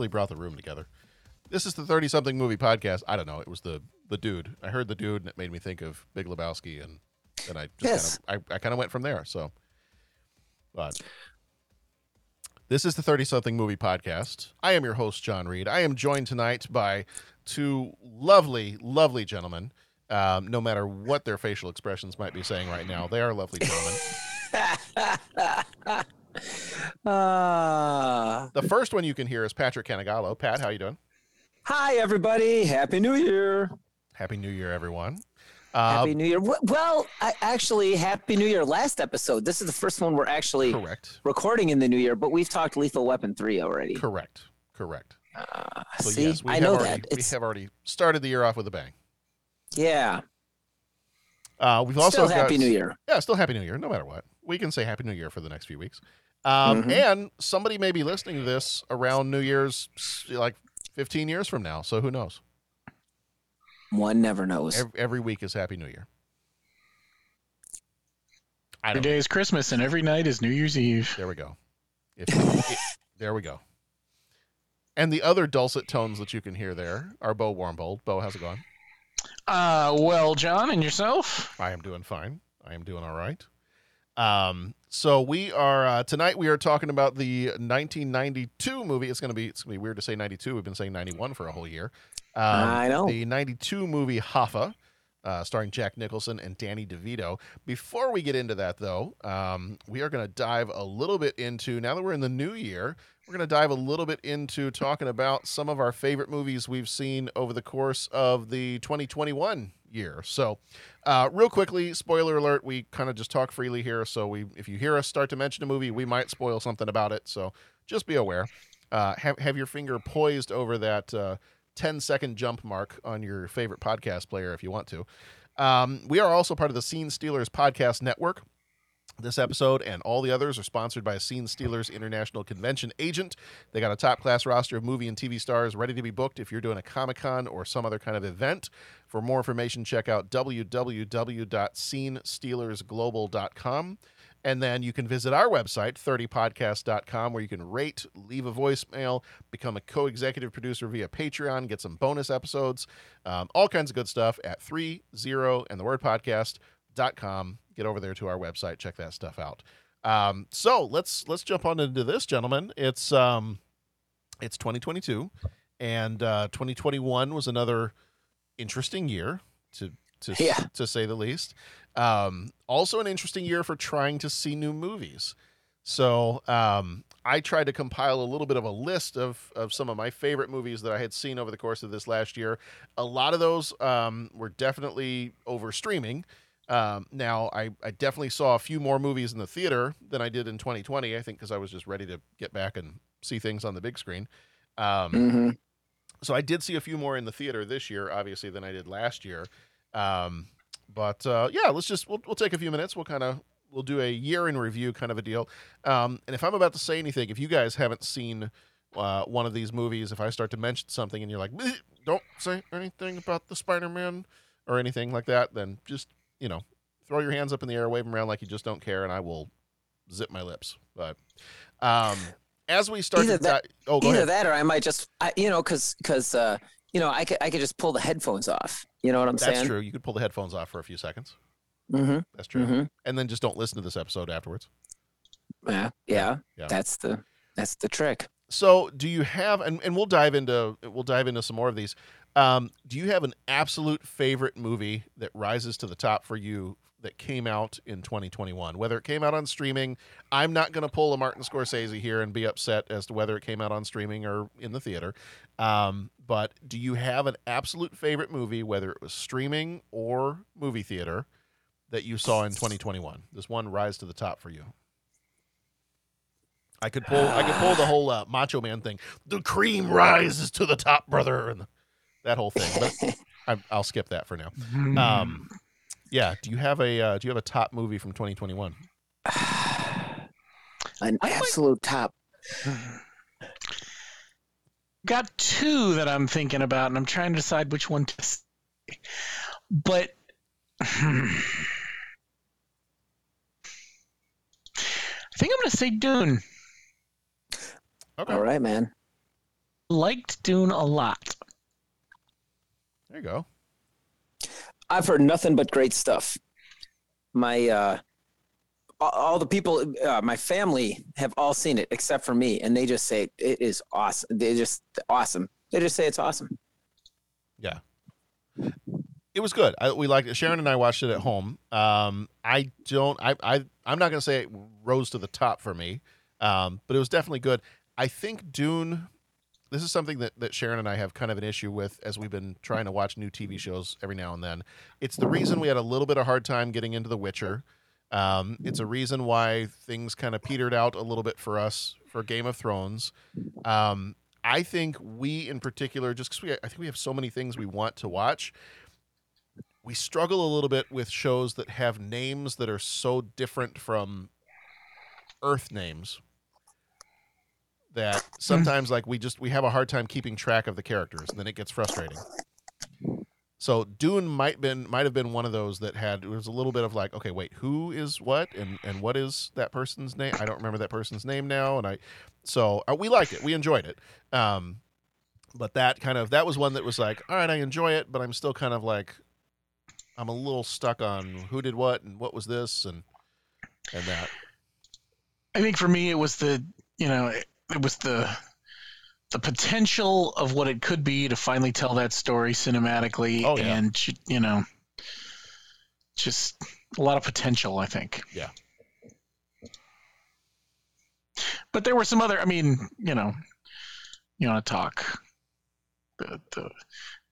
Really brought the room together. This is the 30 something movie podcast. I don't know. It was the the dude. I heard the dude and it made me think of Big Lebowski and and I just Yes. kind of I, I kind of went from there. So but this is the 30 something movie podcast. I am your host, John Reed. I am joined tonight by two lovely, lovely gentlemen. Um, no matter what their facial expressions might be saying right now, they are lovely gentlemen. Uh, the first one you can hear is Patrick Canagallo. Pat, how you doing? hi, everybody. Happy New Year. Happy New Year, everyone. Happy New Year. Well, I, actually, Happy New Year last episode. This is the first one we're actually correct. recording in the new year, but we've talked Lethal Weapon 3 already. Correct. Correct. Uh, So see, yes, we I have know already, that. we have already started the year off with a bang. yeah. Uh, we've also Still got, Happy New Year. Yeah, still Happy New Year, no matter what. We can say Happy New Year for the next few weeks. Um, Mhm. And somebody may be listening to this around New Year's, like 15 years from now. So who knows? One never knows. Every, every week is Happy New Year. I Every don't is Christmas and every night is New Year's Eve. There we go. If, it- there we go. And the other dulcet tones that you can hear there are Bo Warmbold. Bo, how's it going? Uh, well, John, and yourself? I am doing fine. I am doing all right. Um, so we are uh, tonight. We are talking about the 1992 movie. It's gonna be it's gonna be weird to say 92. We've been saying 91 for a whole year. Um, I know. the 92 movie Hoffa, uh, starring Jack Nicholson and Danny DeVito. Before we get into that, though, um, we are going to dive a little bit into now that we're in the new year. We're going to dive a little bit into talking about some of our favorite movies we've seen over the course of the 2021 year. So, uh, real quickly, spoiler alert: we kind of just talk freely here. So, we if you hear us start to mention a movie, we might spoil something about it. So, just be aware. Uh, have have your finger poised over that. Uh, 10 second jump mark on your favorite podcast player if you want to. Um, we are also part of the Scene Stealers podcast network. This episode and all the others are sponsored by Scene Stealers International Convention Agent. They got a top class roster of movie and TV stars ready to be booked if you're doing a Comic Con or some other kind of event. For more information, check out www.scenestealersglobal.com. And then you can visit our website, 30podcast.com, where you can rate, leave a voicemail, become a co executive producer via Patreon, get some bonus episodes, um, all kinds of good stuff at 30 and the word podcast.com. Get over there to our website, check that stuff out. Um, so let's let's jump on into this, gentlemen. It's um it's 2022, and uh, 2021 was another interesting year to to Yeah. to say the least. Um, also, an interesting year for trying to see new movies. So um, I tried to compile a little bit of a list of, of some of my favorite movies that I had seen over the course of this last year. A lot of those um, were definitely over streaming. Um, now, I, I definitely saw a few more movies in the theater than I did in 2020, I think, because I was just ready to get back and see things on the big screen. Um, Mhm. so I did see a few more in the theater this year, obviously, than I did last year. Um, but uh, yeah, let's just we'll, we'll take a few minutes. We'll kind of we'll do a year in review kind of a deal. Um, and if I'm about to say anything, if you guys haven't seen uh, one of these movies, if I start to mention something and you're like, don't say anything about the Spider-Man or anything like that, then just you know throw your hands up in the air, wave them around like you just don't care, and I will zip my lips. But um, as we start Either to that- di- oh, go Either ahead. that or I might just, I, you know, because, because, uh, you know, I could, I could just pull the headphones off. You know what I'm That's saying? That's true. You could pull the headphones off for a few seconds. Mm-hmm. That's true. Mhm. And then just don't listen to this episode afterwards. Yeah, yeah, Yeah. That's the that's the trick. So, do you have and, and we'll dive into we'll dive into some more of these. Um, do you have an absolute favorite movie that rises to the top for you that came out in 2021? Whether it came out on streaming, I'm not going to pull a Martin Scorsese here and be upset as to whether it came out on streaming or in the theater. Um, but do you have an absolute favorite movie, whether it was streaming or movie theater, that you saw in 2021? This one rise to the top for you. I could pull. I could pull the whole uh, Macho Man thing. The cream rises to the top, brother, and that whole thing. But I, I'll skip that for now. Um, yeah. Do you have a uh, Do you have a top movie from 2021? An absolute top. Got two that I'm thinking about, and I'm trying to decide which one to say. But I think I'm going to say Dune. Okay. All right, man. Liked Dune a lot. There you go. I've heard nothing but great stuff. My uh, all, the people, uh, my family have all seen it except for me, and they just say it is awesome. They just awesome. They just say it's awesome. Yeah. It was good. I, we liked it. Sharon and I watched it at home. Um, I don't. I. I. I'm not going to say it rose to the top for me, um, but it was definitely good. I think Dune. This is something that, that Sharon and I have kind of an issue with as we've been trying to watch new TV shows every now and then. It's the reason we had a little bit of hard time getting into The Witcher. Um, it's a reason why things kind of petered out a little bit for us for Game of Thrones. Um, I think we, in particular, just because I think we have so many things we want to watch, we struggle a little bit with shows that have names that are so different from Earth names that sometimes, like, we just we have a hard time keeping track of the characters, and then it gets frustrating. So Dune might been might have been one of those that had it was a little bit of like, okay, wait, who is what, and and what is that person's name? I don't remember that person's name now, and I so uh, we liked it, we enjoyed it. Um, but that kind of that was one that was like, all right, I enjoy it, but I'm still kind of like, I'm a little stuck on who did what and what was this and and that. I think for me, it was the you know it, it was the the potential of what it could be to finally tell that story cinematically, Oh, yeah. and you know, just a lot of potential. I think. Yeah. But there were some other. I mean, you know, you want to talk the the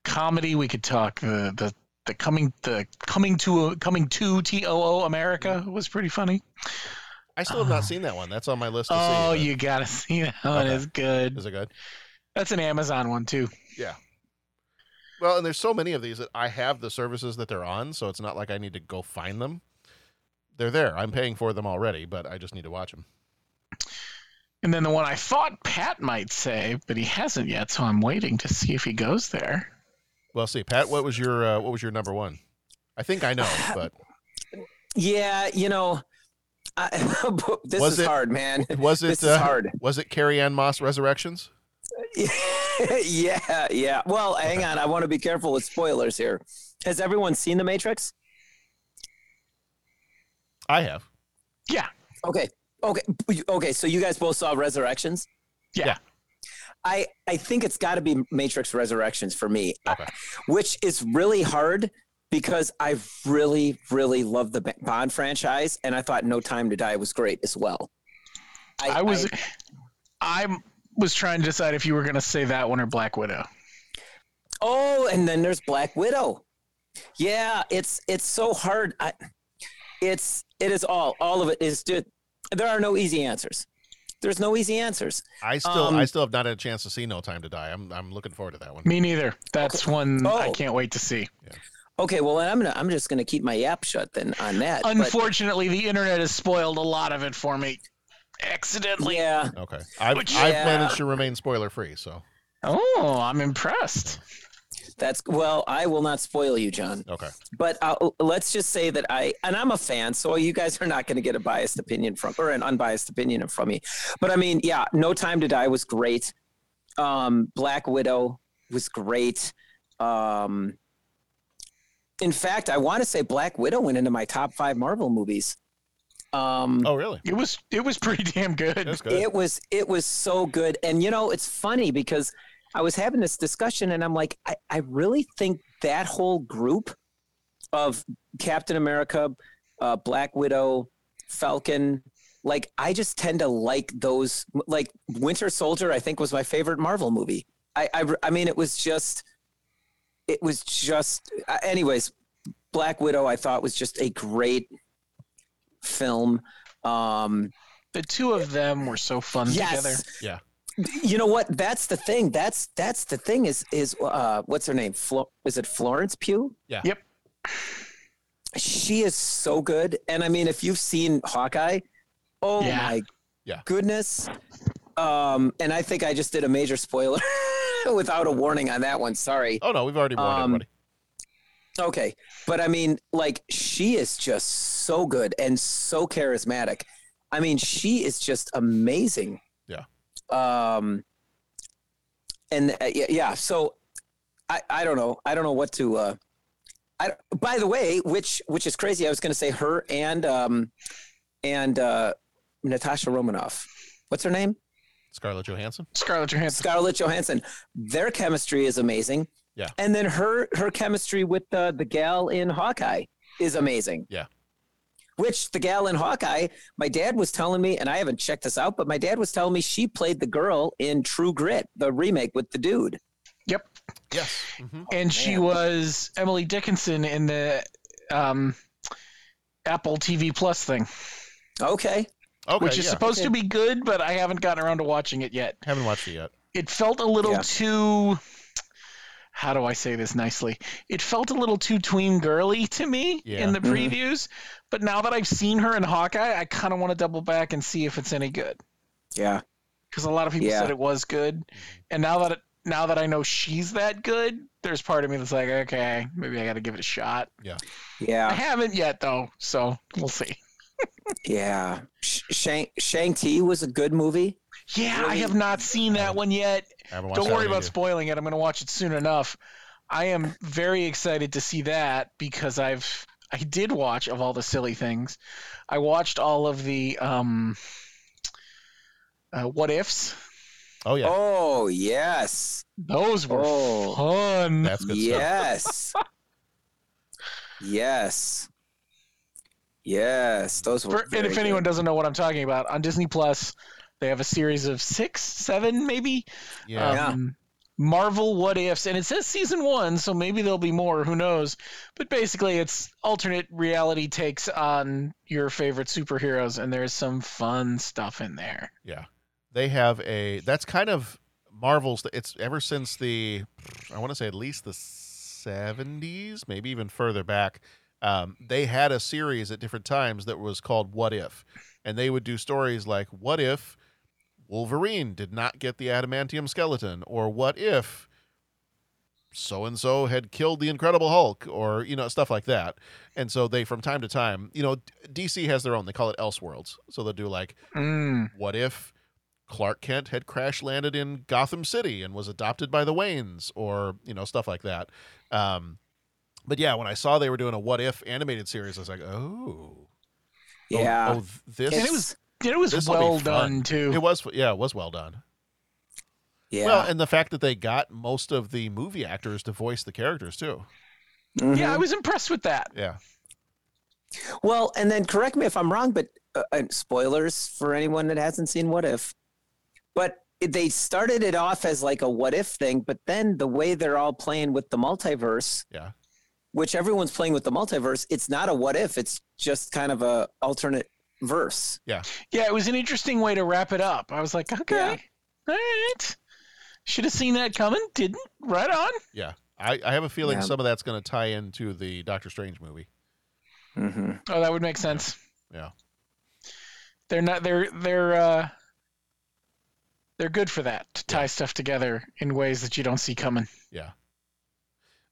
comedy? We could talk the the. The coming, the coming to coming to T O O America was pretty funny. I still have not seen that one. That's on my list to see. Oh, but- you gotta see that one. Okay. It's good. Is it good? That's an Amazon one too. Yeah. Well, and there's so many of these that I have the services that they're on, so it's not like I need to go find them. They're there. I'm paying for them already, but I just need to watch them. And then the one I thought Pat might say, but he hasn't yet, so I'm waiting to see if he goes there. Well, see, Pat, what was your uh, what was your number one? I think I know, but Yeah, you know, I, this Was is it- hard, man. was it This is uh, hard. was it Carrie Ann Moss Resurrections? yeah, yeah. Well, hang on. I want to be careful with spoilers here. Has everyone seen The Matrix? I have. Yeah. Okay. Okay. Okay. So you guys both saw Resurrections? Yeah. Yeah. I I think it's got to be Matrix Resurrections for me, Okay. which is really hard because I really really love the Bond franchise, and I thought No Time to Die was great as well. I was I, was trying to decide if you were gonna say that one or Black Widow. Oh, and then there's Black Widow. Yeah, it's it's so hard. I, it's it is all all of it is Dude, there are no easy answers. There's no easy answers. I still Um, I still have not had a chance to see No Time to Die. I'm I'm looking forward to that one. Me neither. That's one I Oh. can't wait to see. Okay, well I'm gonna I'm just gonna keep my yap shut then on that. but- Unfortunately, the internet has spoiled a lot of it for me. Accidentally. yeah, Okay. I've Which- I've Yeah. managed to remain spoiler free, so Oh, I'm impressed. that's well. I will not spoil you, John. okay. But uh, let's just say that I and I'm a fan, so you guys are not going to get a biased opinion from or an unbiased opinion from me. But I mean, yeah, No Time to Die was great. Um, Black Widow was great. Um, in fact, I want to say Black Widow went into my top five Marvel movies. Um, oh, really? It was it was pretty damn good. It was it was so good, and you know it's funny because I was having this discussion, and I'm like, I, I really think that whole group of Captain America, uh, Black Widow, Falcon, like I just tend to like those. Like Winter Soldier, I think was my favorite Marvel movie. I I, I mean, it was just, it was just. Uh, anyways, Black Widow, I thought was just a great film. Um, the two of them were so fun yes. together. Yeah. You know what? That's the thing. That's that's the thing. Is is uh, what's her name? Flo- is it Florence Pugh? Yeah. Yep. She is so good, and I mean, if you've seen Hawkeye, oh Yeah. my Yeah. goodness! Um, and I think I just did a major spoiler without a warning on that one. Sorry. Oh no, we've already warned Um, everybody. Okay, but I mean, like, she is just so good and so charismatic. I mean, she is just amazing. Yeah. Um, and uh, yeah, yeah, so I, I don't know. I don't know what to. Uh, I by the way, which which is crazy. I was going to say her and um, and uh, Natasha Romanoff. What's her name? Scarlett Johansson. Scarlett Johansson. Scarlett Johansson. Their chemistry is amazing. Yeah. And then her her chemistry with the the gal in Hawkeye is amazing. Yeah. Which the gal in Hawkeye, my dad was telling me, and I haven't checked this out, but my dad was telling me she played the girl in True Grit, the remake with the dude. Yep. Yes. Mhm. And she was Emily Dickinson in the um, Apple TV Plus thing, Okay. Okay. which is yeah. supposed to be good, but I haven't gotten around to watching it yet. Haven't watched it yet. It felt a little Yeah. too. How do I say this nicely? It felt a little too tween girly to me Yeah. in the Mhm. previews, but now that I've seen her in Hawkeye, I kind of want to double back and see if it's any good. Yeah. because a lot of people Yeah. said it was good, and now that it, now that I know she's that good, there's part of me that's like, okay, maybe I got to give it a shot. Yeah, Yeah. I haven't yet though, so we'll see. Yeah. Shang Shang Chi was a good movie. Yeah, I have not seen that one yet. I haven't watched Don't worry about either. spoiling it. I'm going to watch it soon enough. I am very excited to see that because I've I did watch of all the silly things. I watched all of the um uh, what ifs. Oh yeah. Oh yes. Those were Oh. fun. That's good stuff. Yes. yes. Yes. Those were. For, and if anyone good. doesn't know what I'm talking about, on Disney Plus, they have a series of six, seven, maybe. Yeah. Um, Marvel What Ifs, and it says season one, so maybe there'll be more. Who knows? But basically, it's alternate reality takes on your favorite superheroes, and there's some fun stuff in there. Yeah. They have a that's kind of Marvel's it's ever since the I want to say at least the 70s, maybe even further back. Um, they had a series at different times that was called What If. And they would do stories like what if Wolverine did not get the adamantium skeleton or what if so and so had killed the Incredible Hulk, or you know stuff like that. And so they, from time to time, you know, DC has their own. They call it Elseworlds. So they'll do like, Mm. what if Clark Kent had crash landed in Gotham City and was adopted by the Waynes, or you know stuff like that. Um, but yeah, when I saw they were doing a what if animated series, I was like, oh, Yeah. oh, oh, this. And it was it was well done too. It was, yeah, it was well done. yeah. Well, and the fact that they got most of the movie actors to voice the characters too. Mhm. Yeah, I was impressed with that. Yeah. Well, and then correct me if I'm wrong, but uh, spoilers for anyone that hasn't seen What If. But they started it off as like a what if thing, but then the way they're all playing with the multiverse, Yeah. Which everyone's playing with the multiverse, it's not a what if, it's just kind of a alternate verse. Yeah, Yeah, it was an interesting way to wrap it up. I was like, okay, Yeah. all right. Should have seen that coming. Didn't. Right on. Yeah. I, I have a feeling Yeah. some of that's going to tie into the Doctor Strange movie. Mm-hmm. Oh, that would make sense. Yeah. They're not. They're they're uh, they're good for that to tie stuff together in ways that you don't see coming. Yeah.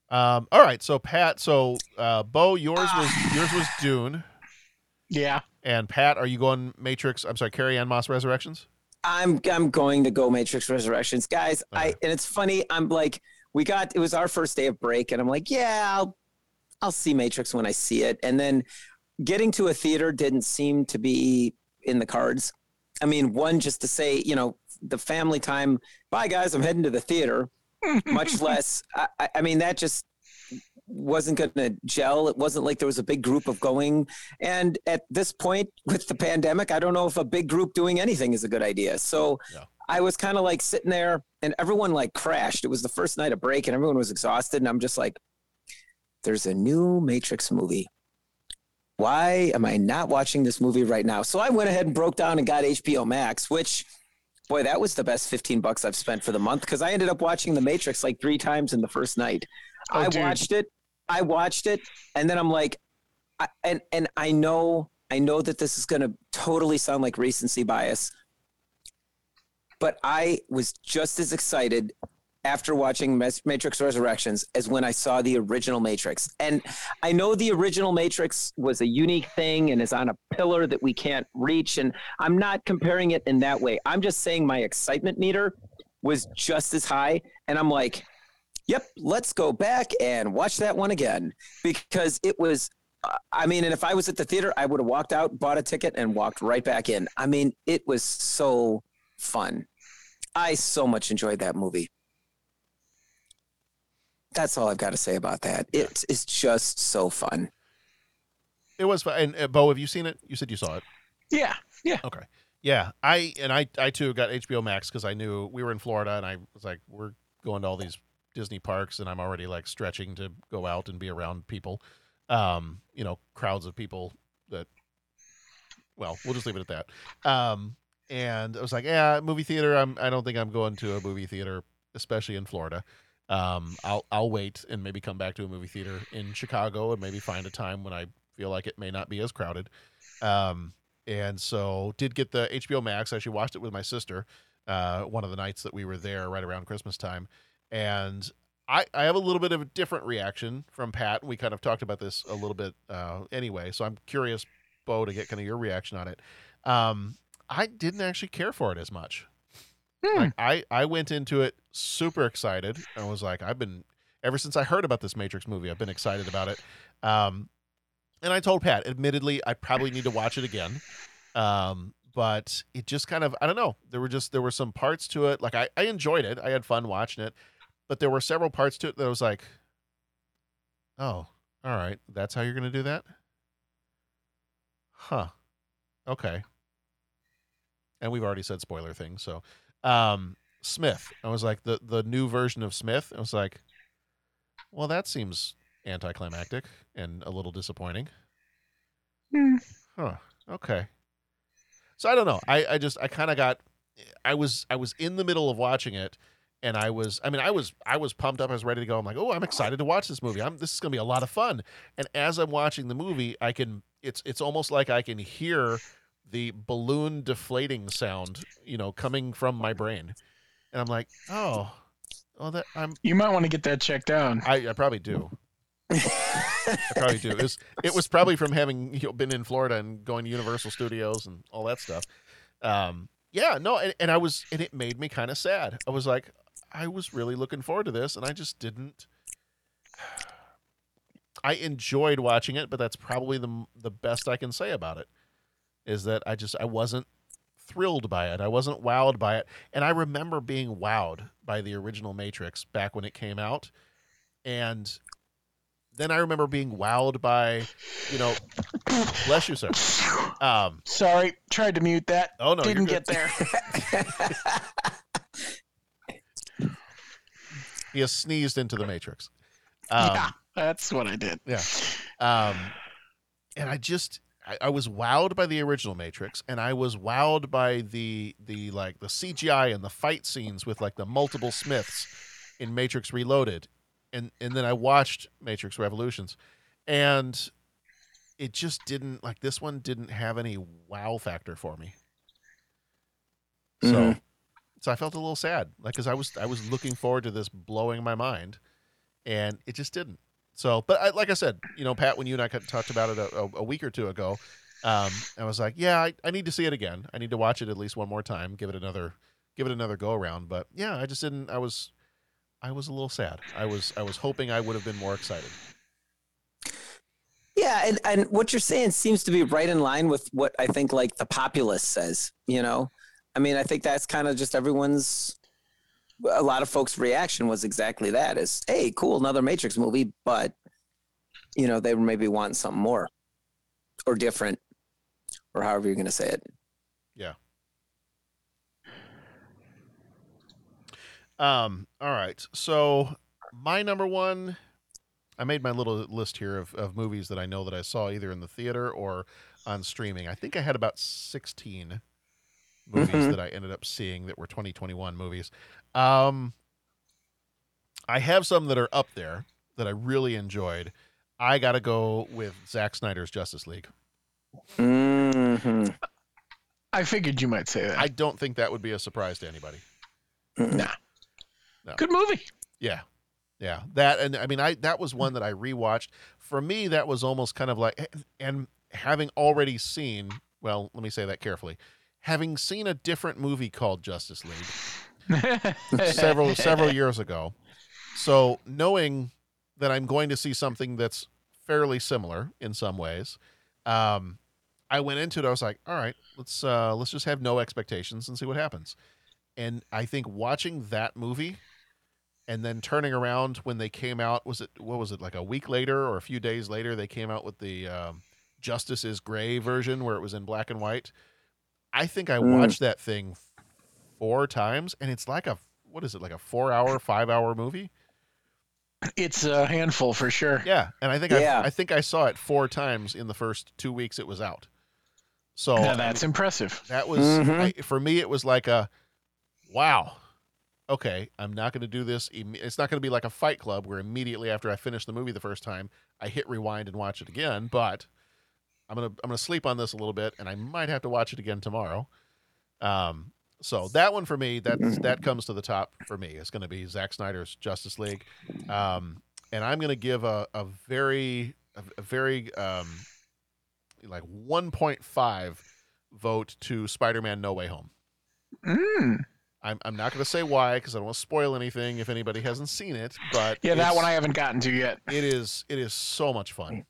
Um, all right. So Pat, so uh, Bo, yours was yours was Dune, Yeah. and Pat, are you going Matrix? I'm sorry, Carrie Ann Moss Resurrections. I'm I'm going to go Matrix Resurrections, guys. I and it's funny. I'm like, we got it was our first day of break, and I'm like, yeah, I'll I'll see Matrix when I see it, and then getting to a theater didn't seem to be in the cards. I mean, one just to say, you know, the family time. Bye, guys. I'm heading to the theater. Much less. I, I- I mean, that just wasn't going to gel. It wasn't like there was a big group of going. And at this point with the pandemic, I don't know if a big group doing anything is a good idea. So Yeah. I was kind of like sitting there, and everyone like crashed. It was the first night of break, and everyone was exhausted. And I'm just like, "There's a new Matrix movie." why am I not watching this movie right now? So I went ahead and broke down and got HBO Max, which, boy, that was the best 15 bucks I've spent for the month because I ended up watching The Matrix like three times in the first night. Oh, I dude. watched it, I watched it, and then I'm like, I, and and I know I know that this is going to totally sound like recency bias, but I was just as excited after watching Matrix Resurrections as when I saw the original Matrix. And I know the original Matrix was a unique thing and is on a pillar that we can't reach. And I'm not comparing it in that way. I'm just saying my excitement meter was just as high. And I'm like, yep, let's go back and watch that one again because it was. I mean, and if I was at the theater, I would have walked out, bought a ticket, and walked right back in. I mean, it was so fun. I so much enjoyed that movie. That's all I've got to say about that. It is just so fun. It was fun. And uh, Bo, have you seen it? You said you saw it. Yeah, yeah. Okay. Yeah, I and I I too got HBO Max because I knew we were in Florida and I was like, we're going to all these Disney parks and I'm already like stretching to go out and be around people, um, you know, crowds of people that. Well, we'll just leave it at that. Um, and I was like, yeah, movie theater. I'm. I don't think I'm going to a movie theater, especially in Florida. Um, I'll I'll wait and maybe come back to a movie theater in Chicago and maybe find a time when I feel like it may not be as crowded. Um, and so did get the HBO Max. I actually watched it with my sister uh, one of the nights that we were there right around Christmas time, and I I have a little bit of a different reaction from Pat. We kind of talked about this a little bit uh, anyway, so I'm curious, Bo, to get kind of your reaction on it. Um, I didn't actually care for it as much. Like I I went into it super excited and was like I've been ever since I heard about this Matrix movie I've been excited about it. Um, and I told Pat, admittedly, I probably need to watch it again. Um, but it just kind of I don't know. There were just there were some parts to it. Like I, I enjoyed it. I had fun watching it. But there were several parts to it that I was like, Oh, all right. That's how you're gonna do that? Huh. Okay. And we've already said spoiler things, so um Smith. I was like the the new version of Smith. I was like, well, that seems anticlimactic and a little disappointing. Huh. Okay. So I don't know. I I just I kind of got I was I was in the middle of watching it and I was I mean I was I was pumped up I was ready to go. I'm like, "Oh, I'm excited to watch this movie. I'm this is going to be a lot of fun." And as I'm watching the movie, I can it's it's almost like I can hear the balloon deflating sound, you know, coming from my brain. And I'm like, "Oh, well that I'm You might want to get that checked out. I, I probably do. I probably do. It was, it was probably from having you know, been in Florida and going to Universal Studios and all that stuff. Um, yeah, no, and, and I was, and it made me kind of sad. I was like, I was really looking forward to this, and I just didn't. I enjoyed watching it, but that's probably the the best I can say about it. Is that I just I wasn't thrilled by it. I wasn't wowed by it, and I remember being wowed by the original Matrix back when it came out, and then I remember being wowed by, you know, bless you, sir. Um, Sorry, tried to mute that. Oh no, didn't get there. he has sneezed into the Matrix. Um, yeah, that's what I did. Yeah. Um, and I just I, I was wowed by the original Matrix, and I was wowed by the the like the CGI and the fight scenes with like the multiple Smiths in Matrix Reloaded, and and then I watched Matrix Revolutions, and it just didn't like this one didn't have any wow factor for me. So. Mhm. So I felt a little sad, like because I was I was looking forward to this blowing my mind, and it just didn't. So, but I, like I said, you know, Pat, when you and I talked about it a, a, week or two ago, um, I was like, yeah, I, I need to see it again. I need to watch it at least one more time, give it another, give it another go around. But yeah, I just didn't. I was, I was a little sad. I was, I was hoping I would have been more excited. Yeah, and, and what you're saying seems to be right in line with what I think like the populace says, you know? I mean, I think that's kind of just everyone's a lot of folks' reaction was exactly that is, hey, cool, another Matrix movie, but you know, they were maybe wanting something more or different or however you're gonna say it. Yeah. Um, all right. So my number one I made my little list here of, of movies that I know that I saw either in the theater or on streaming. I think I had about 16 movies Mhm. that I ended up seeing that were 2021 movies. Um, I have some that are up there that I really enjoyed. I got to go with Zack Snyder's Justice League. Mm-hmm. I figured you might say that. I don't think that would be a surprise to anybody. nah. No. Good movie. Yeah. Yeah. That and I mean I that was one that I rewatched. For me that was almost kind of like and having already seen, well, let me say that carefully. Having seen a different movie called Justice League several several years ago. So knowing that I'm going to see something that's fairly similar in some ways, um, I went into it. I was like, all right, let's uh, let's just have no expectations and see what happens. And I think watching that movie and then turning around when they came out was it what was it like a week later or a few days later they came out with the um, Justice is Gray version where it was in black and white. I think I Mm. watched that thing four times and it's like a what is it like a four hour five hour movie It's a handful for sure. yeah and i think Yeah. I, I think i saw it four times in the first two weeks it was out so Now that's mean, impressive. that was Mhm. I, for me it was like a wow okay i'm not going to do this it's not going to be like a fight club where immediately after i finish the movie the first time i hit rewind and watch it again but i'm going to i'm to sleep on this a little bit and i might have to watch it again tomorrow um so that one for me that that comes to the top for me it's going to be Zack Snyder's Justice League um and i'm going to give a, a very a, a very um like 1.5 vote to Spider-Man No Way Home Mm. I'm, I'm not going to say why because I don't want to spoil anything if anybody hasn't seen it. But Yeah, that one I haven't gotten to yet. it is it is so much fun.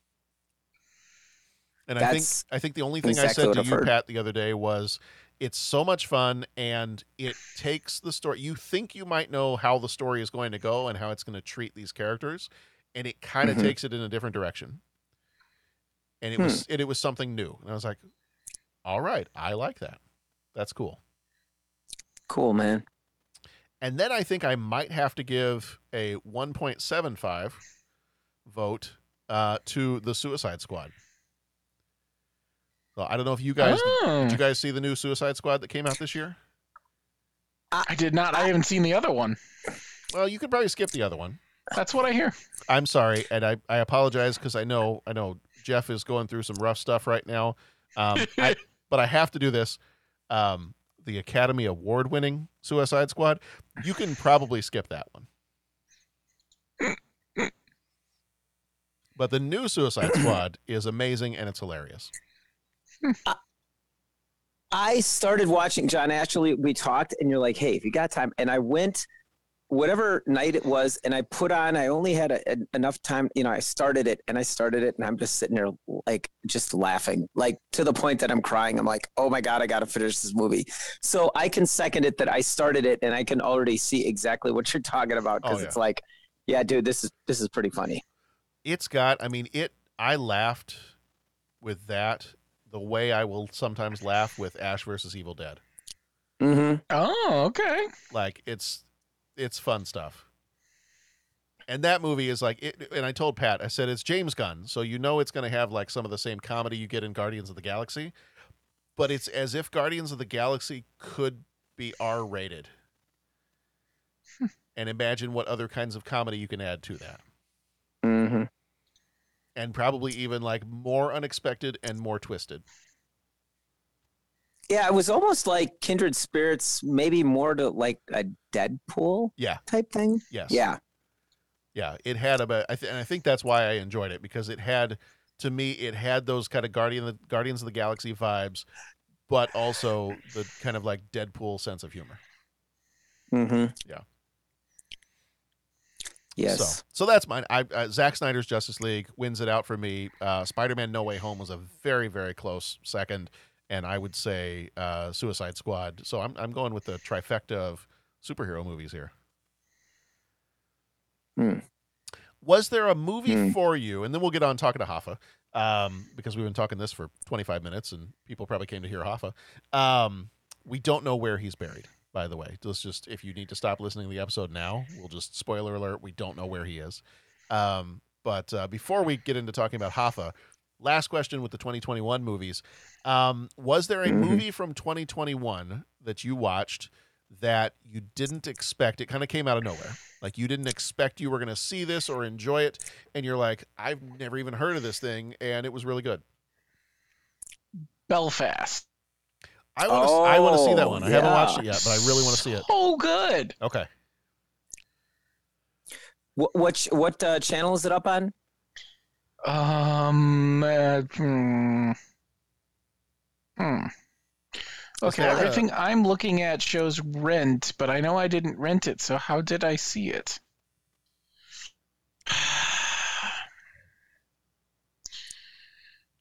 And I think I think the only thing I said to you, heard. Pat, the other day was it's so much fun and it takes the story. You think you might know how the story is going to go and how it's going to treat these characters, and it kind of Mhm. takes it in a different direction. And it Hmm. was it, it was something new, and I was like, "All right, I like that. That's cool." Cool, man. And then I think I might have to give a 1.75 vote uh, to the Suicide Squad. So I don't know if you guys Oh. did you guys see the new Suicide Squad that came out this year? I did not. I haven't seen the other one. Well, you could probably skip the other one. That's what I hear. I'm sorry, and I, I apologize because I know I know Jeff is going through some rough stuff right now. Um, I, but I have to do this. Um, the Academy Award winning Suicide Squad. You can probably skip that one. But the new Suicide Squad is amazing and it's hilarious. I started watching John Ashley. We talked, and you're like, "Hey, if you got time," and I went whatever night it was, and I put on. I only had a, a- enough time. You know, I started it, and I started it, and I'm just sitting there like just laughing, like to the point that I'm crying. I'm like, "Oh my god, I got to finish this movie." So I can second it that I started it, and I can already see exactly what you're talking about because Oh, yeah. it's like, yeah, dude, this is this is pretty funny. It's got, I mean, it, I laughed with that the way I will sometimes laugh with Ash versus Evil Dead. Mm-hmm. Oh, okay. Like it's it's fun stuff. And that movie is like it, and I told Pat, I said it's James Gunn, so you know it's going to have like some of the same comedy you get in Guardians of the Galaxy, but it's as if Guardians of the Galaxy could be R-rated. and imagine what other kinds of comedy you can add to that. Mm-hmm. And probably even like more unexpected and more twisted. Yeah, it was almost like kindred spirits, maybe more to like a Deadpool Yeah. type thing. Yes. Yeah. Yeah, it had about, I th- and I think that's why I enjoyed it because it had, to me, it had those kind of Guardian, Guardians of the Galaxy vibes, but also the kind of like Deadpool sense of humor. Mm-hmm. Yes. So, so that's mine. I, uh, Zack Snyder's Justice League wins it out for me. Uh, Spider-Man: No Way Home was a very, very close second, and I would say uh, Suicide Squad. So I'm I'm going with the trifecta of superhero movies here. Hmm. Was there a movie Hmm. for you? And then we'll get on talking to Hoffa um, because we've been talking this for 25 minutes, and people probably came to hear Hoffa. Um, we don't know where he's buried. By the way, let's just if you need to stop listening to the episode now, we'll just spoiler alert. We don't know where he is. Um, but uh, before we get into talking about Hoffa, last question with the 2021 movies: um, Was there a Mhm. movie from 2021 that you watched that you didn't expect? It kind of came out of nowhere. Like you didn't expect you were going to see this or enjoy it, and you're like, I've never even heard of this thing, and it was really good. Belfast. I want to. I want to see that one. I haven't watched it yet, but I really want to see it. Oh, good. Okay. What what, ch- what uh, channel is it up on? Um. uh, hmm. Hmm. Okay, that a- everything I'm looking at shows rent, but I know I didn't rent it, so how did I see it?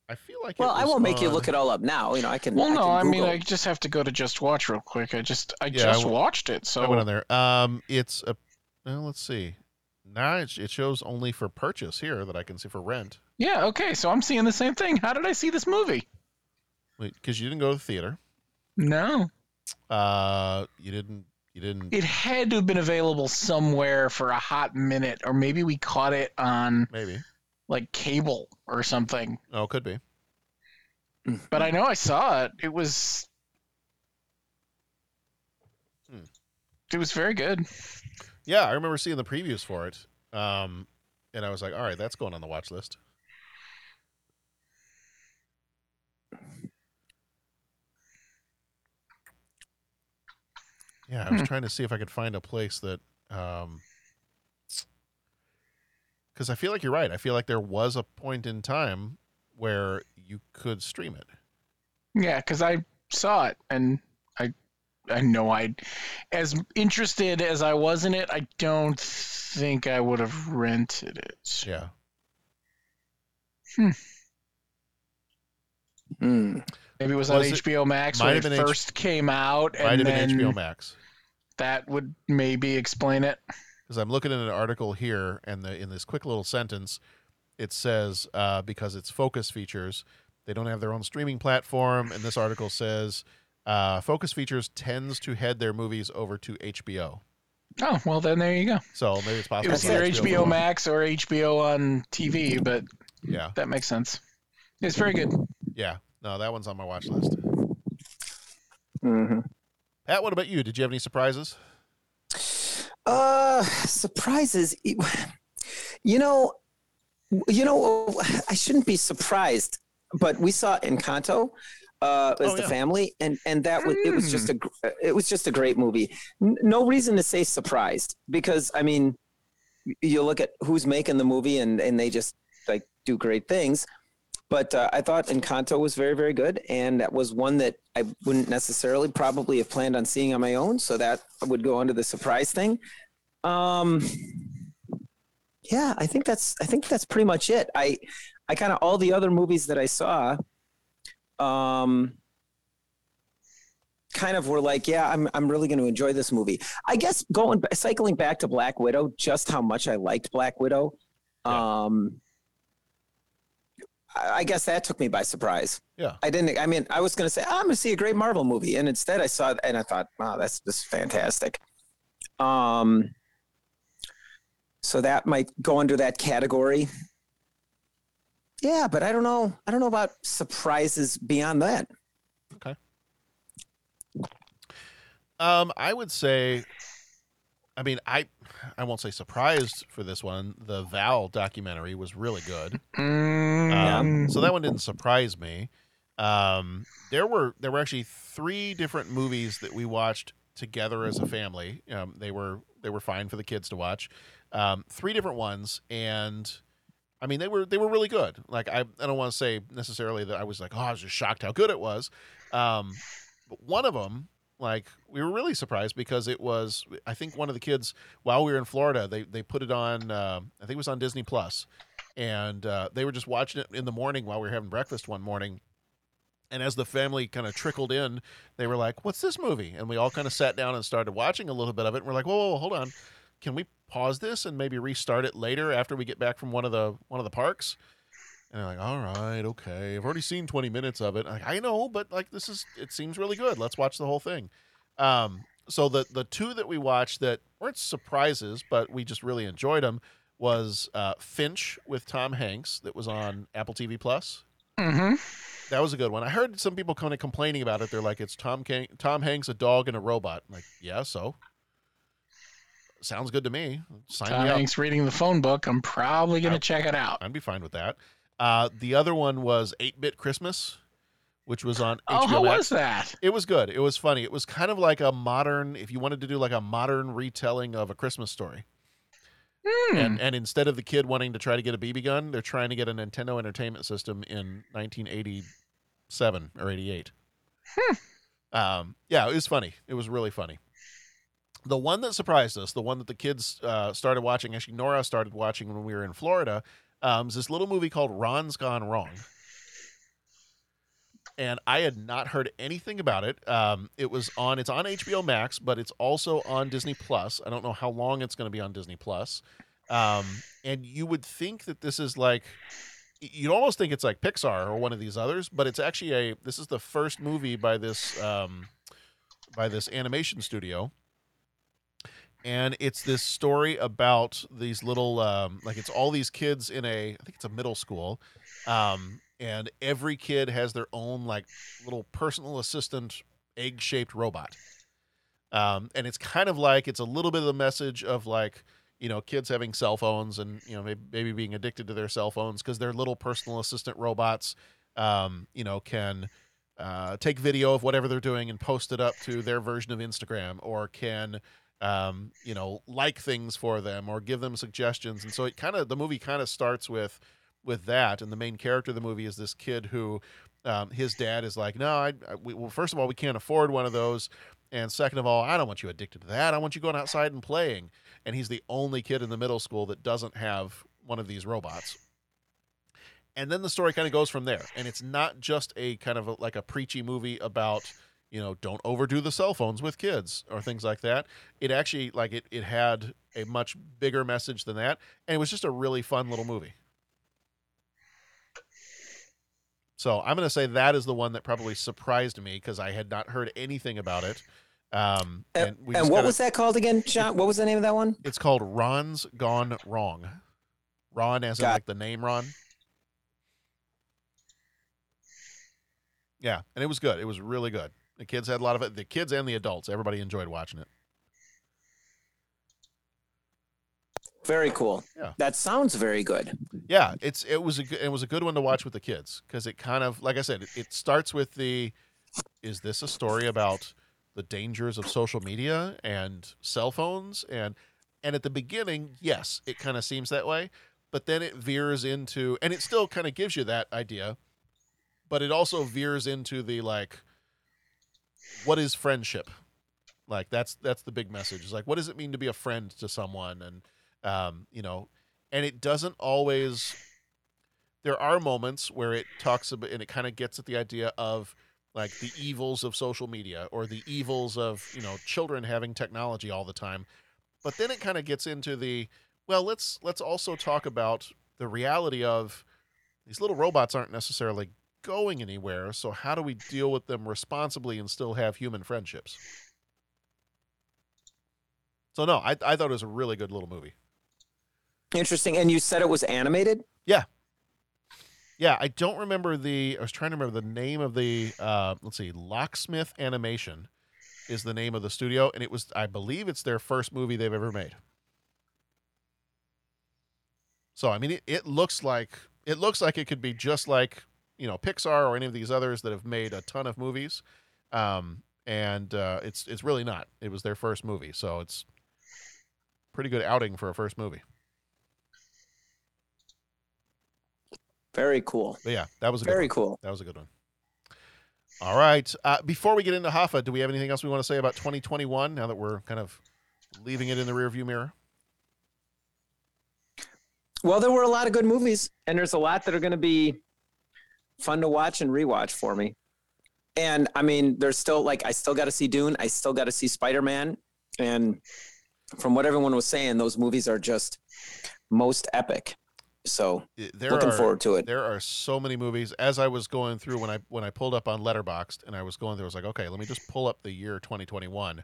I feel like. Well, it I won't make you look it all up now. You know, I can. Well, I no, can I mean, I just have to go to Just Watch real quick. I just, I Yeah, just w- watched it, so I went on there. Um, it's a. Well, let's see. Now it, it shows only for purchase here that I can see for rent. yeah, okay, so I'm seeing the same thing. How did I see this movie? Wait, Because you didn't go to the theater. No, Uh, you didn't. You didn't. it had to have been available somewhere for a hot minute, or maybe we caught it on Maybe. Like cable or something. Oh, could be. But I know I saw it. It was. Hmm. It was very good. Yeah, I remember seeing the previews for it. Um, and I was like, all right, that's going on the watch list. Yeah, I was Hmm. trying to see if I could find a place that, um, because I feel like you're right. I feel like there was a point in time where you could stream it. Yeah, because I saw it and I, I know I, as interested as I was in it, I don't think I would have rented it. Yeah. Hmm. Maybe it was, Was on it- HBO Max when it been H- first came out, Might and have been then HBO Max. that would maybe explain it. Because I'm looking at an article here, and the, in this quick little sentence, it says uh, because it's Focus Features, they don't have their own streaming platform, and this article says uh, Focus Features tends to head their movies over to HBO. Oh well, then there you go. So maybe it's possible. It possible. was either HBO Go. Max or HBO on TV, but Yeah, that makes sense. It's very good. yeah. No, that one's on my watch list. hmm Pat, what about you? Did you have any surprises? Uh, surprises. You know, you know, I shouldn't be surprised, but we saw Encanto uh, as Oh, the yeah. family, and and that was it was just a gr- it was just a great movie. No reason to say surprised because I mean, you look at who's making the movie, and and they just like do great things. But uh, I thought Encanto was very, very good, and that was one that I wouldn't necessarily probably have planned on seeing on my own. So that would go under the surprise thing. Um, yeah, I think that's I think that's pretty much it. I I kind of all the other movies that I saw, um, kind of were like, yeah, I'm I'm really going to enjoy this movie. I guess going cycling back to Black Widow, just how much I liked Black Widow. Um, I guess that took me by surprise. Yeah. I didn't. I mean, I was going to say "Oh, I'm going to see a great Marvel movie, and instead I saw it, and I thought, wow, that's just fantastic. Um, so that might go under that category. Yeah, but I don't know. I don't know about surprises beyond that. Okay. Um, I would say, I mean, I, I won't say surprised for this one. The Val documentary was really good. Mm, Um, so that one didn't surprise me. Um, there were there were actually three different movies that we watched together as a family. Um, they were they were fine for the kids to watch. Um, three different ones, and I mean they were they were really good. Like I I don't want to say necessarily that I was like oh I was just shocked how good it was. Um, but one of them like we were really surprised because it was I think one of the kids while we were in Florida they they put it on uh, I think it was on Disney Plus, and uh, they were just watching it in the morning while we were having breakfast one morning. And as the family kind of trickled in, they were like, "What's this movie?" And we all kind of sat down and started watching a little bit of it. And we're like, "Whoa, whoa, whoa hold on, can we pause this and maybe restart it later after we get back from one of the one of the parks?" And they're like, "All right, okay. I've already seen 20 minutes of it. Like, I know, but like this is it seems really good. Let's watch the whole thing." Um, so the the two that we watched that weren't surprises, but we just really enjoyed them was uh, Finch with Tom Hanks that was on Apple TV Plus. Mm-hmm. That was a good one. I heard some people kind of complaining about it. They're like, "It's Tom Can- Tom Hanks, a dog, and a robot." I'm like, yeah, so sounds good to me. Sign Tom me. Hanks reading the phone book. I'm probably gonna check it out. I'd be fine with that. Uh, the other one was Eight Bit Christmas, which was on Oh, HBO how Max. was that? It was good. It was funny. It was kind of like a modern, if you wanted to do like a modern retelling of a Christmas story. Hmm. And and instead of the kid wanting to try to get a BB gun, they're trying to get a Nintendo Entertainment System in 1987 or 88. Hmm. Um, yeah, it was funny. It was really funny. The one that surprised us, the one that the kids uh, started watching, actually Nora started watching when we were in Florida, um, is this little movie called Ron's Gone Wrong. And I had not heard anything about it. Um, it was on. It's on HBO Max, but it's also on Disney Plus. I don't know how long it's going to be on Disney Plus. Um, and you would think that this is like you'd almost think it's like Pixar or one of these others, but it's actually a this is the first movie by this um, by this animation studio. And it's this story about these little um, like it's all these kids in a I think it's a middle school. Um, and every kid has their own like little personal assistant egg-shaped robot. Um, and it's kind of like it's a little bit of the message of like you know kids having cell phones and you know maybe, maybe being addicted to their cell phones because their little personal assistant robots um, you know can uh, take video of whatever they're doing and post it up to their version of instagram or can um, you know like things for them or give them suggestions. And so it kind of the movie kind of starts with with that. And the main character of the movie is this kid who um, his dad is like no I, I we, well first of all we can't afford one of those. And second of all i don't want you addicted to that. I want you going outside and playing. And he's the only kid in the middle school that doesn't have one of these robots. And then the story kind of goes from there. And it's not just a kind of a, like a preachy movie about you know don't overdo the cell phones with kids or things like that. It actually like it, it had a much bigger message than that and it was just a really fun little movie. So i'm going to say that is the one that probably surprised me because i had not heard anything about it. Um, And, and what kinda- was that called again, John? What was the name of that one? it's called ron's gone wrong. Ron as in like the name ron? Yeah and it was good. It was really good the kids had a lot of it the kids and the adults everybody enjoyed watching it Very cool. Yeah. That sounds very good. yeah it's it was a good it was a good one to watch with the kids because it kind of like i said it, it starts with the is this a story about the dangers of social media and cell phones and and at the beginning yes it kind of seems that way but then it veers into and it still kind of gives you that idea but it also veers into the like what is friendship? Like that's that's the big message. Is like what does it mean to be a friend to someone? And um you know and it doesn't always there are moments where it talks about and it kind of gets at the idea of like the evils of social media or the evils of you know children having technology all the time. But then it kind of gets into the well let's let's also talk about the reality of these little robots aren't necessarily going anywhere so how do we deal with them responsibly and still have human friendships so no i, I thought it was a really good little movie Interesting. And you said it was animated? Yeah. Yeah, I don't remember the. I was trying to remember the name of the. Uh, let's see, Locksmith Animation is the name of the studio, and it was. I believe it's their first movie they've ever made. So I mean, it, it looks like it looks like it could be just like you know Pixar or any of these others that have made a ton of movies, um, and uh, it's it's really not. It was their first movie, so it's pretty good outing for a first movie. Very cool. But yeah, that was a good Very one. cool. That was a good one. All right. Uh, before we get into Hoffa, do we have anything else we want to say about 2021 now that we're kind of leaving it in the rearview mirror? Well, there were a lot of good movies, and there's a lot that are going to be fun to watch and rewatch for me. And I mean, there's still like I still got to see Dune, I still got to see Spider Man, and from what everyone was saying, those movies are just most epic. So there looking are, forward to it. There are so many movies. As I was going through when I when I pulled up on Letterboxd and I was going through, I was like, okay, let me just pull up the year 2021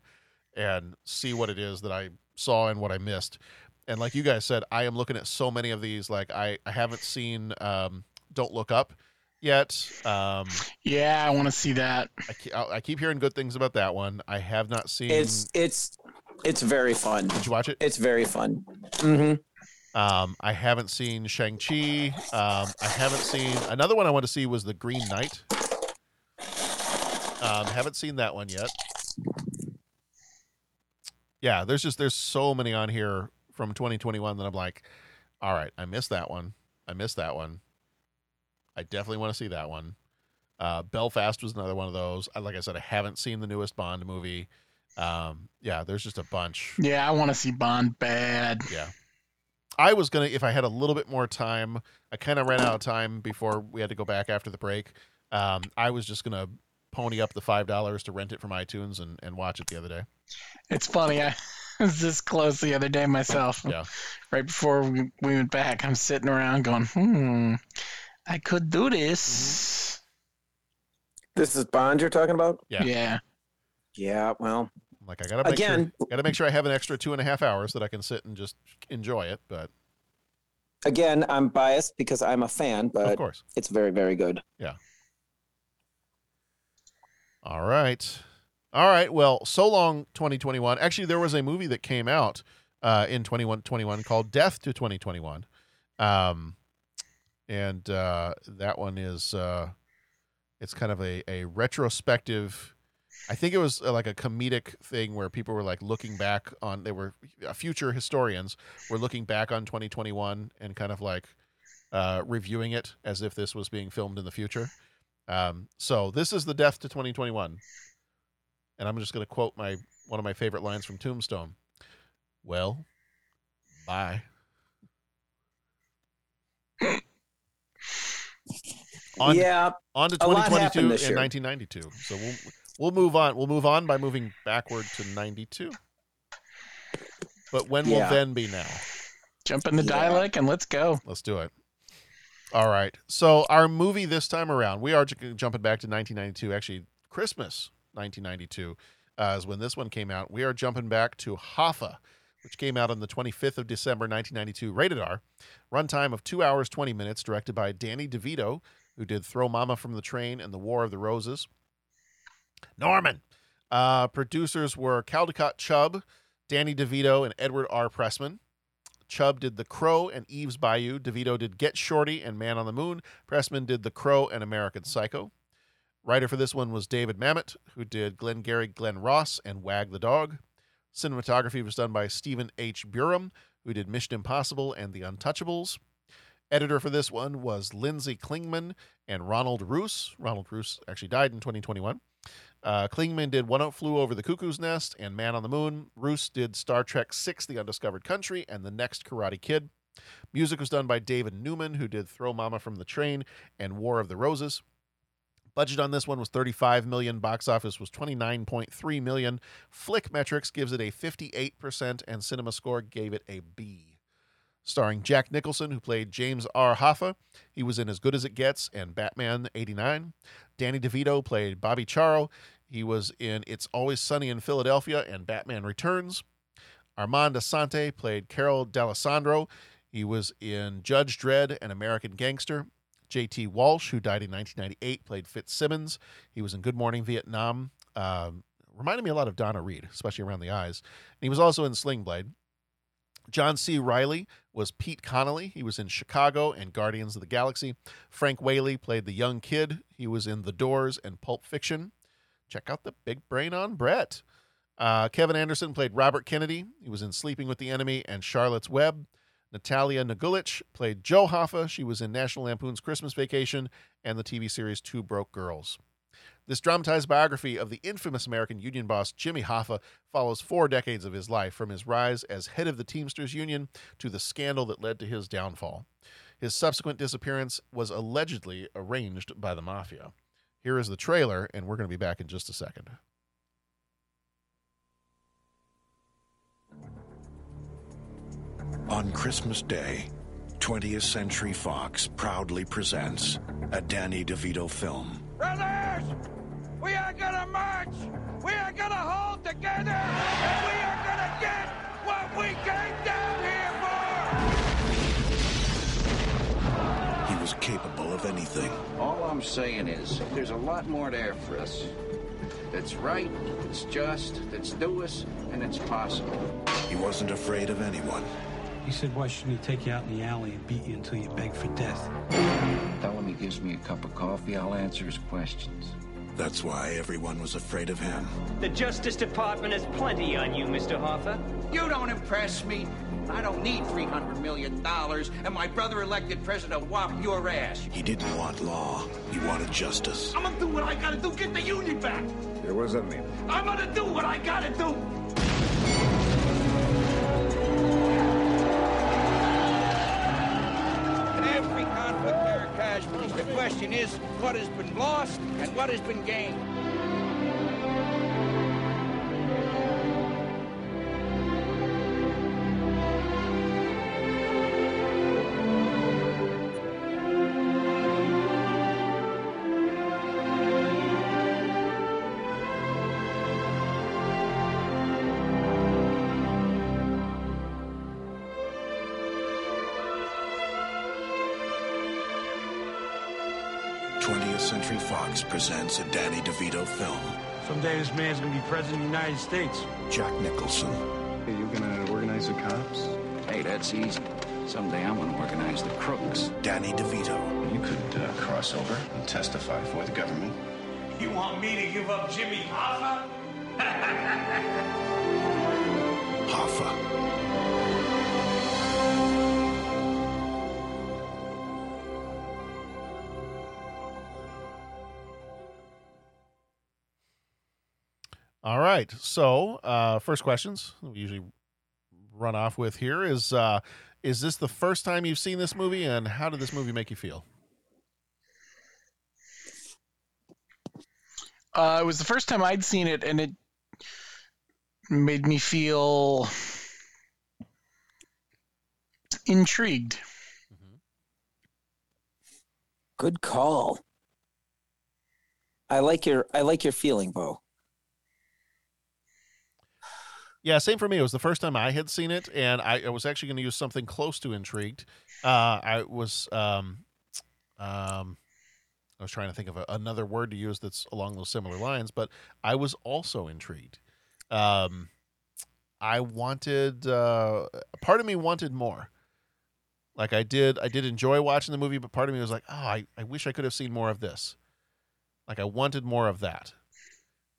and see what it is that I saw and what I missed. And like you guys said, I am looking at so many of these. Like I I haven't seen um, Don't Look Up yet. Um, yeah, I want to see that. I keep, I keep hearing good things about that one. I have not seen. It's it's it's very fun. Did you watch it? It's very fun. Mm-hmm. Um, I haven't seen Shang Chi. Um, I haven't seen another one. I want to see was the Green Knight. Um, haven't seen that one yet. Yeah, there's just there's so many on here from 2021 that I'm like, all right, I missed that one. I missed that one. I definitely want to see that one. Uh, Belfast was another one of those. I, like I said, I haven't seen the newest Bond movie. Um, yeah, there's just a bunch. Yeah, I want to see Bond bad. Yeah. I was gonna if I had a little bit more time. I kind of ran out of time before we had to go back after the break. Um, I was just gonna pony up the five dollars to rent it from iTunes and, and watch it the other day. It's funny. I was this close the other day myself. Yeah. Right before we, we went back, I'm sitting around going, hmm, I could do this. This is Bond you're talking about? Yeah. Yeah. Yeah. Well, Like I gotta make Again- sure, gotta make sure I have an extra two and a half hours that I can sit and just enjoy it. But again, I'm biased because I'm a fan, but of course, it's very very good. Yeah. All right, all right. Well, so long, 2021. Actually, there was a movie that came out uh, in 2121 called Death to 2021, um, and uh, that one is uh, it's kind of a a retrospective. I think it was uh, like a comedic thing where people were like looking back on they were uh, future historians were looking back on 2021 and kind of like uh, reviewing it as if this was being filmed in the future. Um, so this is the death to 2021, and I'm just going to quote my one of my favorite lines from Tombstone. Well, bye. On, yeah, on to 2022 happened and 1992. So we'll we'll move on. We'll move on by moving backward to 92. But when will then be now? Jump in the Yeah. dialect and let's go. Let's do it. All right. So our movie this time around, we are j- jumping back to 1992. Actually, Christmas 1992 uh, is when this one came out. We are jumping back to Hoffa, which came out on the 25th of December 1992, rated R. Runtime of two hours 20 minutes, directed by Danny DeVito, who did Throw Mama from the Train and The War of the Roses. Norman. Uh, producers were Caldecott Chubb, Danny DeVito, and Edward R. Pressman. Chubb did The Crow and Eve's Bayou. DeVito did Get Shorty and Man on the Moon. Pressman did The Crow and American Psycho. Writer for this one was David Mamet, who did Glengarry Glen Ross and Wag the Dog. Cinematography was done by Stephen H. Burum, who did Mission Impossible and The Untouchables. Editor for this one was Lynzee Klingman and Ronald Roos. Ronald Roos actually died in 2021. Uh, Klingman did One Out Flew Over the Cuckoo's Nest and Man on the Moon. Roos did Star Trek VI The Undiscovered Country and The Next Karate Kid. Music was done by David Newman, who did Throw Mama from the Train and War of the Roses. Budget on this one was 35 million. Box office was 29.3 million. Flickmetrix gives it a 58%, and Cinema Score gave it a B. Starring Jack Nicholson, who played James R. Hoffa. He was in As Good as It Gets and Batman 89. Danny DeVito played Bobby Ciaro. He was in It's Always Sunny in Philadelphia and Batman Returns. Armand Assante played Carol D'Alessandro. He was in Judge Dredd and American Gangster. J.T. Walsh, who died in 1998, played Fitzsimmons. He was in Good Morning Vietnam. Um, reminded me a lot of Donna Reed, especially around the eyes. And he was also in Sling Blade. John C. Reilly was Pete Connolly. He was in Chicago and Guardians of the Galaxy. Frank Whaley played the young kid. He was in The Doors and Pulp Fiction. Check out the big brain on Brett. Uh, Kevin Anderson played Robert Kennedy. He was in Sleeping with the Enemy and Charlotte's Web. Natalija Nogulich played Joe Hoffa. She was in National Lampoon's Christmas Vacation and the TV series Two Broke Girls. This dramatized biography of the infamous American union boss Jimmy Hoffa follows four decades of his life, from his rise as head of the Teamsters Union to the scandal that led to his downfall. His subsequent disappearance was allegedly arranged by the mafia. Here is the trailer, and we're going to be back in just a second. On Christmas Day, 20th Century Fox proudly presents a Danny DeVito film. Brothers, we are gonna march. We are gonna hold together, and we are gonna get what we came down here for! He was capable of anything. All I'm saying is, there's a lot more there for us. That's right, it's just, that's due us, and it's possible. He wasn't afraid of anyone. He said, why shouldn't he take you out in the alley and beat you until you beg for death? Tell him he gives me a cup of coffee, I'll answer his questions. That's why everyone was afraid of him. The Justice Department has plenty on you, Mr. Hoffa. You don't impress me. I don't need $300 million, and my brother elected president whop your ass. He didn't want law. He wanted justice. I'm gonna do what I gotta do, get the union back. Yeah, what does that mean? I'm gonna do what I gotta do. The question is, what has been lost and what has been gained? Presents a Danny DeVito film. Someday this man's gonna be president of the United States. Jack Nicholson. Hey, you gonna organize the cops? Hey, that's easy. Someday I'm gonna organize the crooks. Danny DeVito. You could uh, cross over and testify for the government. You want me to give up Jimmy Hoffa? Hoffa. All right. So, uh, first questions we usually run off with here is uh, Is this the first time you've seen this movie, and how did this movie make you feel? Uh, it was the first time I'd seen it, and it made me feel intrigued. Good call. I like your I like your feeling, Bo. Yeah, same for me. It was the first time I had seen it, and I, I was actually going to use something close to intrigued. Uh, I was, um, um, I was trying to think of a, another word to use that's along those similar lines, but I was also intrigued. Um, I wanted, uh, part of me wanted more. Like I did, I did enjoy watching the movie, but part of me was like, oh, I, I wish I could have seen more of this. Like I wanted more of that.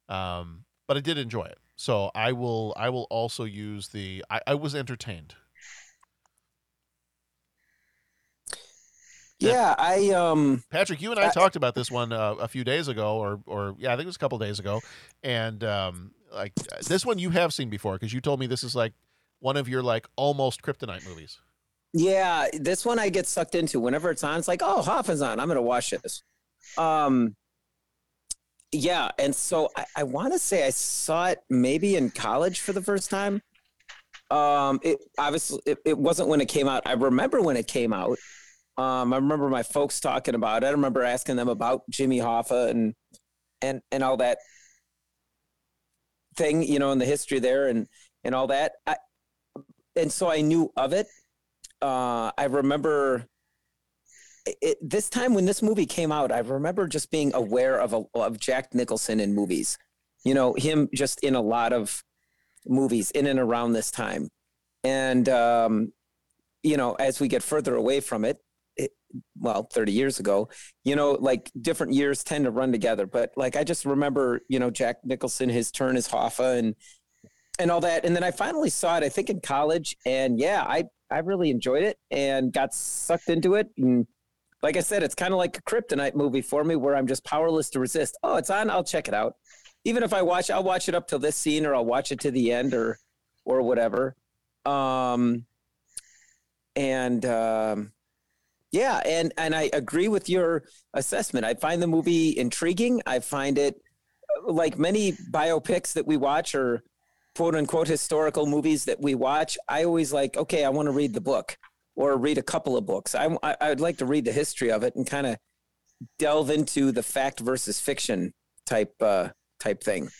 Um, but I did enjoy it. So I will I will also use the I, I was entertained. Yeah, I um Patrick, you and I, I- talked about this one uh, a few days ago, or or yeah, I think it was a couple days ago, and um, like this one you have seen before because you told me this is like one of your like almost kryptonite movies. Yeah, this one I get sucked into whenever it's on. It's like, oh, Hoffa's on. I'm gonna watch this. Um, yeah, and so I, I want to say I saw it maybe in college for the first time. Um, it obviously it, it wasn't when it came out. I remember when it came out. Um, I remember my folks talking about it. I remember asking them about Jimmy Hoffa and and and all that thing, you know, in the history there and and all that. I, and so I knew of it. Uh, I remember it, this time when this movie came out. I remember just being aware of a, of Jack Nicholson in movies. You know, him just in a lot of movies in and around this time, and um, you know, as we get further away from it, it, well, 30 years ago, you know, like different years tend to run together. But like, I just remember, you know, Jack Nicholson, his turn as Hoffa and, and all that. And then I finally saw it, I think in college. And yeah, I, I really enjoyed it and got sucked into it. And like I said, it's kind of like a kryptonite movie for me where I'm just powerless to resist. Oh, it's on. I'll check it out. Even if I watch, I'll watch it up till this scene, or I'll watch it to the end, or or whatever. Um, and um, yeah, and and I agree with your assessment. I find the movie intriguing. I find it like many biopics that we watch or quote unquote historical movies that we watch. I always like, okay, I want to read the book or read a couple of books. I I, I would like to read the history of it and kind of delve into the fact versus fiction type uh, type thing.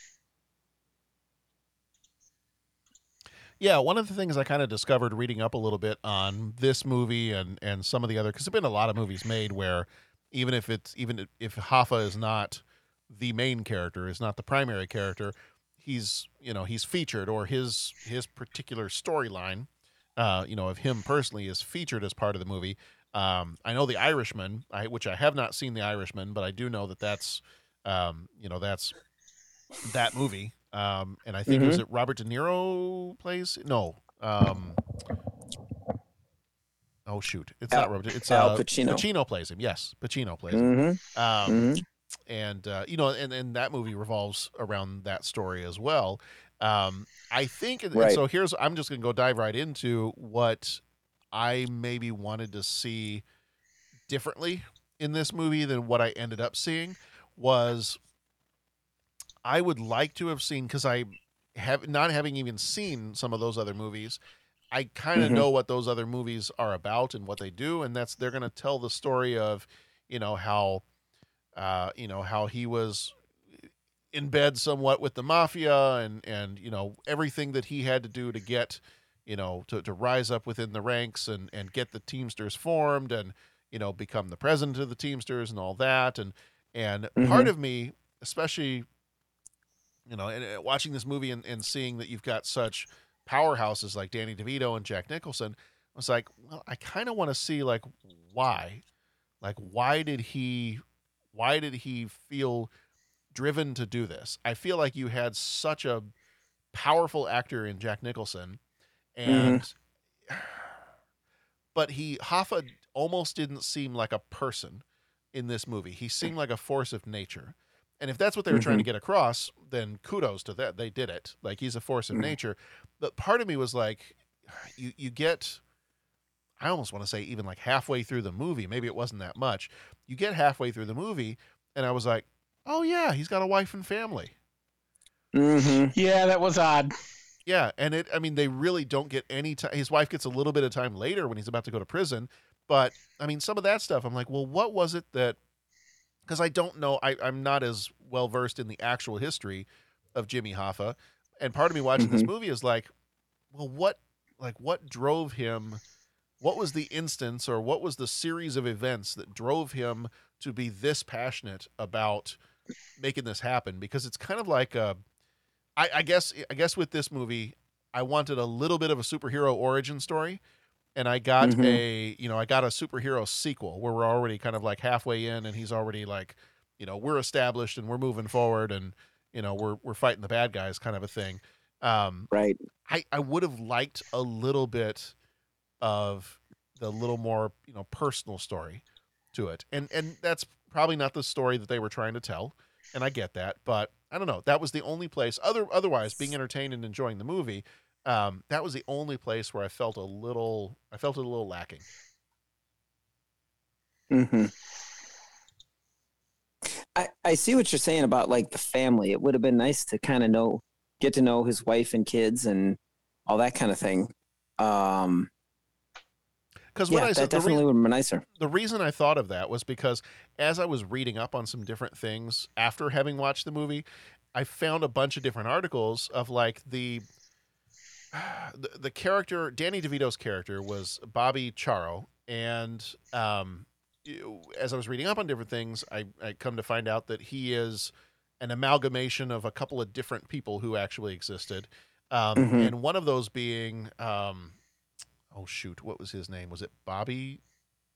Yeah, one of the things I kind of discovered reading up a little bit on this movie and and some of the other because there've been a lot of movies made where even if it's even if Hoffa is not the main character, is not the primary character, he's you know he's featured or his his particular storyline, uh, you know of him personally is featured as part of the movie. Um, I know the Irishman, I, which I have not seen the Irishman, but I do know that that's um, you know that's that movie. Um, and I think Mm-hmm. was it Robert De Niro plays? No. Um, oh shoot, it's Al- not Robert. It's Al uh, Pacino. Pacino plays him. Yes, Pacino plays him. Mhm. Um, Mhm. And uh, you know, and and that movie revolves around that story as well. Um, I think, and, and Right. so here's I'm just gonna go dive right into what I maybe wanted to see differently in this movie than what I ended up seeing was I would like to have seen because I have not having even seen some of those other movies. I kind of Mhm. know what those other movies are about and what they do, and that's they're going to tell the story of, you know how, uh, you know how he was in bed somewhat with the mafia and and you know everything that he had to do to get, you know, to, to rise up within the ranks and and get the Teamsters formed and you know become the president of the Teamsters and all that and and part Mhm. of me, especially you know, and uh, watching this movie and, and seeing that you've got such powerhouses like Danny DeVito and Jack Nicholson, I was like, well, I kind of want to see like why, like why did he, why did he feel driven to do this? I feel like you had such a powerful actor in Jack Nicholson, and but he Hoffa almost didn't seem like a person in this movie. He seemed like a force of nature. And if that's what they were trying to Mhm. get across, then kudos to that. They did it. Like he's a force of Mhm. nature. But part of me was like, you you get I almost want to say even like halfway through the movie, maybe it wasn't that much. You get halfway through the movie, and I was like, oh yeah, he's got a wife and family. Mhm. Yeah, that was odd. Yeah, and it I mean they really don't get any time. His wife gets a little bit of time later when he's about to go to prison, but I mean some of that stuff I'm like, well, what was it that because I don't know, I, I'm not as well versed in the actual history of Jimmy Hoffa, and part of me watching this Mhm. movie is like, well, what like what drove him? What was the instance or what was the series of events that drove him to be this passionate about making this happen? Because it's kind of like a I, I guess I guess with this movie, I wanted a little bit of a superhero origin story, and I got Mhm. a you know I got a superhero sequel where we're already kind of like halfway in, and he's already like, you know, we're established and we're moving forward, and you know we're we're fighting the bad guys, kind of a thing. Um, Right. I I would have liked a little bit of the little more you know personal story to it, and and that's probably not the story that they were trying to tell, and I get that, but I don't know. That was the only place. Other otherwise, being entertained and enjoying the movie, um, that was the only place where I felt a little. I felt it a little lacking. hmm I, I see what you're saying about like the family. It would have been nice to kind of know, get to know his wife and kids and all that kind of thing. Um, Because yeah, when I that said the, definitely rea- would been nicer. the reason I thought of that was because as I was reading up on some different things after having watched the movie, I found a bunch of different articles of like the the, the character Danny DeVito's character was Bobby Ciaro, and um, as I was reading up on different things, I, I come to find out that he is an amalgamation of a couple of different people who actually existed, um, Mhm. and one of those being um, oh shoot, what was his name? Was it Bobby?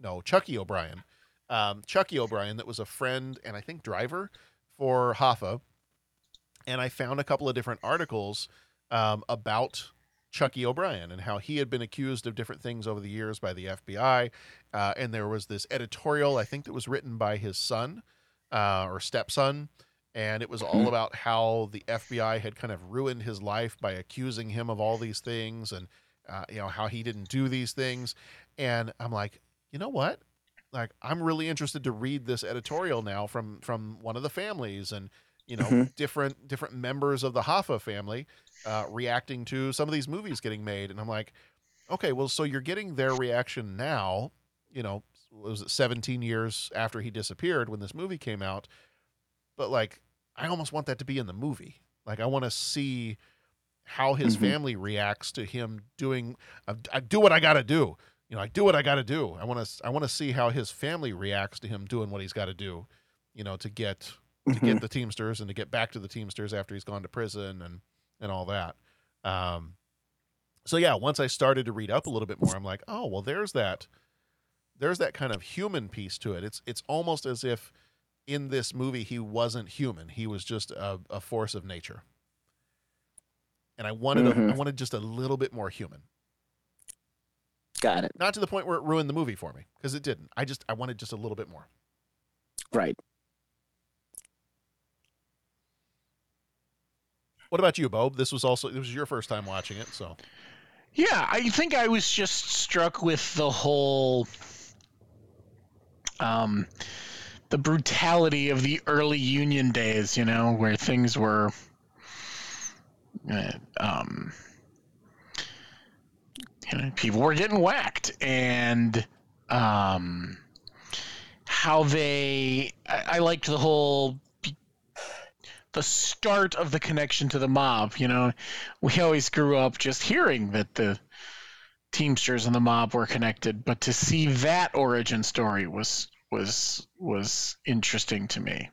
No, Chucky O'Brien. Um, Chucky O'Brien, that was a friend and I think driver for Hoffa. And I found a couple of different articles um, about Chucky O'Brien and how he had been accused of different things over the years by the FBI. Uh, and there was this editorial, I think, that was written by his son uh, or stepson. And it was all about how the FBI had kind of ruined his life by accusing him of all these things and, uh, you know, how he didn't do these things. And I'm like, you know what? Like, I'm really interested to read this editorial now from from one of the families and, you know, Mhm. different different members of the Hoffa family uh, reacting to some of these movies getting made, and I'm like, okay, well, so you're getting their reaction now. You know, was it 17 years after he disappeared when this movie came out? But like, I almost want that to be in the movie. Like, I want to see how his Mhm. family reacts to him doing. I, I do what I got to do. You know, I do what I got to do. I want to. I want to see how his family reacts to him doing what he's got to do. You know, to get to get the Teamsters and to get back to the Teamsters after he's gone to prison and and all that. Um, so yeah, once I started to read up a little bit more, I'm like, oh well, there's that, there's that kind of human piece to it. It's it's almost as if in this movie he wasn't human; he was just a, a force of nature. And I wanted a, I Mhm. wanted just a little bit more human. Got it. Not to the point where it ruined the movie for me because it didn't. I just I wanted just a little bit more. Right. What about you, Bob? This was also this was your first time watching it, so Yeah, I think I was just struck with the whole um the brutality of the early union days, you know, where things were uh, um you know, people were getting whacked and um how they I, I liked the whole the start of the connection to the mob. You know, we always grew up just hearing that the Teamsters and the mob were connected, but to see that origin story was was was interesting to me.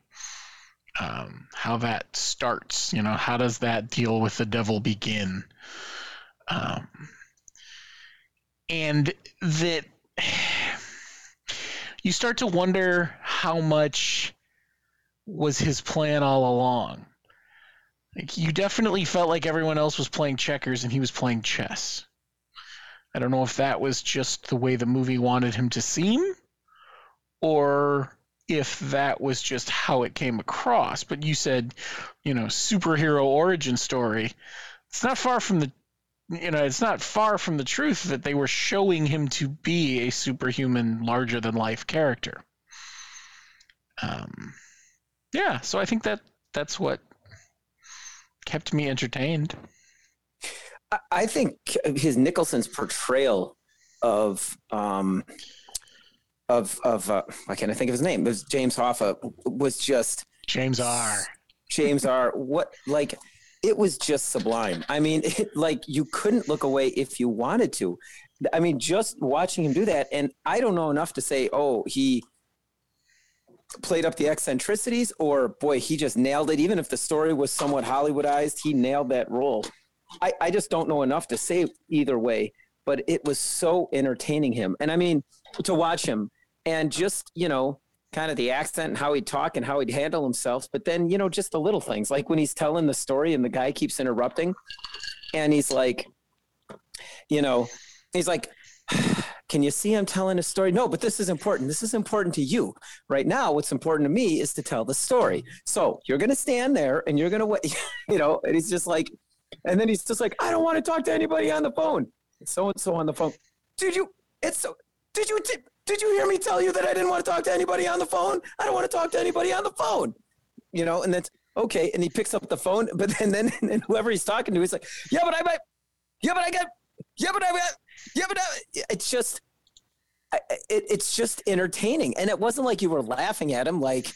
Um, how that starts, you know, how does that deal with the devil begin? Um, and that you start to wonder how much was his plan all along. Like you definitely felt like everyone else was playing checkers and he was playing chess. I don't know if that was just the way the movie wanted him to seem or if that was just how it came across. But you said, you know, superhero origin story. It's not far from the you know, it's not far from the truth that they were showing him to be a superhuman larger than life character. Um yeah, so I think that that's what kept me entertained. I- think his Nicholson's portrayal of um of of uh, why can't I think of his name? It was James Hoffa was just James R. James R. What like it was just sublime. I mean, it, like you couldn't look away if you wanted to. I mean, just watching him do that, and I don't know enough to say, oh, he played up the eccentricities, or boy, he just nailed it. Even if the story was somewhat Hollywoodized, he nailed that role. I, I just don't know enough to say either way, but it was so entertaining him. And I mean, to watch him and uh-huh. just, you know, kind of the accent and how he'd talk and how he'd handle himself. But then, you know, just the little things like when he's telling the story and the guy keeps interrupting and he's like, you know, he's like, can you see I'm telling a story? No, but this is important. This is important to you. Right now, what's important to me is to tell the story. So you're going to stand there and you're going to wait, you know, and he's just like, and then he's just like, I don't want to talk to anybody on the phone. So and so on the phone. Did you, it's so, did you, did, you hear me tell you that I didn't want to talk to anybody on the phone? I don't want to talk to anybody on the phone. You know, and that's okay. And he picks up the phone, but then, then, and whoever he's talking to, he's like, yeah, but I might, yeah, but I got, yeah, but I got, yeah, but I, it's just, it, it's just entertaining. And it wasn't like you were laughing at him, like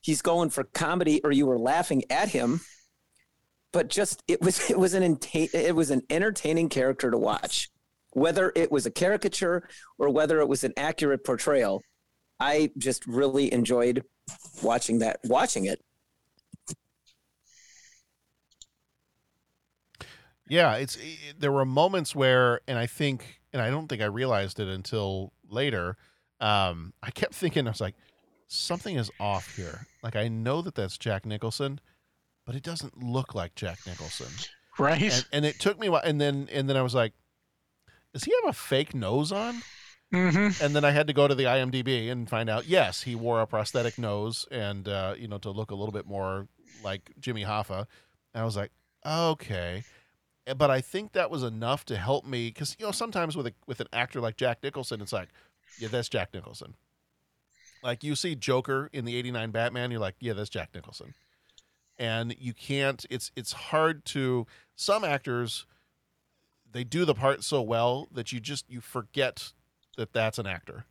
he's going for comedy or you were laughing at him, but just, it was, it was an, it was an entertaining character to watch, whether it was a caricature or whether it was an accurate portrayal. I just really enjoyed watching that, watching it. Yeah, it's it, there were moments where, and I think, and I don't think I realized it until later. Um, I kept thinking, I was like, something is off here. Like I know that that's Jack Nicholson, but it doesn't look like Jack Nicholson. Right. And, and it took me a while, and then and then I was like, does he have a fake nose on? Mm-hmm. And then I had to go to the IMDb and find out. Yes, he wore a prosthetic nose, and uh, you know to look a little bit more like Jimmy Hoffa. And I was like, okay. Eh, But I think that was enough to help me because you know sometimes with a with an actor like Jack Nicholson, it's like, yeah, that's Jack Nicholson. Like you see Joker in the '89 Batman, you're like, yeah, that's Jack Nicholson. And you can't. It's it's hard to. Some actors, they do the part so well that you just you forget that that's an actor.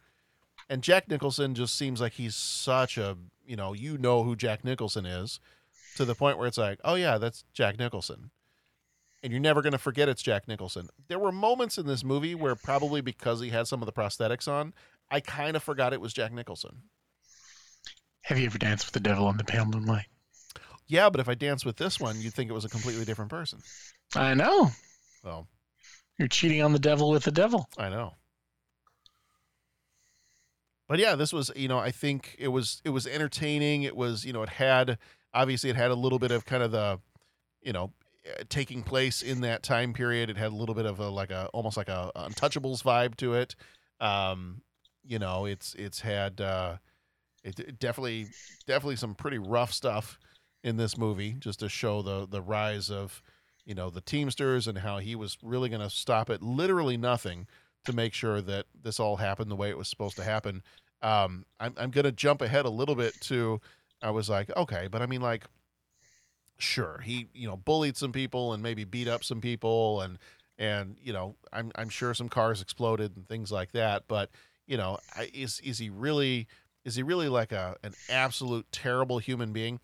And Jack Nicholson just seems like he's such a you know you know who Jack Nicholson is, to the point where it's like, oh yeah, that's Jack Nicholson and you're never going to forget it's Jack Nicholson. There were moments in this movie where probably because he had some of the prosthetics on, I kind of forgot it was Jack Nicholson. Have you ever danced with the devil in the pale moonlight? Yeah, but if I danced with this one, you'd think it was a completely different person. I know. So You're cheating on the devil with the devil. I know. But yeah, this was, you know, I think it was it was entertaining. It was, you know, it had obviously it had a little bit of kind of the, you know, taking place in that time period. It had a little bit of a like a almost like a Untouchables vibe to it. Um, you know, it's it's had uh, it, it definitely definitely some pretty rough stuff in this movie, just to show the the rise of you know the Teamsters and how he was really going to stop at literally nothing to make sure that this all happened the way it was supposed to happen. Um, I'm I'm going to jump ahead a little bit to I was like, okay, but I mean like sure he you know bullied some people and maybe beat up some people and and you know I'm I'm sure some cars exploded and things like that but you know is is he really is he really like a an absolute terrible human being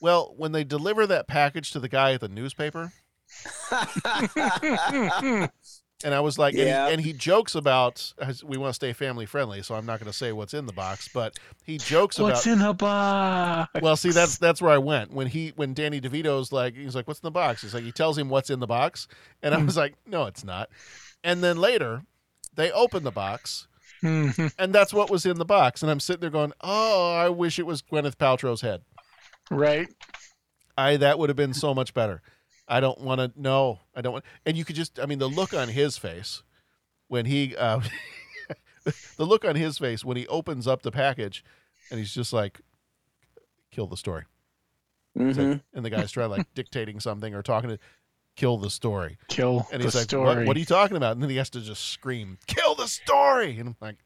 well when they deliver that package to the guy at the newspaper and I was like, and, he, and he jokes about we want to stay family friendly, so I'm not going to say what's in the box, but he jokes What's about what's in the box? well, see, that's that's where I went when he when Danny DeVito's like he's like, "What's in the box?" He's like, he tells him what's in the box, and I was like, "No, it's not." And then later, they open the box, Mhm. and that's what was in the box, and I'm sitting there going, "Oh, I wish it was Gwyneth Paltrow's head." Right. I that would have been so much better. I don't want to. No, I don't want. And you could just. I mean, the look on his face when he, uh, the look on his face when he opens up the package, and he's just like, "Kill the story." It's like- Mhm. and the guy's trying like dictating something or talking to kill the story. Kill And the he's like, story. what, what are you talking about? And then he has to just scream, kill the story. And I'm like,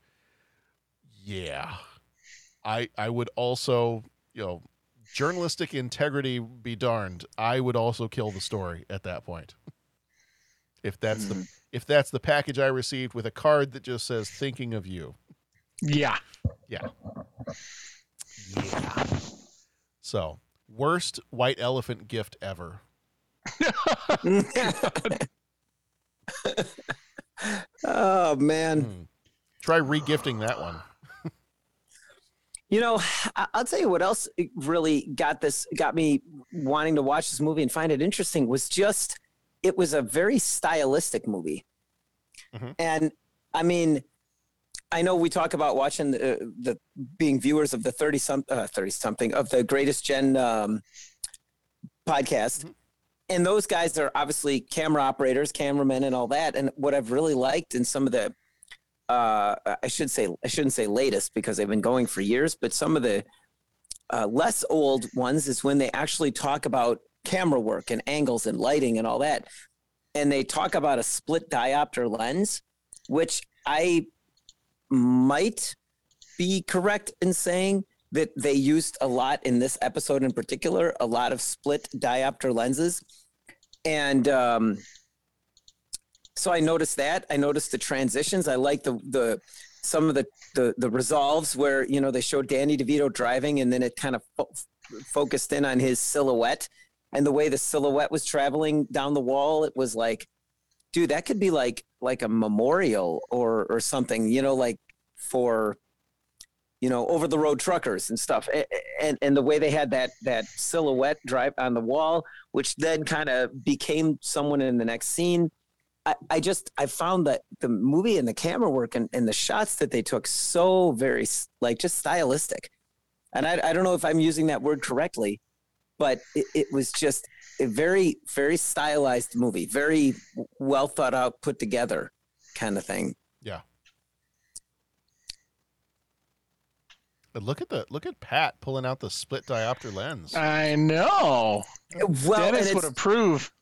yeah. I I would also, you know, journalistic integrity be darned. I would also kill the story at that point. If that's the if that's the package I received with a card that just says thinking of you. Yeah. Yeah. Yeah. So, worst white elephant gift ever. oh man. Hmm. Try regifting that one. You know, I'll tell you what else really got this got me wanting to watch this movie and find it interesting was just it was a very stylistic movie. Mhm. And I mean, I know we talk about watching the, the being viewers of the 30 some uh, 30 something of the greatest gen um, podcast. And those guys are obviously camera operators, cameramen and all that. And what I've really liked in some of the uh, I should say I shouldn't say latest because they've been going for years, but some of the uh, less old ones is when they actually talk about camera work and angles and lighting and all that, and they talk about a split diopter lens, which I might be correct in saying that they used a lot in this episode in particular, a lot of split diopter lenses, and um, so I noticed that. I noticed the transitions. I like the the some of the the the resolves where you know they showed Danny DeVito driving, and then it kind of fo- focused in on his silhouette and the way the silhouette was traveling down the wall. It was like, dude, that could be like like a memorial or or something. You know, like for you know over the road truckers and stuff A- a- and and the way they had that that silhouette drive on the wall which then kind of became someone in the next scene I, I just I found that the movie and the camera work and, and the shots that they took so very like just stylistic, and I, I don't know if I'm using that word correctly, but it, it was just a very very stylized movie, very well thought out, put together kind of thing. Yeah. But look at the look at Pat pulling out the split diopter lens. I know. Well, Dennis would approve.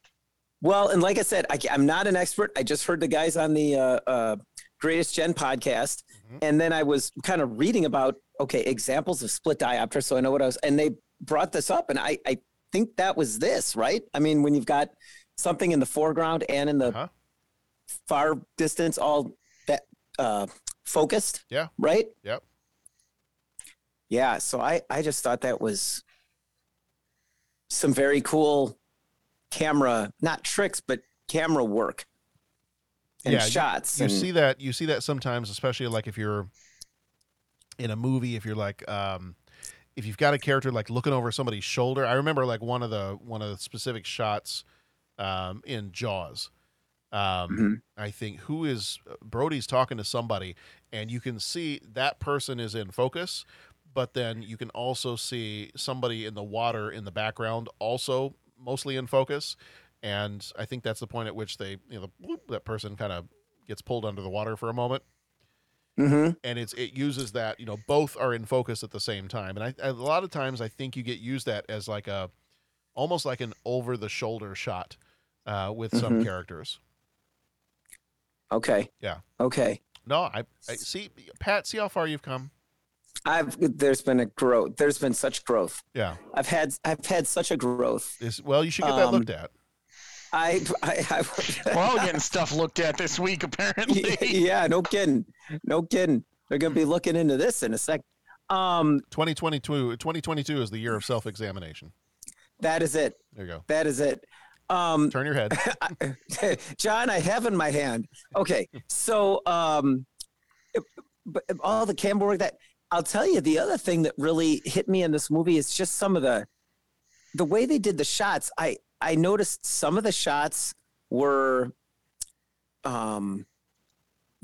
Well, and like I said, I, am not an expert. I just heard the guys on the uh, uh, Greatest Gen podcast, and then I was kind of reading about okay examples of split diopter, so I know what I was. And they brought this up, and I I think that was this, right? I mean, when you've got something in the foreground and in the far distance, all that uh, focused. Yeah. Right. Yep. Yeah. So I I just thought that was some very cool camera, not tricks, but camera work and you- shots. You, and, see that you see that sometimes, especially like if you're in a movie, if you're like um if you've got a character like looking over somebody's shoulder. I remember like one of the one of the specific shots um in Jaws. Um Mm-hmm. I think who is Brody's talking to somebody and you can see that person is in focus, but then you can also see somebody in the water in the background also mostly in focus. And I think that's the point at which they, you know, the, whoop, that person kind of gets pulled under the water for a moment. Mhm. And it's it uses that you know both are in focus at the same time, and I a lot of times I think you get used that as like a almost like an over the shoulder shot uh, with some Mhm. characters. Okay. Yeah. Okay. No, I, I see Pat. See how far you've come. I've there's been a growth. There's been such growth. Yeah. I've had I've had such a growth. This, well, you should get that Um, looked at. I I, I We're all getting stuff looked at this week, apparently. yeah, no kidding, no kidding. They're gonna be looking into this in a sec. Um, 2022 2022 is the year of self examination. that is it. There you go. That is it. Um, Turn your head. John, I have in my hand. Okay, so um, but all the camera work that I'll tell you. The other thing that really hit me in this movie is just some of the the way they did the shots. I I noticed some of the shots were um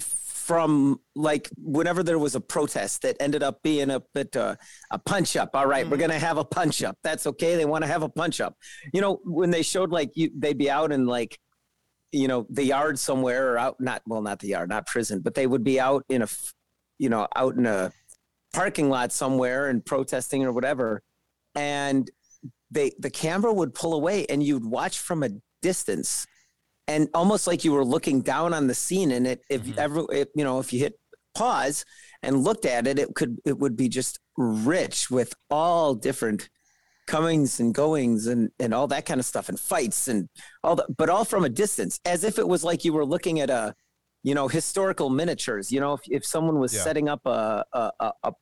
from like whenever there was a protest that ended up being a bit uh, a punch up. All right, we're gonna have a punch up. That's okay. They want to have a punch up. You know, when they showed like you, they'd be out in like you know the yard somewhere or out not well not the yard not prison but they would be out in a you know out in a parking lot somewhere and protesting or whatever. And they the camera would pull away and you'd watch from a distance. And almost like you were looking down on the scene and it if mm-hmm. ever if, you know if you hit pause and looked at it it could it would be just rich with all different comings and goings and and all that kind of stuff and fights and all that but all from a distance as if it was like you were looking at a you know historical miniatures. You know if, if someone was Yeah. setting up a a, a,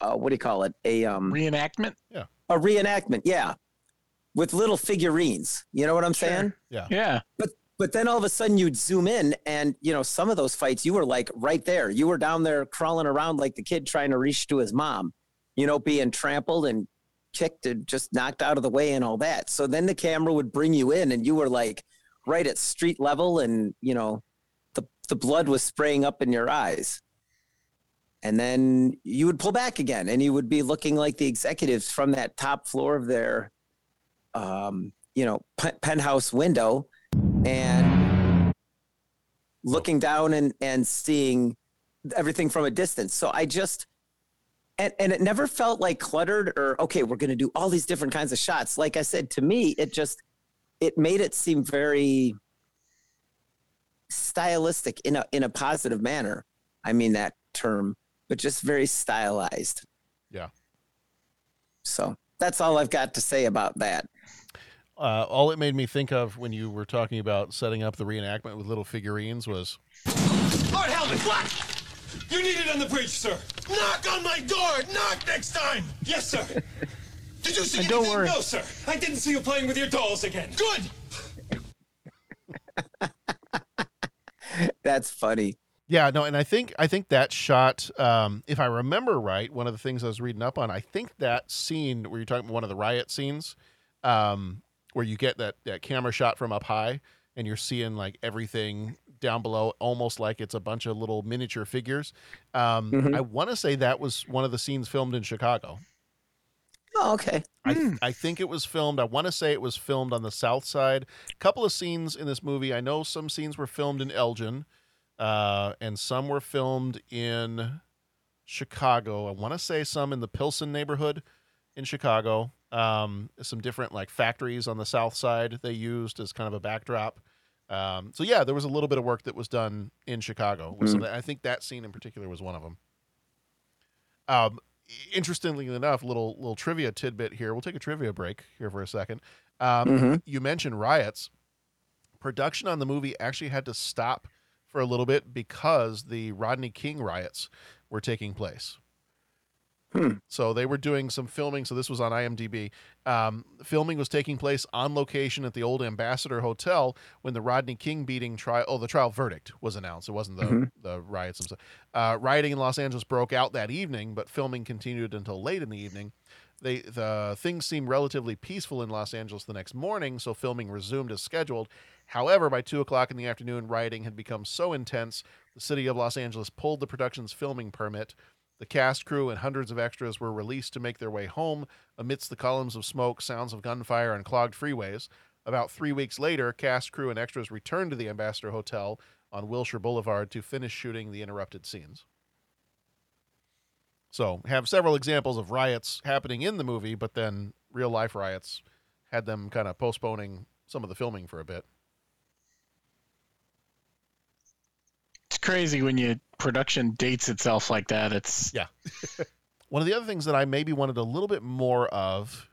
a, a what do you call it? A um reenactment? Yeah. A reenactment yeah. With little figurines. You know what i'm saying? Yeah. Yeah. but but then all of a sudden you'd zoom in and you know some of those fights you were like right there. You were down there crawling around like the kid trying to reach to his mom you know being trampled and kicked and just knocked out of the way and all that. So then the camera would bring you in and you were like right at street level and you know the the blood was spraying up in your eyes and then you would pull back again and you would be looking like the executives from that top floor of their um, you know pe- penthouse window and looking down and and seeing everything from a distance. So i just and, and it never felt like cluttered or okay we're going to do all these different kinds of shots. Like i said to me it just it made it seem very stylistic in a in a positive manner. I mean that term but just very stylized Yeah. so that's all i've got to say about that Uh, all it made me think of when you were talking about setting up the reenactment with little figurines was Lord help me! What? You need it on the bridge, sir. Knock on my door. Knock next time. Yes, sir. Did you see And don't anything? worry. No, sir. I didn't see you playing with your dolls again. Good. that's funny Yeah, no, and I think I think that shot, um, if I remember right, one of the things I was reading up on, I think that scene where you're talking about one of the riot scenes, um, where you get that that camera shot from up high and you're seeing like everything down below, almost like it's a bunch of little miniature figures. Um, Mhm. I want to say that was one of the scenes filmed in Chicago. Oh, okay. I, I think it was filmed. I want to say it was filmed on the south side. A couple of scenes in this movie. I know some scenes were filmed in Elgin, uh, and some were filmed in Chicago. I want to say some in the Pilsen neighborhood in Chicago. Um, some different like factories on the south side they used as kind of a backdrop. Um, so yeah, there was a little bit of work that was done in Chicago. with some of that- I think that scene in particular was one of them. Um, interestingly enough, little little trivia tidbit here. We'll take a trivia break here for a second. Um, Mhm. You mentioned riots. Production on the movie actually had to stop for a little bit because the Rodney King riots were taking place. So they were doing some filming. So this was on IMDb. Um, filming was taking place on location at the old Ambassador Hotel when the Rodney King beating trial. Oh, the trial verdict was announced. It wasn't the Mhm. the riots themselves. Uh, rioting in Los Angeles broke out that evening, but filming continued until late in the evening. They the things seemed relatively peaceful in Los Angeles the next morning, so filming resumed as scheduled. However, by two o'clock in the afternoon, rioting had become so intense, the city of Los Angeles pulled the production's filming permit. The cast, crew, and hundreds of extras were released to make their way home amidst the columns of smoke, sounds of gunfire, and clogged freeways. About three weeks later, cast, crew, and extras returned to the Ambassador Hotel on Wilshire Boulevard to finish shooting the interrupted scenes. So, have several examples of riots happening in the movie, but then real life riots had them kind of postponing some of the filming for a bit. Crazy when your production dates itself like that. It's yeah. One of the other things that I maybe wanted a little bit more of,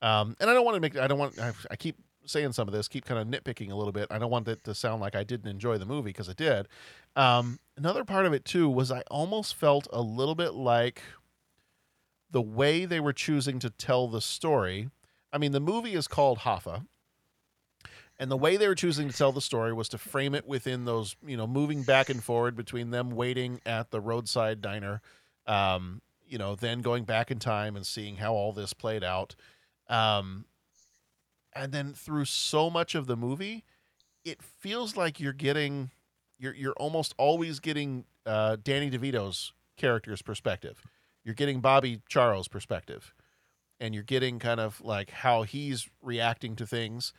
um, and I don't want to make, I don't want, I, I keep saying some of this, keep kind of nitpicking a little bit. I don't want it to sound like I didn't enjoy the movie because I did. Um, another part of it too was I almost felt a little bit like the way they were choosing to tell the story. I mean, the movie is called Hoffa, and the way they were choosing to tell the story was to frame it within those, you know, moving back and forward between them waiting at the roadside diner, um, you know, then going back in time and seeing how all this played out. Um, and then through so much of the movie, it feels like you're getting, you're you're almost always getting uh, Danny DeVito's character's perspective. You're getting Bobby Ciaro's perspective, and you're getting kind of like how he's reacting to things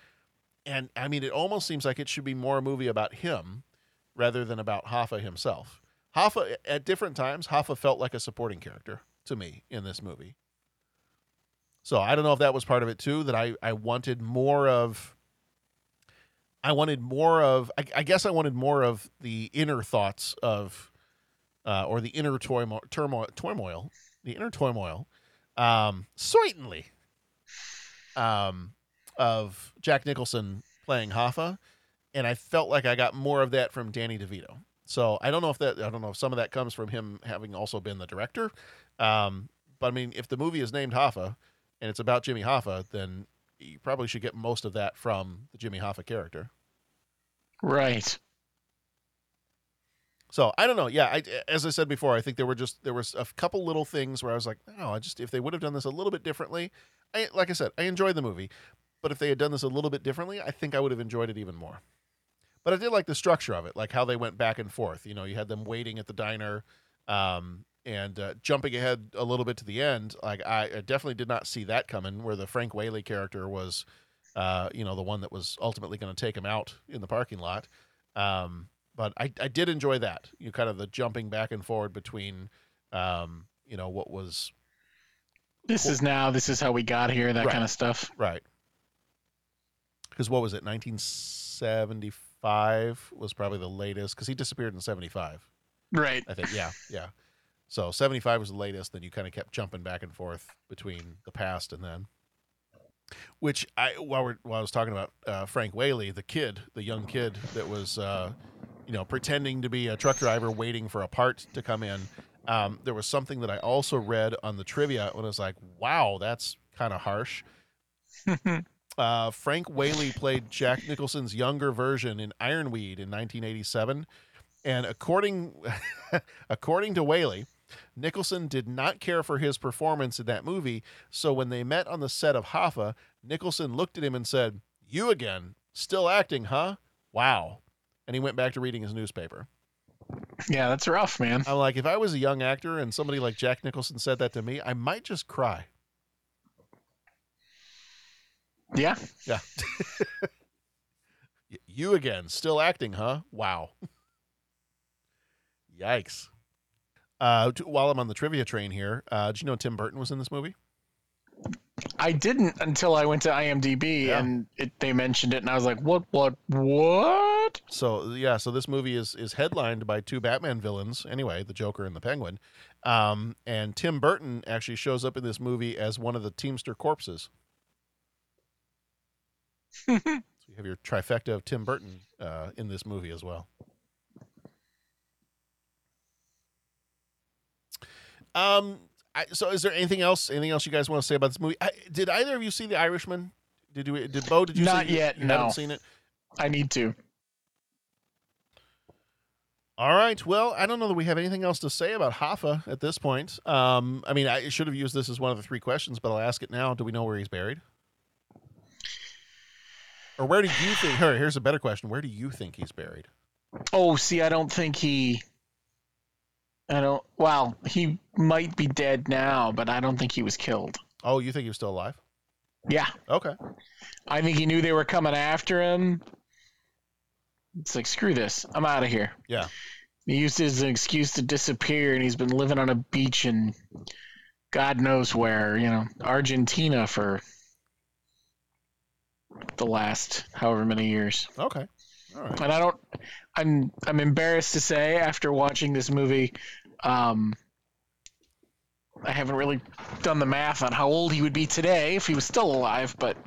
and I mean, it almost seems like it should be more a movie about him rather than about Hoffa himself. Hoffa, at different times, Hoffa felt like a supporting character to me in this movie. So I don't know if that was part of it too. That I I wanted more of. I wanted more of. I, I guess I wanted more of the inner thoughts of, uh, or the inner turmoil, turmoil, turmoil, the inner turmoil. Um, certainly. Um, of Jack Nicholson playing Hoffa, and I felt like I got more of that from Danny DeVito. So I don't know if that I don't know if some of that comes from him having also been the director. Um, but I mean, if the movie is named Hoffa and it's about Jimmy Hoffa, then you probably should get most of that from the Jimmy Hoffa character. right. So I don't know. Yeah, I, as I said before, I think there were just there was a couple little things where I was like, no, I just if they would have done this a little bit differently, I like I said, I enjoyed the movie, but if they had done this a little bit differently, I think I would have enjoyed it even more. But I did like the structure of it, like how they went back and forth. You know, you had them waiting at the diner, um, and uh, jumping ahead a little bit to the end. Like I, I definitely did not see that coming, where the Frank Whaley character was, uh, you know, the one that was ultimately going to take him out in the parking lot. Um, but I, I did enjoy that. You know, kind of the jumping back and forward between, um, you know, what was This is now. This is how we got here. That Right. kind of stuff. right. Because what was it? 1975 was probably the latest. Because he disappeared in 75. Right. I think. Yeah, yeah. So 75 was the latest. Then you kind of kept jumping back and forth between the past and then. Which I while we're while I was talking about uh, Frank Whaley, the kid, the young kid that was, uh, you know, pretending to be a truck driver, waiting for a part to come in. Um, there was something that I also read on the trivia and I was like, "Wow, that's kind of harsh." uh, Frank Whaley played Jack Nicholson's younger version in Ironweed in 1987, and according according to Whaley, Nicholson did not care for his performance in that movie. So when they met on the set of Hoffa, Nicholson looked at him and said, "You again? Still acting, huh? Wow!" And he went back to reading his newspaper. Yeah, that's rough, man. I'm like, if I was a young actor and somebody like Jack Nicholson said that to me, I might just cry. Yeah. Yeah. You again, still acting, huh? Wow. Yikes. Uh, t- while I'm on the trivia train here, uh, did you know Tim Burton was in this movie? I didn't until I went to IMDb Yeah. and it, they mentioned it, and I was like, "What? What? What?" So yeah, so this movie is is headlined by two Batman villains. Anyway, the Joker and the Penguin. Um, and Tim Burton actually shows up in this movie as one of the Teamster corpses. so you have your trifecta of Tim Burton uh, in this movie as well. Um. I, so, is there anything else? Anything else you guys want to say about this movie? I, did either of you see The Irishman? Did you? Did Bo? Did you? Not see, you- yet, You no. haven't seen it. I need to. All right. Well, I don't know that we have anything else to say about Hoffa at this point. Um, I mean, I should have used this as one of the three questions, but I'll ask it now. Do we know where he's buried? Or where do you think? Here, here's a better question. Where do you think he's buried? Oh, see, I don't think he. I don't. Well, he might be dead now, but I don't think he was killed. Oh, you think he was still alive? Yeah, Okay. I think he knew they were coming after him. It's like screw this, I'm out of here. Yeah. He used it as an excuse to disappear, and he's been living on a beach in God knows where, you know, Argentina for the last however many years. Okay. All right. And I don't. I'm I'm embarrassed to say after watching this movie, um, I haven't really done the math on how old he would be today if he was still alive. But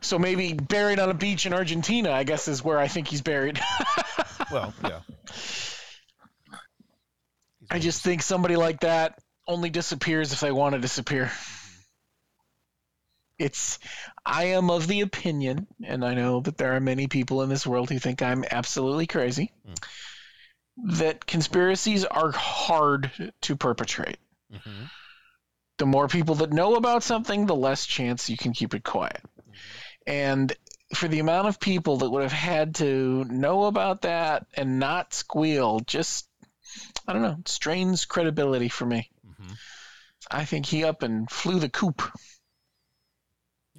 so maybe buried on a beach in Argentina, I guess, is where I think he's buried. Well, yeah. I just think somebody like that only disappears if they want to disappear. It's, I am of the opinion, and I know that there are many people in this world who think I'm absolutely crazy, hmm. that conspiracies are hard to perpetrate. Mm-hmm. The more people that know about something, the less chance you can keep it quiet. Mm-hmm. And for the amount of people that would have had to know about that and not squeal, just I don't know, strains credibility for me. Mm-hmm. I think he up and flew the coop.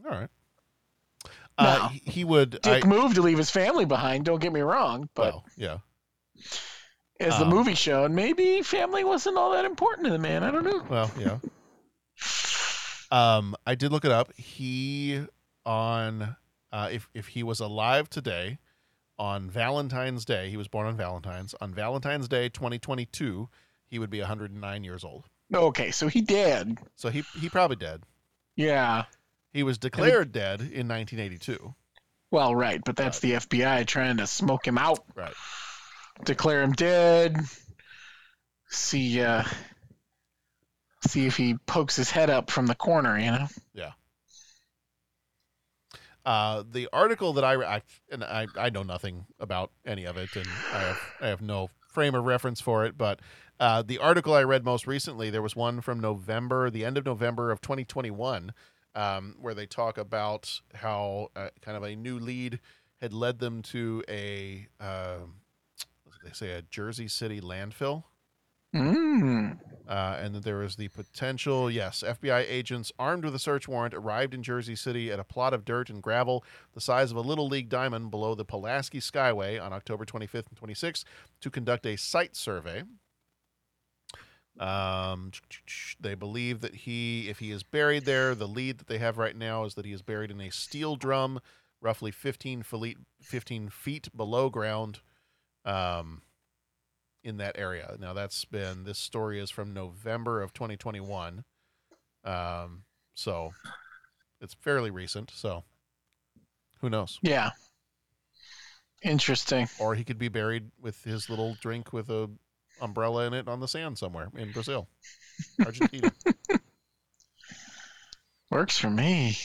All right. Uh, he- he would. Dick I, moved to leave his family behind. Don't get me wrong, but well, yeah. as the um, movie showed, maybe family wasn't all that important to the man. I don't know. Well, yeah. Um, I did look it up. He on uh, if if he was alive today on Valentine's Day, he was born on Valentine's. On Valentine's Day, 2022, he would be 109 years old. Okay, so he did. So he he probably dead. Yeah. He was declared dead in 1982. Well, right, but that's the FBI trying to smoke him out. Right. Declare him dead. See, uh, see if he pokes his head up from the corner. You know. Yeah. Uh, the article that I, I and I, I know nothing about any of it, and I have I have no frame of reference for it. But uh, the article I read most recently, there was one from November, the end of November of 2021, um, where they talk about how uh, kind of a new lead had led them to a, did they say, a Jersey City landfill. Mm. Uh, and that there was the potential, yes, FBI agents armed with a search warrant arrived in Jersey City at a plot of dirt and gravel the size of a little league diamond below the Pulaski Skyway on October 25th and 26th to conduct a site survey. Um, they believe that he, if he is buried there, the lead that they have right now is that he is buried in a steel drum, roughly 15 feet, 15 feet below ground. Um, in that area. Now that's been this story is from November of 2021. Um so it's fairly recent, so who knows? Yeah. Interesting. Or he could be buried with his little drink with a umbrella in it on the sand somewhere in Brazil. Argentina. Works for me.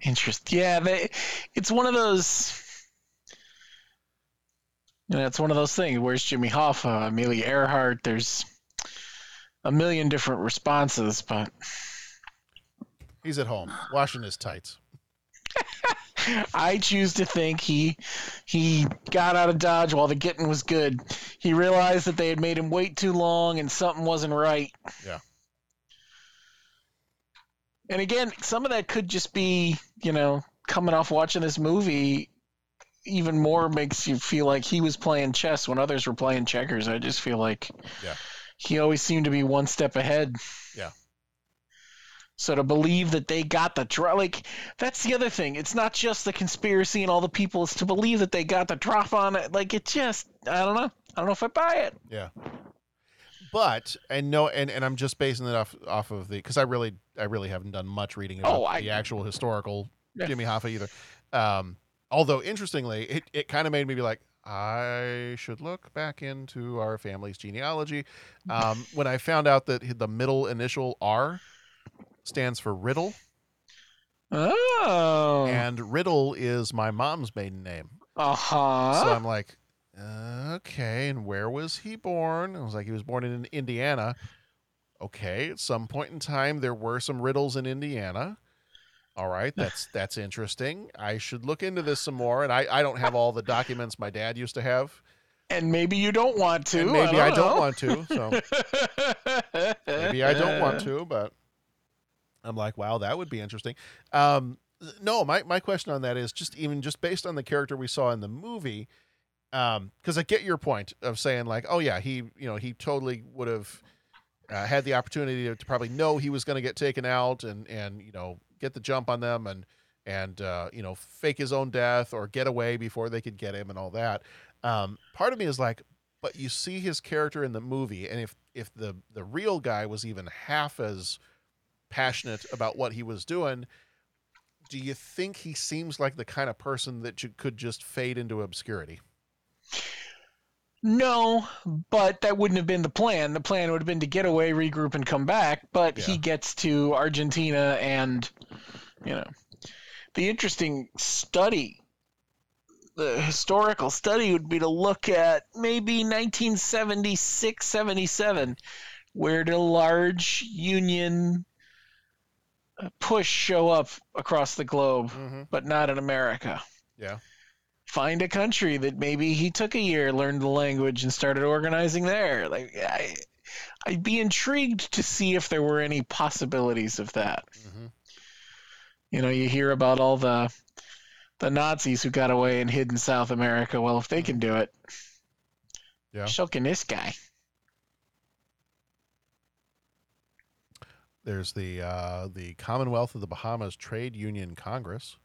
Interest. Yeah, they, it's one of those. You know, it's one of those things. Where's Jimmy Hoffa, Amelia Earhart? There's a million different responses, but He's at home washing his tights. I choose to think he he got out of Dodge while the getting was good. He realized that they had made him wait too long and something wasn't right. Yeah. And again, some of that could just be, you know, coming off watching this movie even more makes you feel like he was playing chess when others were playing checkers. I just feel like Yeah. he always seemed to be one step ahead. Yeah. So to believe that they got the drop, like that's the other thing. It's not just the conspiracy and all the people. It's to believe that they got the drop on it. Like it just, I don't know. I don't know if I buy it. Yeah. But and no and, and I'm just basing it off off of the because I really I really haven't done much reading about Oh, I- the actual historical Yeah. Jimmy Hoffa either. Um, although interestingly, it, it kind of made me be like, I should look back into our family's genealogy. Um, when I found out that the middle initial R stands for Riddle, Oh. and Riddle is my mom's maiden name. Uh huh. So I'm like, okay, and where was he born? I was like, he was born in Indiana. Okay, at some point in time, there were some riddles in Indiana. All right, that's that's interesting. I should look into this some more. And I, I don't have all the documents my dad used to have. And maybe you don't want to. And maybe I don't, know. want to. So maybe I don't want to, but I'm like, wow, that would be interesting. Um, no, my, my question on that is just even just based on the character we saw in the movie, because I get your point of saying like, oh yeah, he you know he totally would have uh, had the opportunity to, to probably know he was going to get taken out and and you know get the jump on them and and uh, you know fake his own death or get away before they could get him and all that. Um, part of me is like, but you see his character in the movie, and if if the the real guy was even half as passionate about what he was doing, do you think he seems like the kind of person that you could just fade into obscurity? No, but that wouldn't have been the plan. The plan would have been to get away, regroup, and come back. But he gets to Argentina, and you know, the interesting study, the historical study, would be to look at maybe 1976, 77, where did a large Union push show up across the globe, mm-hmm. but not in America Yeah. find a country that maybe he took a year, learned the language, and started organizing there. Like I, I'd be intrigued to see if there were any possibilities of that. Mm-hmm. You know, you hear about all the the Nazis who got away and hid in South America. Well, if they can do it, Yeah. can this guy. There's the uh, the Commonwealth of the Bahamas Trade Union Congress.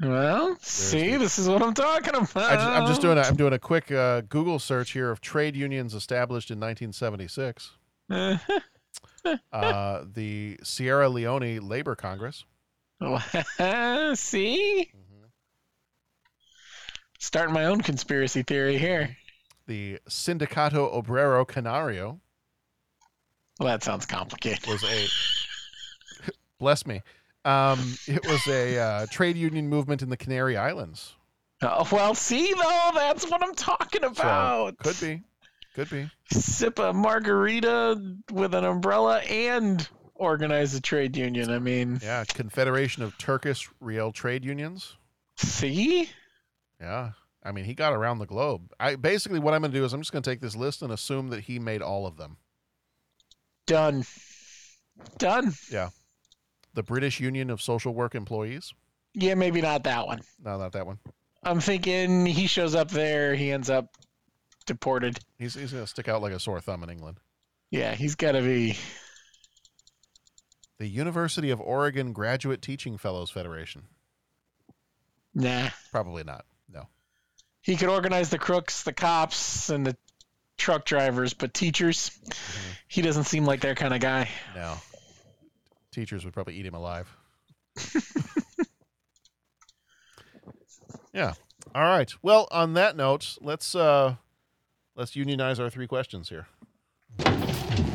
Well, see, this is what I'm talking about. I just, I'm just doing a, I'm doing a quick uh, Google search here of trade unions established in 1976. uh, the Sierra Leone Labor Congress. see, starting my own conspiracy theory here. The Sindicato Obrero Canario Well, that sounds complicated. was a bless me. Um, it was a uh, trade union movement in the Canary Islands. Oh, well, see, though, that's what I'm talking So, about. could be, could be. Sip a margarita with an umbrella and organize a trade union. I mean, Yeah, Confederation of Turkish Real Trade Unions. see? Yeah. I mean, he got around the globe. I basically what I'm going to do is I'm just going to take this list and assume that he made all of them. Done. Done. Yeah. The British Union of Social Work Employees. Yeah, maybe not that one. No, not that one. I'm thinking he shows up there, he ends up deported. He's he's going to stick out like a sore thumb in England. Yeah, he's got to be. The University of Oregon Graduate Teaching Fellows Federation. Nah. Probably not. No. He could organize the crooks, the cops, and the truck drivers, but teachers, mm-hmm. he doesn't seem like their kind of guy. No. Teachers would probably eat him alive. yeah. All right. Well, on that note, let's uh let's unionize our three questions here.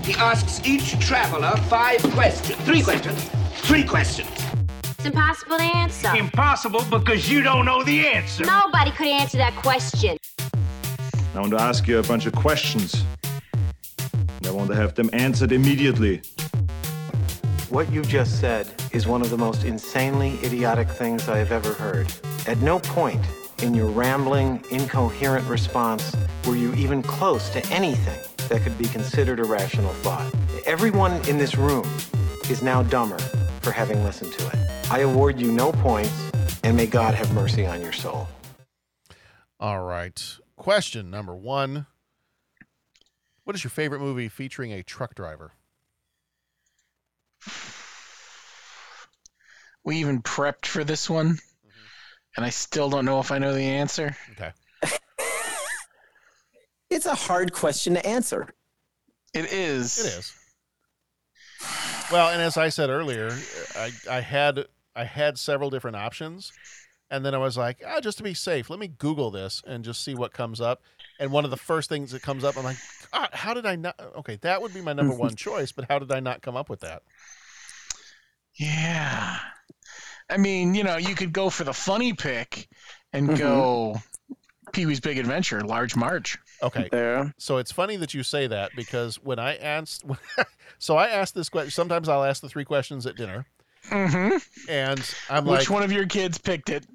He asks each traveler five questions. Three questions. Three questions. It's impossible to answer. Impossible because you don't know the answer. Nobody could answer that question. I want to ask you a bunch of questions. And I want to have them answered immediately. What you just said is one of the most insanely idiotic things I have ever heard. At no point in your rambling, incoherent response were you even close to anything that could be considered a rational thought. Everyone in this room is now dumber for having listened to it. I award you no points, and may God have mercy on your soul. All right. Question number one What is your favorite movie featuring a truck driver? We even prepped for this one, and I still don't know if I know the answer. Okay. It's a hard question to answer. It is. It is. Well, and as I said earlier, I, I had I had several different options, and then I was like, ah, just to be safe, let me Google this and just see what comes up. And one of the first things that comes up, I'm like, God, how did I not? Okay, that would be my number one choice, but how did I not come up with that? Yeah. I mean, you know, you could go for the funny pick and Mhm. go Pee Wee's Big Adventure, Large Marge. Okay. Yeah. So it's funny that you say that because when I asked, so I asked this question. Sometimes I'll ask the three questions at dinner, Mm-hmm. and I'm Which like, "Which one of your kids picked it?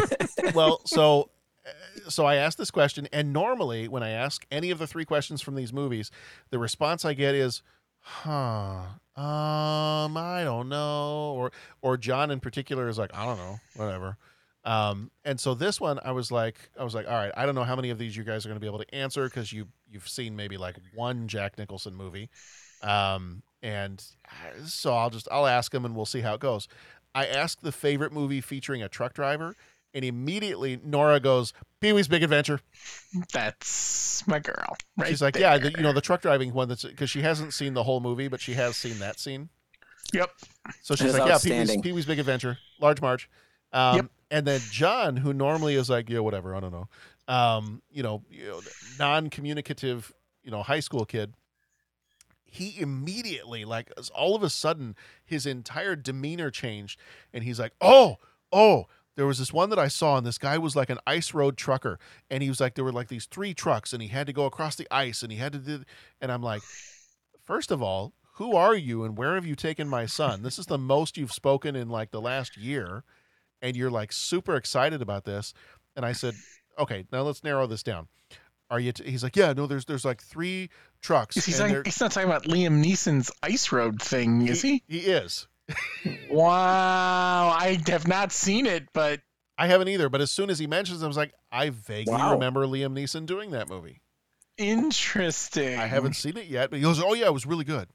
well, so so I asked this question, and normally when I ask any of the three questions from these movies, the response I get is, "Huh, um, I don't know," or or John in particular is like, "I don't know, whatever." Um, and so this one, I was like, I was like, all right, I don't know how many of these you guys are going to be able to answer because you you've seen maybe like one Jack Nicholson movie, um, and so I'll just I'll ask them and we'll see how it goes. I asked the favorite movie featuring a truck driver, and immediately Nora goes, Pee Wee's Big Adventure. That's my girl. Right She's like, there. yeah, the, you know the truck driving one that's because she hasn't seen the whole movie, but she has seen that scene. Yep. So she's like, yeah, Pee Wee's. Pee Wee's Big Adventure, Large Marge. Um, Yep. And then John, who normally is like, yeah, whatever, I don't know, um, you know, you know non-communicative, you know, high school kid. He immediately, like, all of a sudden, his entire demeanor changed, and he's like, "Oh, oh." There was this one that I saw, and this guy was like an ice road trucker, and he was like, there were like these three trucks, and he had to go across the ice, and he had to do, and I'm like, first of all, who are you and where have you taken my son? This is the most you've spoken in like the last year, and you're like super excited about this. And I said, okay, now let's narrow this down. Are you? T-? He's like, yeah, no, there's there's like three trucks. He's, like, he's not talking about Liam Neeson's Ice Road thing, is he? He is. Wow. I have not seen it, but I haven't either. But as soon as he mentions, it, I was like, I vaguely Wow. remember Liam Neeson doing that movie. interesting. I haven't seen it yet, but he goes, oh yeah, it was really good.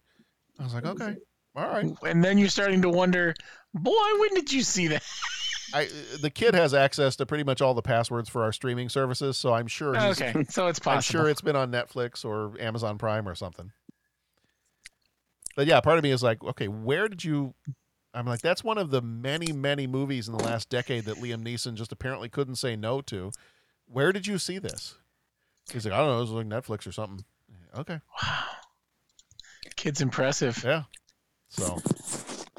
I was like, okay, all right. And then you're starting to wonder, boy, when did you see that? I uh, the kid has access to pretty much all the passwords for our streaming services, so I'm sure. He's, Okay, so it's possible. I'm sure it's been on Netflix or Amazon Prime or something. But yeah, part of me is like, okay, where did you? I'm like, that's one of the many, many movies in the last decade that Liam Neeson just apparently couldn't say no to. Where did you see this? He's like, I don't know, it was like Netflix or something. Okay, Wow. Kid's impressive. yeah. So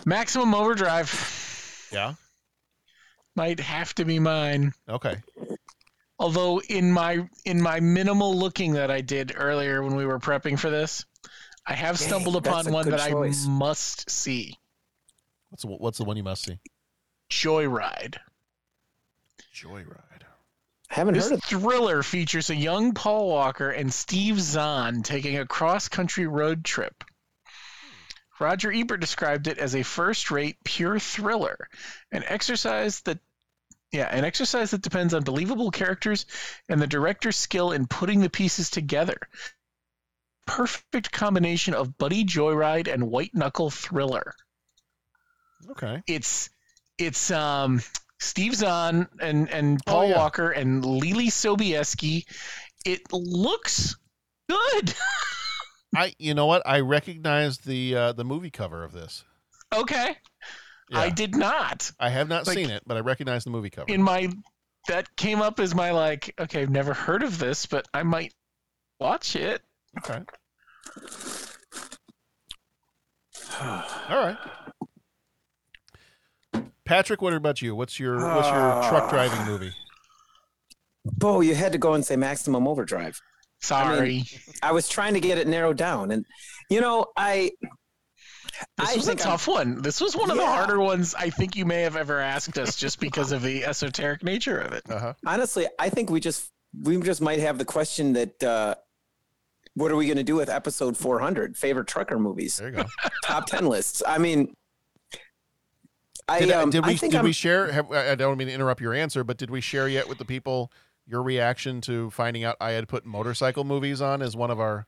Maximum Overdrive yeah, might have to be mine. okay, Although in my in my minimal looking that I did earlier when we were prepping for this, I have Dang, stumbled upon one that choice. I must see. what's the, what's the one you must see? Joyride. Joyride. Haven't This heard of thriller features a young Paul Walker and Steve Zahn taking a cross-country road trip. Roger Ebert described it as a first-rate pure thriller, an exercise that yeah, an exercise that depends on believable characters and the director's skill in putting the pieces together. Perfect combination of buddy joyride and white knuckle thriller. Okay. It's it's um Steve Zahn and and Oh, Paul yeah. Walker and Leelee Sobieski. It looks good. I you know what? I recognize the uh, the movie cover of this. okay. I did not. I have not Like- seen it, but I recognize the movie cover. In my that came up as my like, okay, I've never heard of this, but I might watch it. Okay. All right. Patrick, what about you? What's your what's your truck driving movie? Bo, you had to go and say Maximum Overdrive. Sorry. I was trying to get it narrowed down, and you know, I This I was a think I'm- tough one. This was one of the harder ones I think you may have ever asked us just because of the esoteric nature of it. Uh-huh. honestly, I think we just we just might have the question that uh, what are we going to do with episode 400 favorite trucker movies There you go. top 10 lists i mean I, Did, um, did I we think did I'm- we share? Have, I I don't mean to interrupt your answer, but did we share yet with the people your reaction to finding out I had put motorcycle movies on as one of our?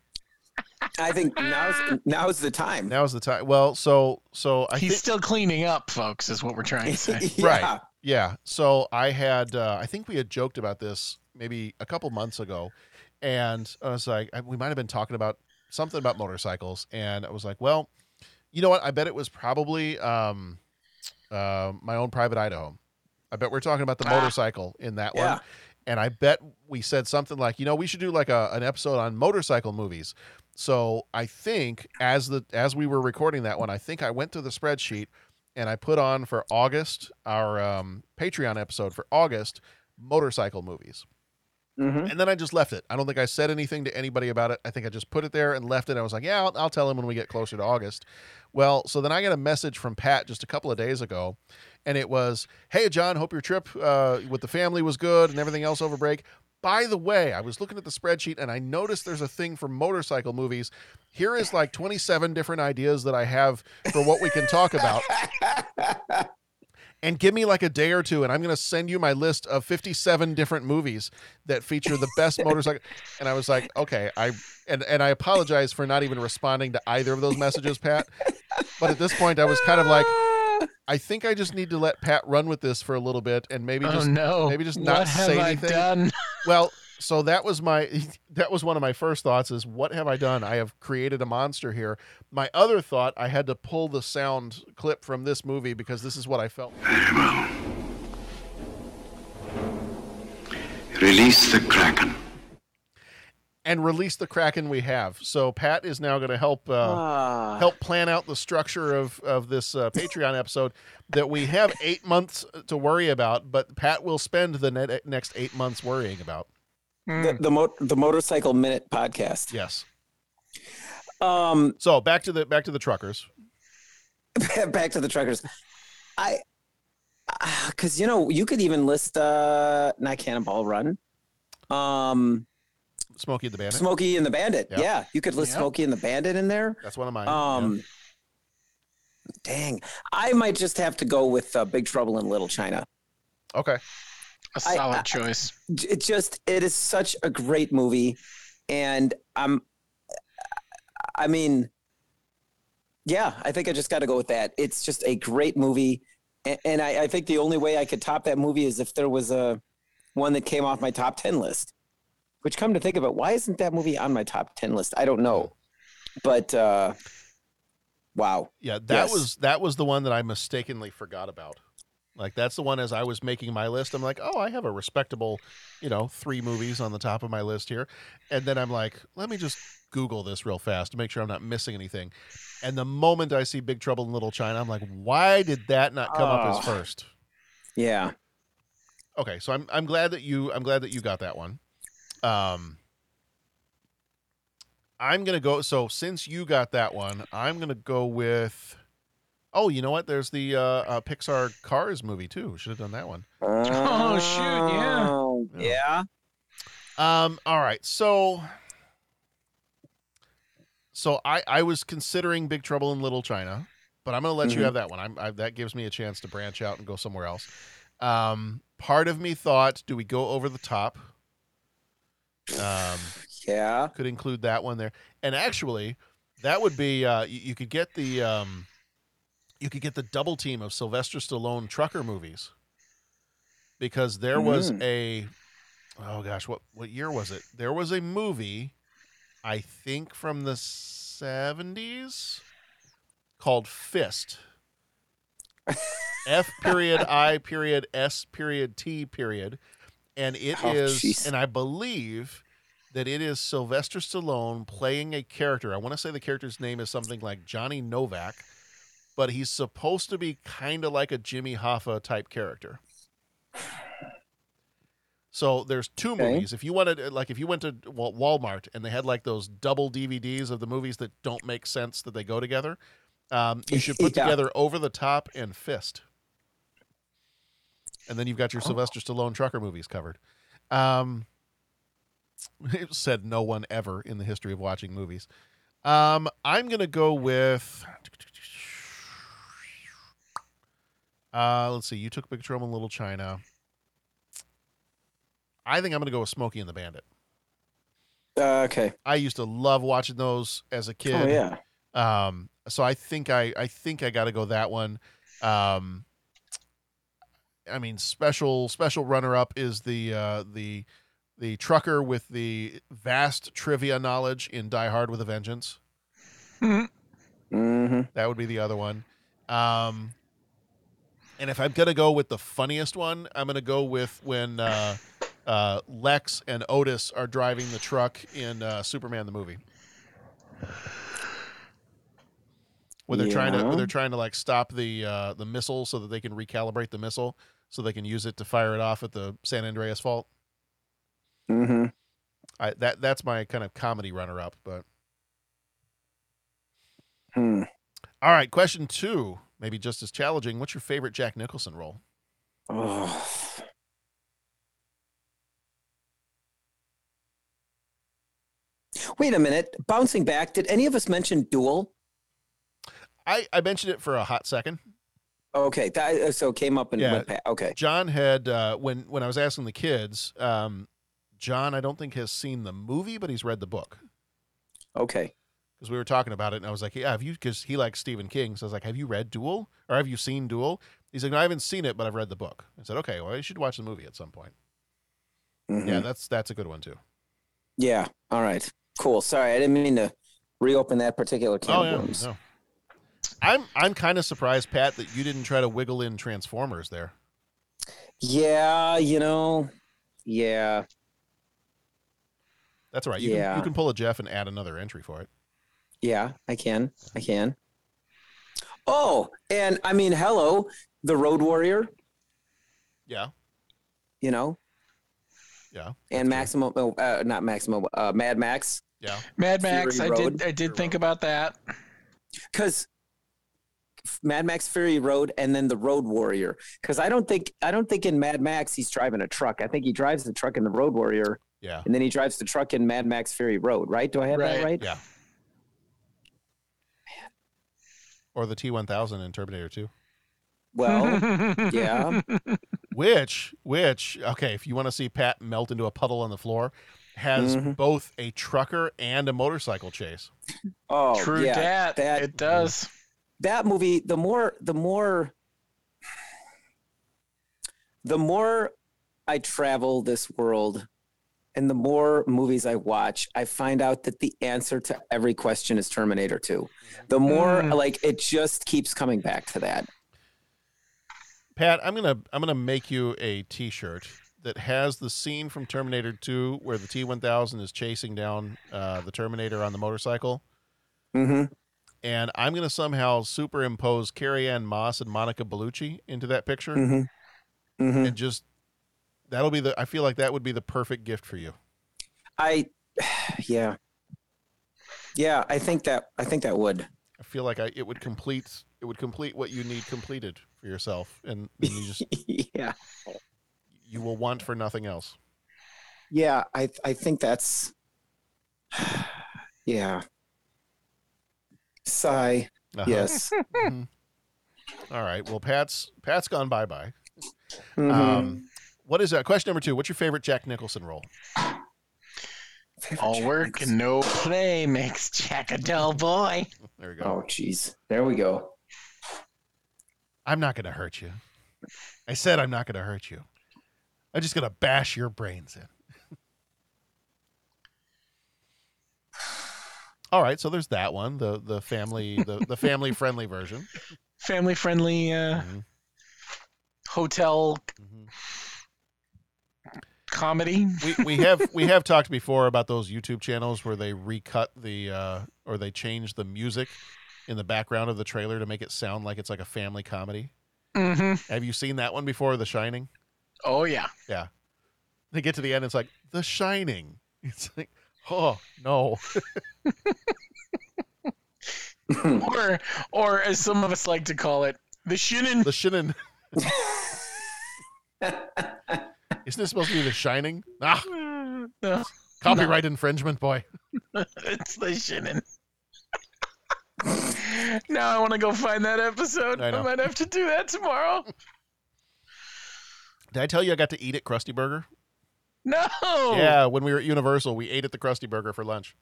I think now's now's the time. Now's the time. Well, so so I He's think still cleaning up, folks, is what we're trying to say. right. Yeah. So I had uh, I think we had joked about this maybe a couple months ago, and I was like, I- we might have been talking about something about motorcycles, and I was like, well, you know what? I bet it was probably um, uh, my own private Idaho. I bet we're talking about the Ah. motorcycle in that Yeah. one. And I bet we said something like, you know, we should do like a, an episode on motorcycle movies. So I think as the as we were recording that one, I think I went to the spreadsheet and I put on for August our um, Patreon episode for August motorcycle movies. Mm-hmm. And then I just left it. I don't think I said anything to anybody about it. I think I just put it there and left it. I was like, yeah, I'll, I'll tell him when we get closer to August. Well, so then I got a message from Pat just a couple of days ago, and it was, hey, John, hope your trip uh, with the family was good and everything else over break. By the way, I was looking at the spreadsheet and I noticed there's a thing for motorcycle movies. Here is like 27 different ideas that I have for what we can talk about. and give me like a day or two and i'm going to send you my list of 57 different movies that feature the best motorcycle and i was like okay i and, and i apologize for not even responding to either of those messages pat but at this point i was kind of like i think i just need to let pat run with this for a little bit and maybe just Oh, just no. maybe just not What have say I anything done? well so that was my that was one of my first thoughts is what have i done? I have created a monster here. My other thought i had to pull the sound clip from this movie because this is what i felt. Release the Kraken. and release the kraken we have. So pat is now going to help uh, Ah. help plan out the structure of of this uh, patreon episode that we have eight months to worry about but pat will spend the ne- next eight months worrying about The the, mo- the motorcycle minute podcast. yes Um, so back to the back to the truckers back to the truckers. I, because you know you could even list uh not Cannonball Run, um, smokey and the bandit Smokey and the Bandit. Yeah. Yeah, you could list Yeah. Smokey and the Bandit in there. that's one of mine Um, dang, I might just have to go with uh, Big Trouble in Little China. okay A I- solid I- choice. it just it is such a great movie and i'm i mean yeah i think i just got to go with that it's just a great movie and, and I, I think the only way i could top that movie is if there was a one that came off my top 10 list which come to think of it why isn't that movie on my top 10 list i don't know but uh wow Yeah, that Yes. was that was the one that I mistakenly forgot about. Like that's the one as I was making my list, I'm like, oh, I have a respectable, you know, three movies on the top of my list here, and then I'm like, let me just Google this real fast to make sure I'm not missing anything. And the moment I see Big Trouble in Little China, I'm like, why did that not come up as Oh. first? yeah Okay, so I'm I'm glad that you I'm glad that you got that one. Um I'm gonna go so since you got that one, I'm gonna go with Oh, you know what? There's the uh, uh Pixar Cars movie too. Should have done that one. Oh, shoot, yeah. Oh, yeah Um, all right, so so I I was considering Big Trouble in Little China, but I'm gonna let you Mhm. have that one. I'm I, that gives me a chance to branch out and go somewhere else. Um, part of me thought, do we go over the top? Um, yeah could include that one there, and actually, that would be uh, you, you could get the um, you could get the double team of Sylvester Stallone trucker movies because there was Mm. a oh gosh what what year was it? There was a movie i think from the 70s called fist. F period i period s period t period. And it Oh, is jeez. and i believe that it is sylvester stallone playing a character. I want to say the character's name is something like johnny novak but he's supposed to be kind of like a jimmy hoffa type character so there's two Okay. movies. If you wanted, like, if you went to Walmart and they had like those double DVDs of the movies that don't make sense that they go together, um, you should put Yeah. together Over the Top and Fist, and then you've got your Oh. Sylvester Stallone trucker movies covered. Um, it said no one ever in the history of watching movies. Um, I'm gonna go with. Uh, let's see. You took Big Trouble in Little China. I think I'm going to go with Smokey and the Bandit. Uh, okay. I used to love watching those as a kid. Oh yeah. Um, so I think I I think I got to go that one. Um, I mean, special special runner up is the uh, the the trucker with the vast trivia knowledge in Die Hard with a Vengeance. Mm-hmm. That would be the other one. Um, and if I'm gonna go with the funniest one, I'm gonna go with when uh, uh, Lex and Otis are driving the truck in uh, Superman the movie. When they're trying to when they're trying to like stop the uh, the missile so that they can recalibrate the missile so they can use it to fire it off at the San Andreas fault. Mm-hmm. I, that that's my kind of comedy runner up, but Hmm. all right. Question two, maybe just as challenging. What's your favorite Jack Nicholson role? Oh. Wait a minute. Bouncing back, did any of us mention Duel? I I mentioned it for a hot second. Okay, that uh, so it came up and Yeah. went back. Okay. John had uh, when when I was asking the kids, um, John I don't think has seen the movie, but he's read the book Okay. Because we were talking about it, and I was like, yeah, have you? Because he likes Stephen King, so I was like, have you read Duel or have you seen Duel? He's like, no, I haven't seen it, but I've read the book. I said, okay, well, you should watch the movie at some point. Mhm. Yeah, that's that's a good one too. Yeah. All right. Cool. Sorry, I didn't mean to reopen that particular can Oh of yeah, worms. no. I'm I'm kind of surprised, Pat, that you didn't try to wiggle in Transformers there. Yeah, you know. Yeah. That's all right. You, can, Yeah. you can pull a Jeff and add another entry for it. Yeah, I can. I can. Oh, and I mean, hello, the Road Warrior, Yeah, you know, yeah, and Maximum, oh, uh, not Maximum, uh, Mad Max. yeah. Mad Max. Fury I Road. did. I did think about that. because Mad Max Fury Road and then the Road Warrior. Because I don't think I don't think in Mad Max he's driving a truck. I think he drives the truck in the Road Warrior, Yeah. and then he drives the truck in Mad Max Fury Road. Right? Do I have that Right. right? Yeah. Or the T1000 in Terminator 2. Well, yeah. Which, which, okay, if you want to see Pat melt into a puddle on the floor, has Mhm. both a trucker and a motorcycle chase. Oh, True yeah. dat. That It does. that movie. The more, the more, the more I travel this world, and the more movies I watch, I find out that the answer to every question is Terminator 2. The more Mm. like it just keeps coming back to that. Pat, I'm gonna I'm gonna make you a T-shirt that has the scene from Terminator 2 where the T1000 is chasing down uh, the Terminator on the motorcycle, Mm-hmm. and I'm gonna somehow superimpose Carrie-Anne Moss and Monica Bellucci into that picture, Mm-hmm. Mm-hmm. and just that'll be the. I feel like that would be the perfect gift for you. I, yeah, yeah. I think that I think that would. I feel like I, it would complete it would complete what you need completed for yourself, and then you just yeah, you will want for nothing else. yeah. I I think that's. Yeah. Sigh. Uh-huh. Yes. Mhm. All right. Well, Pat's Pat's gone bye bye. Mhm. Um, what is that? Question number two. What's your favorite Jack Nicholson role? All work and no play makes Jack a dull boy. There we go. Oh, jeez. There we go. I'm not going to hurt you. I said I'm not going to hurt you. I'm just going to bash your brains in. All right, so there's that one, the the family the, the family friendly version. Family friendly uh, Mhm. hotel Mhm. Comedy. we we have we have talked before about those YouTube channels where they recut the uh, or they change the music in the background of the trailer to make it sound like it's like a family comedy. hmm Have you seen that one before, The Shining? Oh yeah. Yeah. They get to the end, it's like The Shining. It's like, oh no. or or as some of us like to call it, the shinin. The Shining. Isn't this supposed to be The Shining? Ah, No, copyright infringement, boy. it's the Shining. now I want to go find that episode. I I, might have to do that tomorrow. Did I tell you I got to eat at Krusty Burger? No. Yeah, when we were at Universal, we ate at the Krusty Burger for lunch.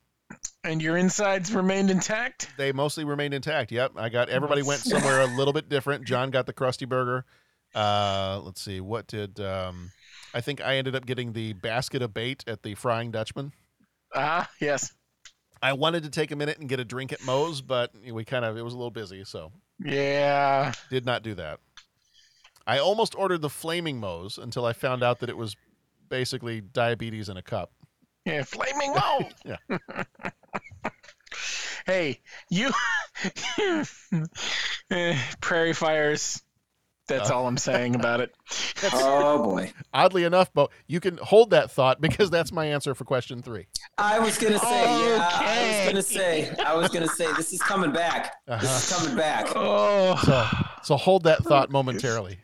And your insides remained intact. They mostly remained intact. Yep, I got everybody went somewhere a little bit different. John got the Krusty Burger. Uh, let's see, what did um, I think I ended up getting the basket of bait at the Frying Dutchman. Ah, yes. I wanted to take a minute and get a drink at Moe's, but we kind of it was a little busy, so Yeah. did not do that. I almost ordered the flaming Moe's until I found out that it was basically diabetes in a cup. Yeah, flaming Mo. Yeah. hey, you Eh, prairie fires. That's Uh. all I'm saying about it. Oh boy. Oddly enough, Bo, you can hold that thought because that's my answer for question three. I was gonna say, yeah. I was gonna say, I was gonna say, this is coming back. This is coming back. Oh So, so hold that thought momentarily.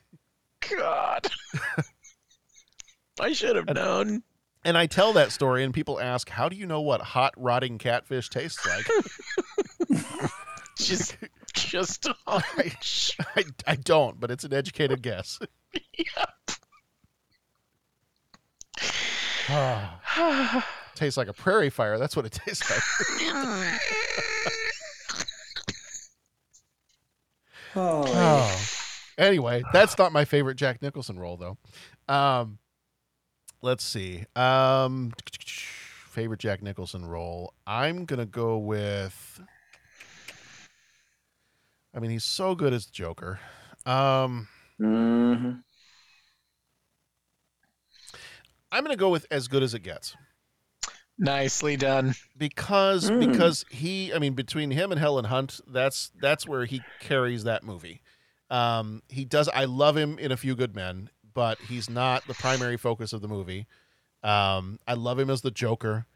God. I should have known. And I tell that story, and people ask, "How do you know what hot rotting catfish tastes like?" Just, just. I, I, I don't, but it's an educated guess. Ah, tastes like a prairie fire. That's what it tastes like. Oh, Oh. Anyway, that's not my favorite Jack Nicholson role, though. Um, let's see. Um, favorite Jack Nicholson role. I'm gonna go with. I mean, he's so good as the Joker. Um, Mhm. I'm gonna go with as good as it gets Nicely done. because Mm. because he. I mean, between him and Helen Hunt, that's that's where he carries that movie. Um, he does. I love him in A Few Good Men, but he's not the primary focus of the movie. Um, I love him as the Joker.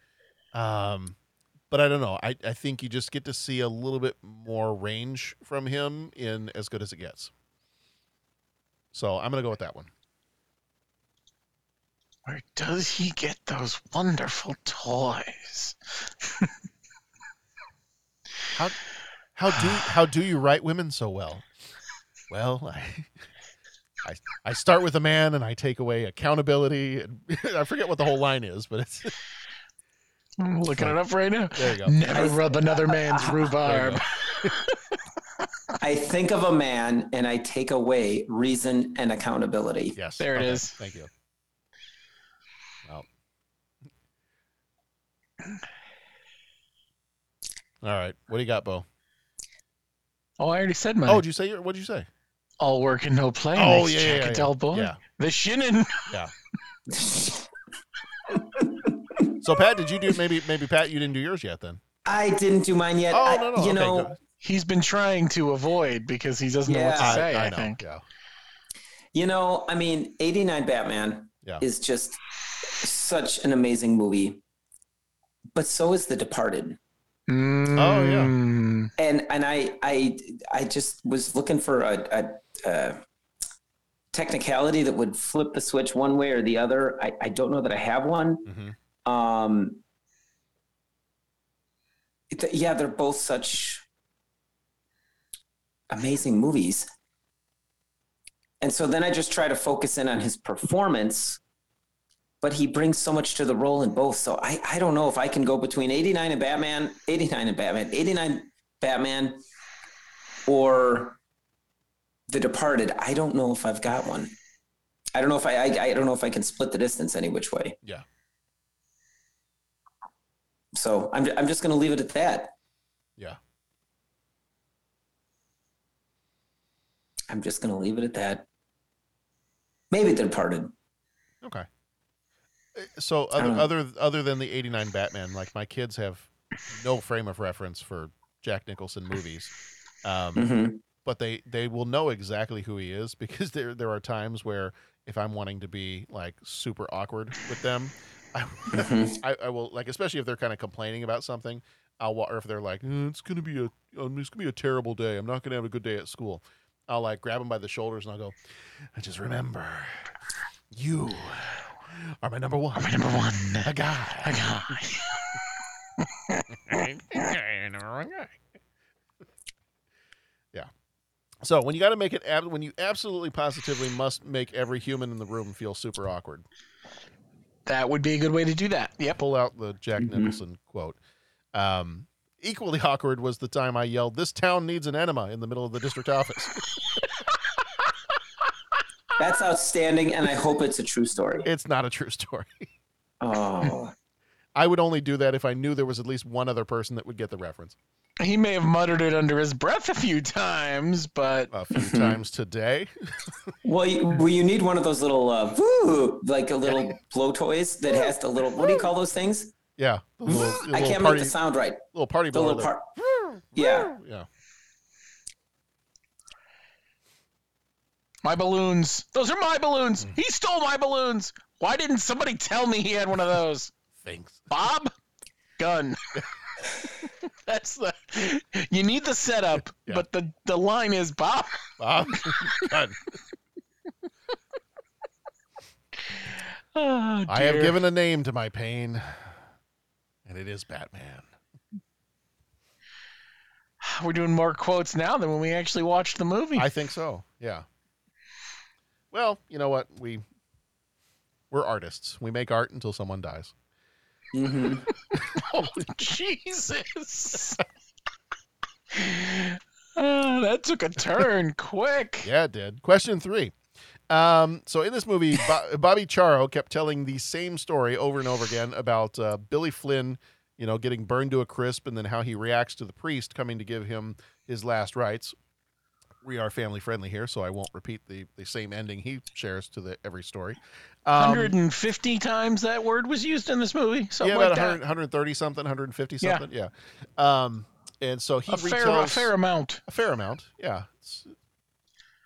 Um, but I don't know. I, I think you just get to see a little bit more range from him in As Good as It Gets. So I'm gonna go with that one. Where does he get those wonderful toys? How how do how do you write women so well? Well, I I, I start with a man and I take away accountability. And I forget what the whole line is, but it's I'm looking it up right now. there you go. Never rub another man's There rhubarb. I think of a man and I take away reason and accountability. Yes. There it okay, is. Thank you. Well. All right. What do you got, Bo? Oh, I already said mine. Oh, did you say your, what'd you say? All work and no play. Oh, makes yeah, yeah, yeah. boy. Yeah. The shinin. Yeah. So Pat, did you do maybe maybe Pat you didn't do yours yet then? I didn't do mine yet. Oh, I- no, no, You okay, know, good. He's been trying to avoid because he doesn't know what to say, I, know. think. Yeah. you know, I mean, 89 Batman Yeah. is just such an amazing movie. But so is The Departed. Oh yeah. Mm, and and I I I just was looking for a, a, a technicality that would flip the switch one way or the other. I, I don't know that I have one. Mhm. Um, yeah, they're both such amazing movies. And so then I just try to focus in on his performance, but he brings so much to the role in both. So I, I don't know if I can go between 89 and Batman, 89 and Batman, 89 Batman, or The Departed. I don't know if I've got one. I don't know if I, I, I don't know if I can split the distance any which way. Yeah. So I'm, I'm just going to leave it at that. Yeah. I'm just going to leave it at that. Maybe The Departed. Okay. Uh, So other other other than the '89 Batman, like my kids have no frame of reference for Jack Nicholson movies, um, Mhm. but they they will know exactly who he is because there there are times where if I'm wanting to be like super awkward with them, I, Mhm. I, I will like especially if they're kind of complaining about something. I'll or if they're like "Uh, it's gonna be a um, it's gonna be a terrible day. I'm not gonna have a good day at school. I'll like grab them by the shoulders and I'll go, I just remember you are my number one. my number one. A guy. A guy. Yeah. So when you got to make it, ab- when you absolutely positively must make every human in the room feel super awkward, That would be a good way to do that. Yep. pull out the Jack Nicholson quote. Um, equally awkward was the time I yelled, "This town needs an enema" in the middle of the district office. That's outstanding, and I hope it's a true story. It's not a true story. Oh. I would only do that if I knew there was at least one other person that would get the reference. He may have muttered it under his breath a few times, but a few times today. Well, you, well, you need one of those little, uh, woo, like a little blow toys that has the little. What do you call those things? Yeah, the little- the I can't party- make the sound right. Little party The little part. Yeah. Yeah. my balloons. Those are my balloons. Hmm. He stole my balloons. Why didn't somebody tell me he had one of those? Thanks. Bob? Gun. That's the. You need the setup, but the the line is Bob. Bob. Gun. Oh, I have given a name to my pain, and it is Batman. We're doing more quotes now than when we actually watched the movie. I think so. Yeah. Well, you know what? We we're artists. We make art until someone dies. Mm-hmm. oh, Jesus. Oh, that took a turn quick. Yeah, it did. Question three. Um, so in this movie, Bo- Bobby Ciaro kept telling the same story over and over again about uh, Billy Flynn, you know, getting burned to a crisp, and then how he reacts to the priest coming to give him his last rites. We are family friendly here, so I won't repeat the, the same ending he shares to the every story. Um, 150 times that word was used in this movie. Something yeah, like about 100, that. 130 something, 150 something. Yeah. Um, and so he A fair- a fair amount. A fair amount. Yeah. It's-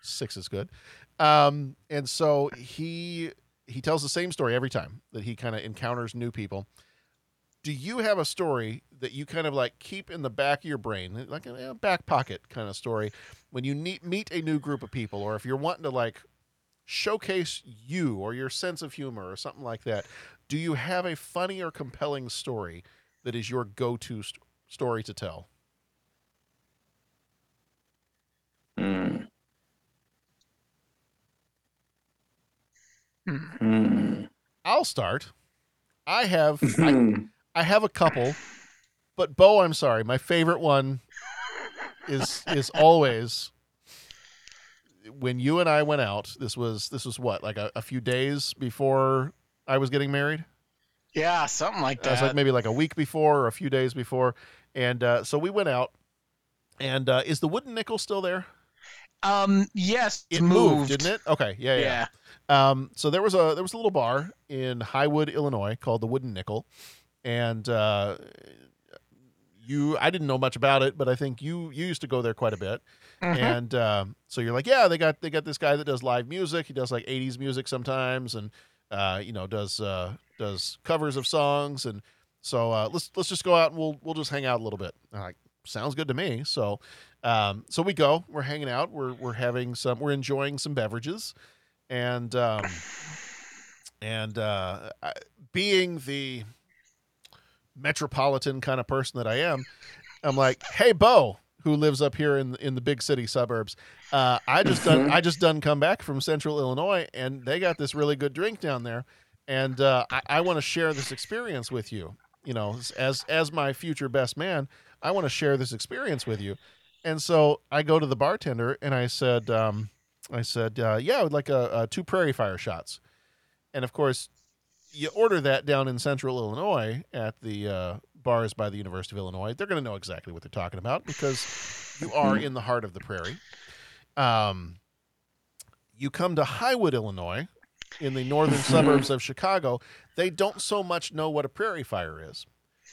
six is good. Um, and so he he tells the same story every time that he kind of encounters new people. Do you have a story that you kind of like keep in the back of your brain, like a, a back pocket kind of story, when you meet meet a new group of people, or if you're wanting to like showcase you or your sense of humor or something like that? Do you have a funny or compelling story that is your go-to st- story to tell? Mm. I'll start. I have I, I have a couple, but Bo, I'm sorry, my favorite one is is always when you and I went out. This was this was what like a, a few days before I was getting married. Yeah, something like was that. like maybe like a week before or a few days before, and uh, so we went out. And uh, is the wooden nickel still there? Um, yes, it moved. moved, didn't it? Okay, yeah, yeah. Um, so there was a there was a little bar in Highwood, Illinois, called the Wooden Nickel, and uh, you I didn't know much about it, but I think you you used to go there quite a bit, Mhm. and um, so you're like, yeah, they got they got this guy that does live music. He does like '80s music sometimes, and uh, you know does uh, does covers of songs, and so uh, let's let's just go out and we'll we'll just hang out a little bit. I'm like, sounds good to me. So um, so we go, we're hanging out, we're we're having some, we're enjoying some beverages, and um, and uh, being the metropolitan kind of person that I am, I'm like, hey, Bo, who lives up here in in the big city suburbs. Uh, I just done I just done come back from Central Illinois, and they got this really good drink down there, and uh, I, I want to share this experience with you. You know, as as my future best man, I want to share this experience with you. And so I go to the bartender and I said, um, I said, uh, yeah, I would like a, a two Prairie Fire shots. And of course, you order that down in Central Illinois at the uh, bars by the University of Illinois. They're going to know exactly what they're talking about because you are in the heart of the prairie. Um, you come to Highwood, Illinois, in the northern suburbs of Chicago. They don't so much know what a prairie fire is.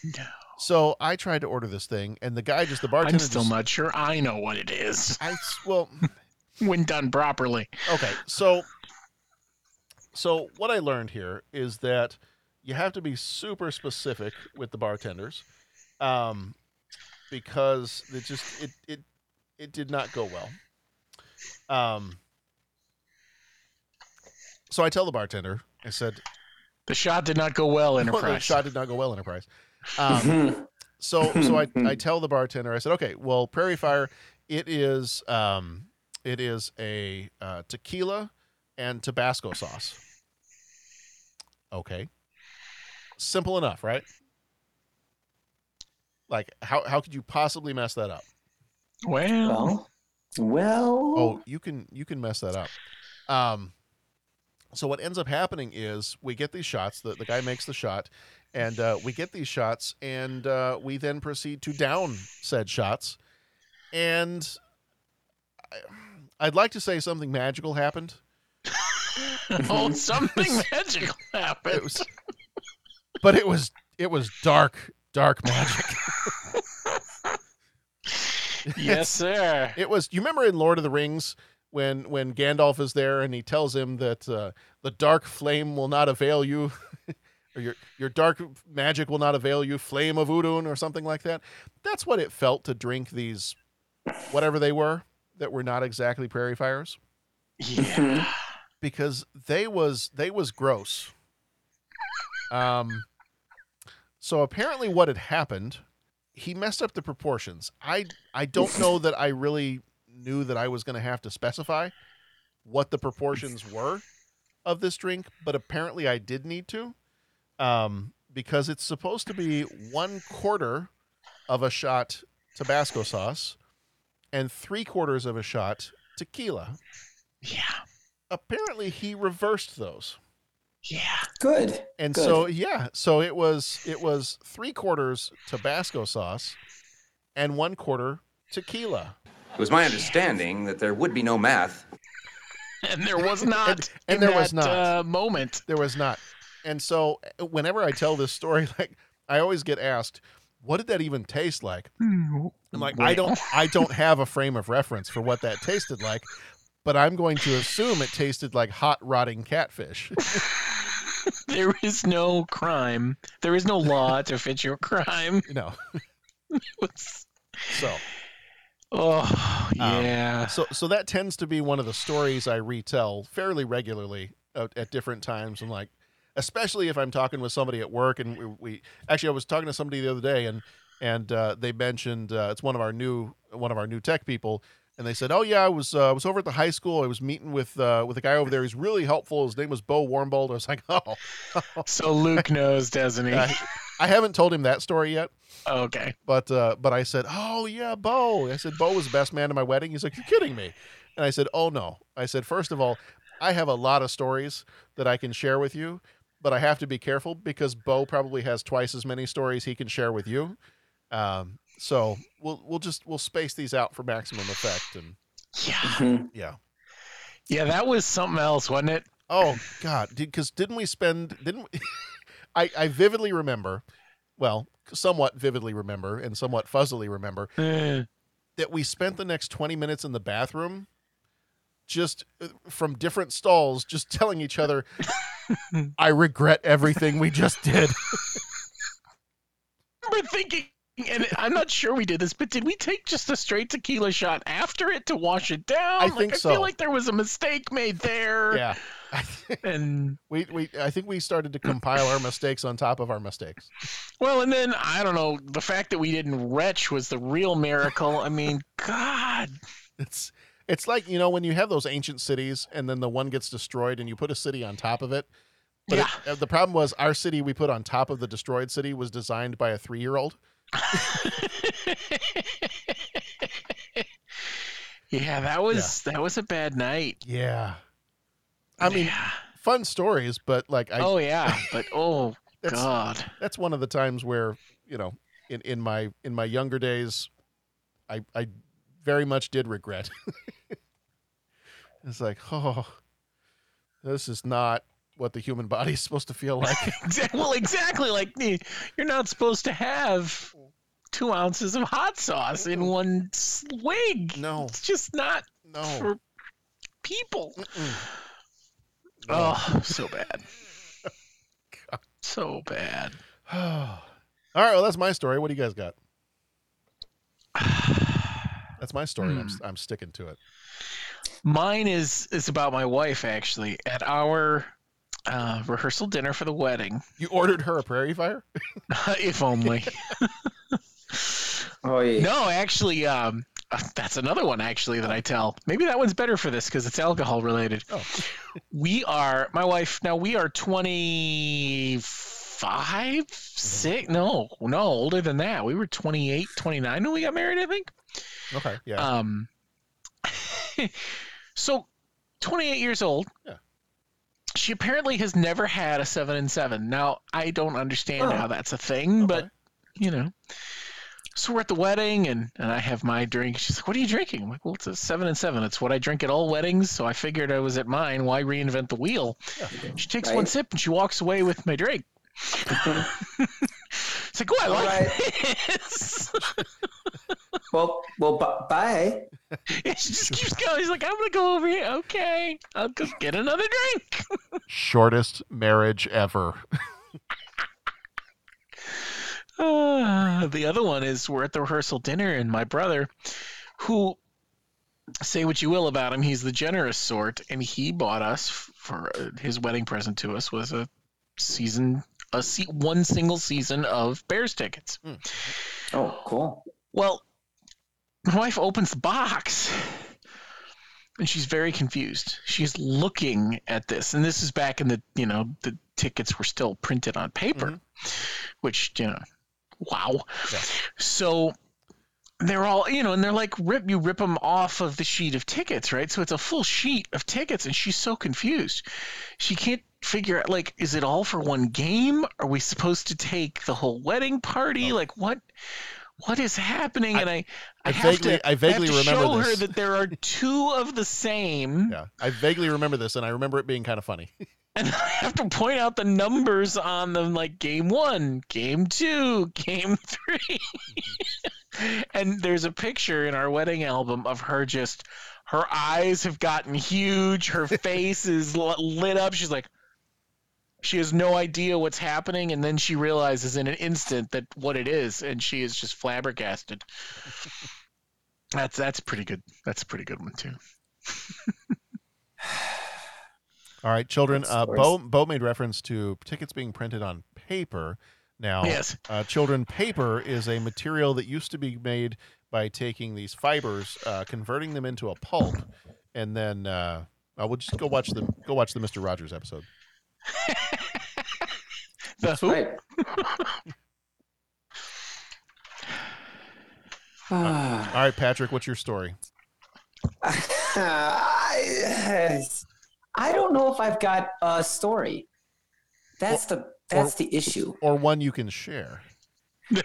No. So I tried to order this thing, and the guy just the bartender. I'm still just, not sure I know what it is. I well, when done properly. Okay, so so what I learned here is that you have to be super specific with the bartenders, um, because it just it it it did not go well. Um, so I tell the bartender, I said, The shot did not go well, Enterprise. the shot did not go well, Enterprise. Um, so so I, I tell the bartender, I said, okay, well, Prairie Fire, it is um, It is a uh, tequila and Tabasco sauce. Okay. Simple enough, right? Like how how could you possibly mess that up? Well, well. Oh, you can you can mess that up. Um so what ends up happening is we get these shots, the, the guy makes the shot, and uh, we get these shots, and uh, we then proceed to down said shots. And I, I'd like to say something magical happened. oh, something magical happened. It was, but it was it was dark, dark magic. yes, sir. It was. You remember in Lord of the Rings when when Gandalf is there and he tells him that uh, the dark flame will not avail you, or your your dark magic will not avail you, flame of Udun or something like that. That's what it felt to drink these, whatever they were, that were not exactly prairie fires. Yeah. Because they was they was gross. Um. So apparently, what had happened, he messed up the proportions. I I don't know that I really knew that I was going to have to specify what the proportions were of this drink, but apparently I did need to, um, because it's supposed to be one quarter of a shot Tabasco sauce and three quarters of a shot tequila. Yeah. Apparently he reversed those. Yeah. Good. And Good. so yeah, so it was it was three quarters Tabasco sauce and one quarter tequila. It was my understanding that there would be no math. And there was not. and, and in there was not uh, moment. There was not. And so whenever I tell this story, like I always get asked, "What did that even taste like?" I'm like, I don't, I don't have a frame of reference for what that tasted like, but I'm going to assume it tasted like hot rotting catfish. there is no crime. There is no law to fit your crime. No. so. Oh Um, yeah. so so that tends to be one of the stories I retell fairly regularly at, at different times, and like, especially if I'm talking with somebody at work, and we, we actually I was talking to somebody the other day, and and uh, they mentioned uh, it's one of our new one of our new tech people, and they said, oh yeah, I was uh, I was over at the high school, I was meeting with uh, with a guy over there, he's really helpful. His name was Bo Warmbold. I was like, oh, So Luke knows, doesn't he? Uh, I haven't told him that story yet. okay. But uh, but I said, oh yeah, Bo. I said Bo was the best man at my wedding. He's like, you're kidding me. And I said, oh no. I said, first of all, I have a lot of stories that I can share with you, but I have to be careful because Bo probably has twice as many stories he can share with you. Um, so we'll we'll just we'll space these out for maximum effect and Yeah. yeah. Yeah, that was something else, wasn't it? Oh God, because didn't we spend? Didn't we, I? I vividly remember, well, somewhat vividly remember, and somewhat fuzzily remember Eh. that we spent the next twenty minutes in the bathroom, just uh, from different stalls, just telling each other, "I regret everything we just did." remember thinking, and I'm not sure we did this, but did we take just a straight tequila shot after it to wash it down? I like, think I so. feel like there was a mistake made there. yeah, And we we I think we started to compile our mistakes on top of our mistakes. well, and then I don't know. The fact that we didn't retch was the real miracle. I mean, God. It's it's like you know when you have those ancient cities and then the one gets destroyed and you put a city on top of it. But it- uh, the problem was our city we put on top of the destroyed city was designed by a three year old. Yeah, that was that was a bad night. Yeah. I mean, fun stories, but like I oh yeah, but oh That's- God. that's one of the times where you know in in my in my younger days, I I very much did regret. it's like oh, this is not what the human body is supposed to feel like. Well, exactly. Like you're not supposed to have two ounces of hot sauce in one swig. No, it's just not no for people. Oh, so bad. so bad. All right, well that's my story. What do you guys got? That's my story. and I'm Hmm. I'm sticking to it. Mine is is about my wife actually. At our uh, rehearsal dinner for the wedding, You ordered her a prairie fire? if only. Oh yeah. No, actually, um, uh, that's another one actually that I tell. Maybe that one's better for this because it's alcohol related. Oh. we are my wife now. We are twenty five, six. No, no, older than that. We were 28, 29 when we got married. I think. Okay. Yeah. Um. so, twenty eight years old. Yeah. She apparently has never had a seven and seven. Now I don't understand Oh. how that's a thing, but you know. So we're at the wedding, and, and I have my drink. She's like, "What are you drinking?" I'm like, "Well, it's a seven and seven. It's what I drink at all weddings." So I figured I was at mine. Why reinvent the wheel? She takes one sip and she walks away with my drink. it's like, "Oh, I like this." Well, well, bu- bye. Yeah, she just keeps going. She's like, "I'm gonna go over here. Okay, I'll go get another drink." Shortest marriage ever. Uh, the other one is we're at the rehearsal dinner, and my brother, who say what you will about him, he's the generous sort, and he bought us for uh, his wedding present to us was a season, a se- one single season of Bears tickets. Oh, cool. Well, my wife opens the box. And she's very confused. She's looking at this, and this is back in the you know the tickets were still printed on paper, mm-hmm. which you know, wow. So they're all you know, and they're like rip you rip them off of the sheet of tickets, right? So it's a full sheet of tickets, and she's so confused. She can't figure out like, is it all for one game? Are we supposed to take the whole wedding party? Like what? What is happening? and I, I, I have vaguely- to, I vaguely have to remember show her that there are two of the same. Yeah. I vaguely remember this, and I remember it being kind of funny. And I have to point out the numbers on them, like game one, game two, game three. and there's a picture in our wedding album of her just, her eyes have gotten huge, her face is lit up. She's like, she has no idea what's happening, and then she realizes in an instant that what it is, and she is just flabbergasted. That's that's pretty good. That's a pretty good one too. All right, children. Uh. Bo, Bo made reference to tickets being printed on paper. Now, Yes. uh, children, paper is a material that used to be made by taking these fibers, uh, converting them into a pulp, and then uh, uh, we'll just go watch the go watch the Mister Rogers episode. The who? Right. All right, Patrick, what's your story? I, I don't know if I've got a story. That's the that's the issue. Or one you can share.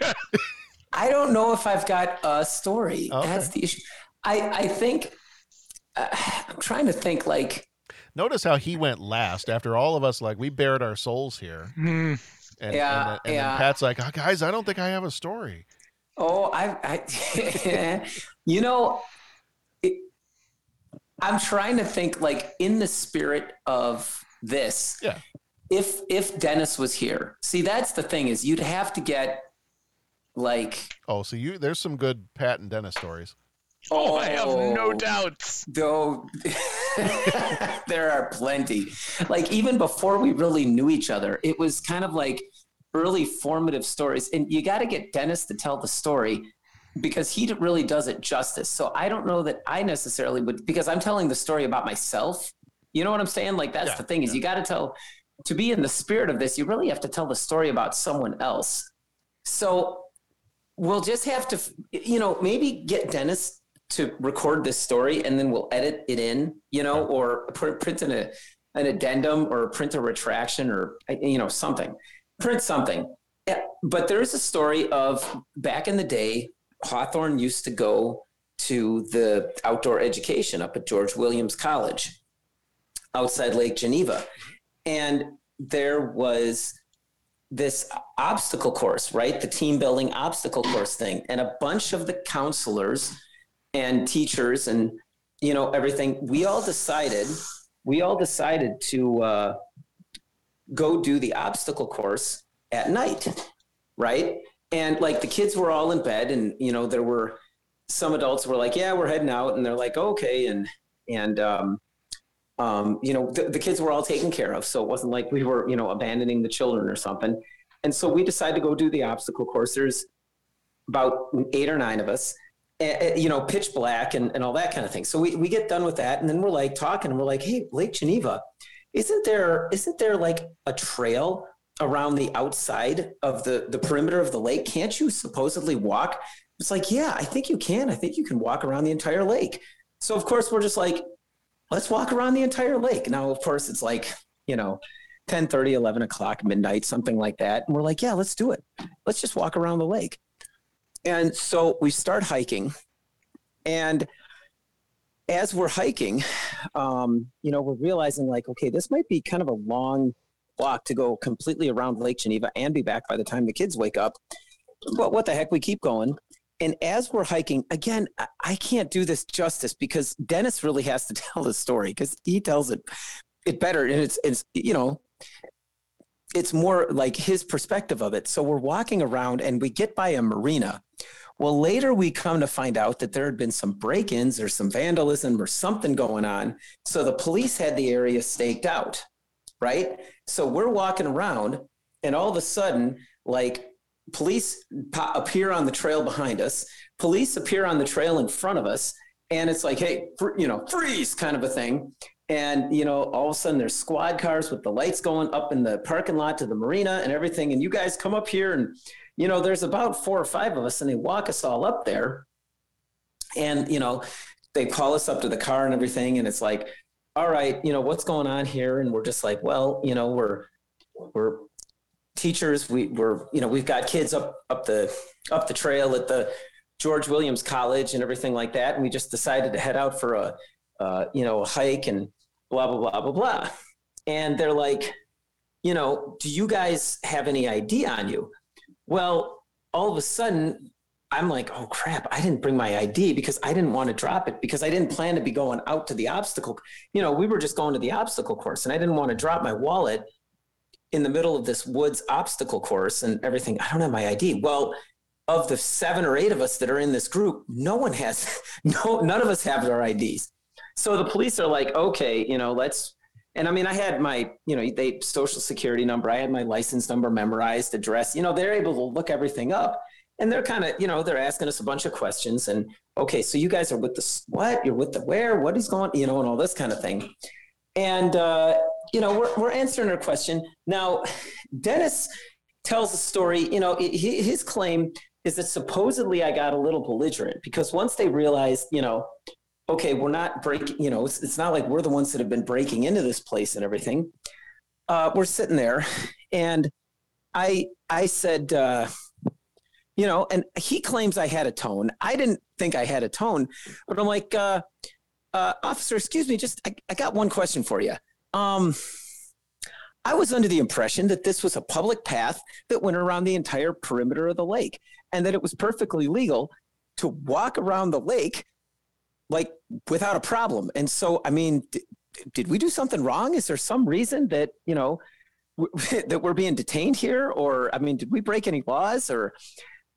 I don't know if I've got a story. Okay. That's the issue. I I think uh, I'm trying to think like Notice how he went last after all of us like we bared our souls here. Hmm. And, and, Yeah, then- and yeah. then Pat's like, "Oh, guys, I don't think I have a story. Oh, I, I you know, it, I'm trying to think like in the spirit of this. Yeah. If if Dennis was here, see, that's the thing is you'd have to get like Oh, so you there's some good Pat and Dennis stories. Oh, I have no oh. doubts. Though there are plenty. Like even before we really knew each other, it was kind of like early formative stories. And you got to get Dennis to tell the story because he really does it justice. So I don't know that I necessarily would because I'm telling the story about myself. You know what I'm saying? Like that's Yeah, the thing is you got to tell to be in the spirit of this, you really have to tell the story about someone else. So we'll just have to, you know, maybe get Dennis to record this story and then we'll edit it in, you know, or pr- print in a, an addendum or print a retraction or, you know, something, print something. Eh, but there's a story of back in the day, Hawthorne used to go to the outdoor education up at George Williams College outside Lake Geneva. And there was this obstacle course, right? The team building obstacle course thing. And a bunch of the counselors and teachers and, you know, everything, we all decided, we all decided to uh, go do the obstacle course at night, right? And like the kids were all in bed and, you know, there were some adults were like, yeah, we're heading out. And they're like, okay. And, and, um, um, you know, the, the kids were all taken care of. So it wasn't like we were, you know, abandoning the children or something. And so we decided to go do the obstacle course. There's about eight or nine of us. Eh, you know, pitch black and, and all that kind of thing. So we, we get done with that. And then we're like talking and we're like, hey, Lake Geneva, isn't there isn't there like a trail around the outside of the, the perimeter of the lake? Can't you supposedly walk? It's like, yeah, I think you can. I think you can walk around the entire lake. So of course we're just like, let's walk around the entire lake. Now, of course, it's like, you know, 10 30, 11 o'clock, midnight, something like that. And we're like, yeah, let's do it. Let's just walk around the lake. And so we start hiking. And as we're hiking, um, you know, we're realizing like, okay, this might be kind of a long walk to go completely around Lake Geneva and be back by the time the kids wake up. But what the heck, we keep going. And as we're hiking, again, I, can't do this justice because Dennis really has to tell the story because he tells it it better. And it's it's you know, it's more like his perspective of it. So we're walking around and we get by a marina. Well, later we come to find out that there had been some break ins or some vandalism or something going on. So the police had the area staked out, right? So we're walking around and all of a sudden, like police po- appear on the trail behind us, police appear on the trail in front of us. And it's like, hey, fr- you know, freeze kind of a thing. And, you know, all of a sudden there's squad cars with the lights going up in the parking lot to the marina and everything. And you guys come up here and, you know, there's about four or five of us and they walk us all up there. And, you know, they call us up to the car and everything. And it's like, all right, you know, what's going on here? And we're just like, well, you know, we're, we're teachers. We, we're, you know, we've got kids up, up the, up the trail at the George Williams College and everything like that. And we just decided to head out for a, uh, you know, a hike and blah, blah, blah, blah, blah. And they're like, you know, do you guys have any ID on you? Well, all of a sudden, I'm like, oh crap, I didn't bring my ID because I didn't want to drop it because I didn't plan to be going out to the obstacle. You know, we were just going to the obstacle course and I didn't want to drop my wallet in the middle of this woods obstacle course and everything. I don't have my ID. Well, of the seven or eight of us that are in this group, no one has, no, none of us have our IDs. So the police are like, okay, you know, let's, and I mean, I had my, you know, they social security number, I had my license number memorized, address, you know, they're able to look everything up. And they're kind of, you know, they're asking us a bunch of questions. And okay, so you guys are with the what? You're with the where? What is going, you know, and all this kind of thing. And uh, you know, we're we're answering her question now. Dennis tells a story. You know, his claim is that supposedly I got a little belligerent because once they realized, you know, okay, we're not breaking, you know, it's, it's not like we're the ones that have been breaking into this place and everything. Uh, we're sitting there and I, I said, uh, you know, and he claims I had a tone. I didn't think I had a tone, but I'm like, uh, uh, officer, excuse me, just, I, I got one question for you. Um, I was under the impression that this was a public path that went around the entire perimeter of the lake and that it was perfectly legal to walk around the lake like without a problem. And so, I mean, d- did we do something wrong? Is there some reason that, you know, w- that we're being detained here? Or, I mean, did we break any laws or,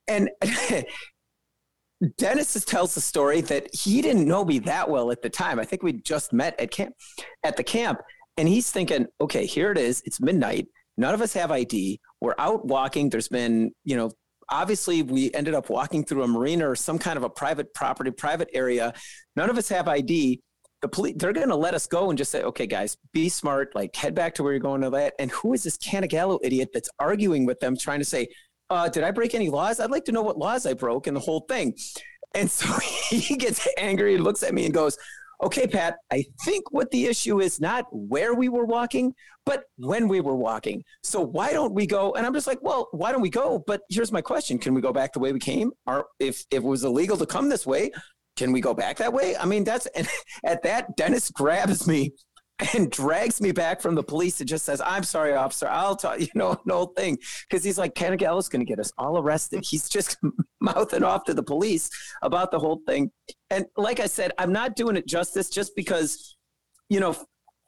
and Dennis tells the story that he didn't know me that well at the time. I think we just met at camp, at the camp, and he's thinking, okay, here it is. It's midnight. None of us have ID. We're out walking. There's been, you know, obviously we ended up walking through a marina or some kind of a private property, private area. None of us have ID. The police, they're going to let us go and just say, okay, guys, be smart, like head back to where you're going to that. And who is this Canagallo idiot that's arguing with them, trying to say, uh, did I break any laws? I'd like to know what laws I broke and the whole thing. And so he gets angry looks at me and goes, okay, Pat, I think what the issue is not where we were walking, but when we were walking. So why don't we go? And I'm just like, well, why don't we go? But here's my question. Can we go back the way we came? Or if, if it was illegal to come this way, can we go back that way? I mean, that's, and at that, Dennis grabs me and drags me back from the police and just says, I'm sorry, officer. I'll tell you know, no thing. Cause he's like, Canagallo's going to get us all arrested. He's just mouthing off to the police about the whole thing. And like I said, I'm not doing it justice just because, you know,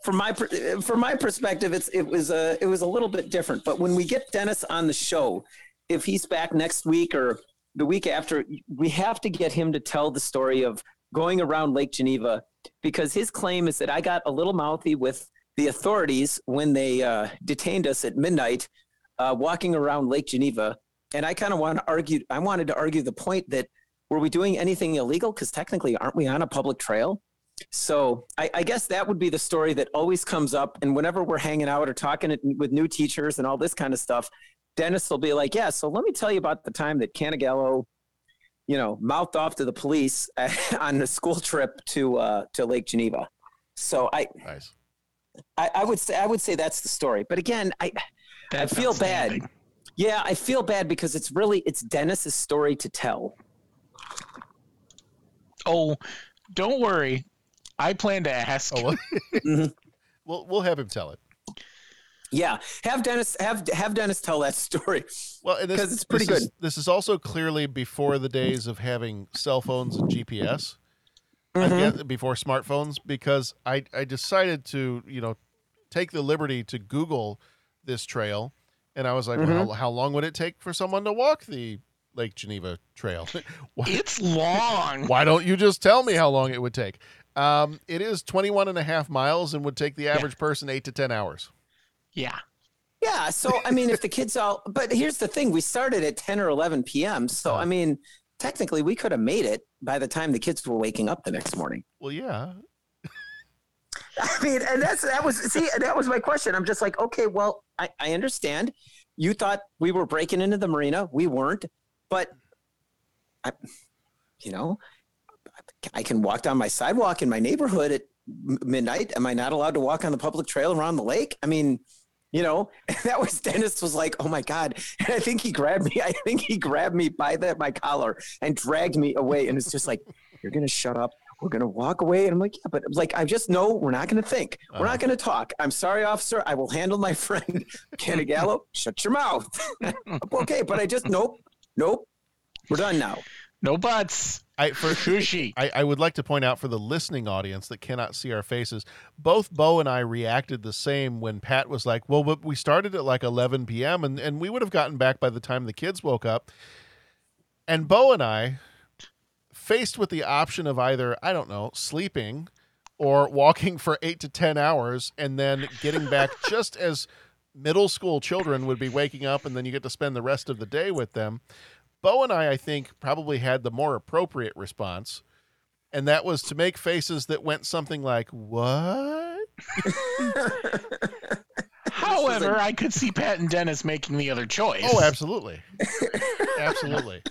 from my, from my perspective, it's, it was a, it was a little bit different, but when we get Dennis on the show, if he's back next week or the week after, we have to get him to tell the story of going around Lake Geneva because his claim is that I got a little mouthy with the authorities when they uh, detained us at midnight, uh, walking around Lake Geneva. And I kind of want to argue, I wanted to argue the point that were we doing anything illegal? Because technically, aren't we on a public trail? So I, I guess that would be the story that always comes up. And whenever we're hanging out or talking with new teachers and all this kind of stuff, Dennis will be like, "Yeah, so let me tell you about the time that Canagallo, you know, mouthed off to the police on a school trip to uh, to Lake Geneva." So I, nice. I, I would say I would say that's the story. But again, I I feel bad. outstanding. Yeah, I feel bad because it's really it's Dennis's story to tell. Oh, don't worry. I plan to ask. Oh, we'll we'll have him tell it. Yeah, have Dennis have have Dennis tell that story. Well, this, because it's pretty this good. Is, this is also clearly before the days of having cell phones and GPS. I Mhm. guess before smartphones, because I I decided to you know take the liberty to Google this trail, and I was like, well, Mhm. how, how long would it take for someone to walk the Lake Geneva Trail? Why- It's long. Why don't you just tell me how long it would take? Um, it is 21 and a half miles and would take the average person eight to 10 hours. Yeah. Yeah, so I mean, if the kids all, but here's the thing: we started at ten or eleven p.m. So I uh-huh. mean, technically, we could have made it by the time the kids were waking up the next morning. Well, yeah. I mean, and that's that was see, that was my question. I'm just like, okay, well, I, I understand. You thought we were breaking into the marina, we weren't, but I, you know, I can walk down my sidewalk in my neighborhood at midnight. Am I not allowed to walk on the public trail around the lake? I mean, you know, and that was Dennis was like, oh my god, and I think he grabbed me. I think he grabbed me by the my collar and dragged me away, and it's just like, you're gonna shut up. We're gonna walk away, and I'm like, yeah, but like, I just know we're not gonna think. We're not uh-huh. gonna talk. I'm sorry, officer. I will handle my friend Canagallo. Shut your mouth. okay, but I just nope, nope. We're done now. No buts. I for Sushi. I, I would like to point out for the listening audience that cannot see our faces, both Bo and I reacted the same when Pat was like, "Well, but we started at like 11 p.m. and and we would have gotten back by the time the kids woke up." And Bo and I, faced with the option of either I don't know sleeping or walking for eight to ten hours and then getting back just as middle school children would be waking up and then you get to spend the rest of the day with them. Bo and I, I think, probably had the more appropriate response, and that was to make faces that went something like, What? However, I could see Pat and Dennis making the other choice. Oh, absolutely. absolutely.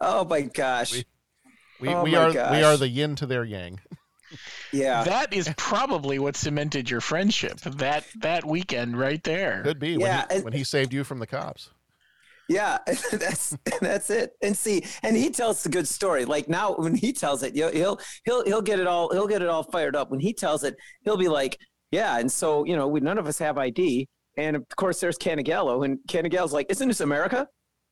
Oh my gosh. We, Oh we my are we are the yin to their yang. Yeah. That is probably what cemented your friendship. That that weekend right there. Could be when, he, and- when he saved you from the cops. Yeah, that's that's it. And see, and he tells the good story. Like now, when he tells it, he'll he'll he'll get it all he'll get it all fired up. When he tells it, he'll be like, "Yeah." And so you know, we none of us have ID, and of course, there's Canagallo, and Canagallo's like, "Isn't this America?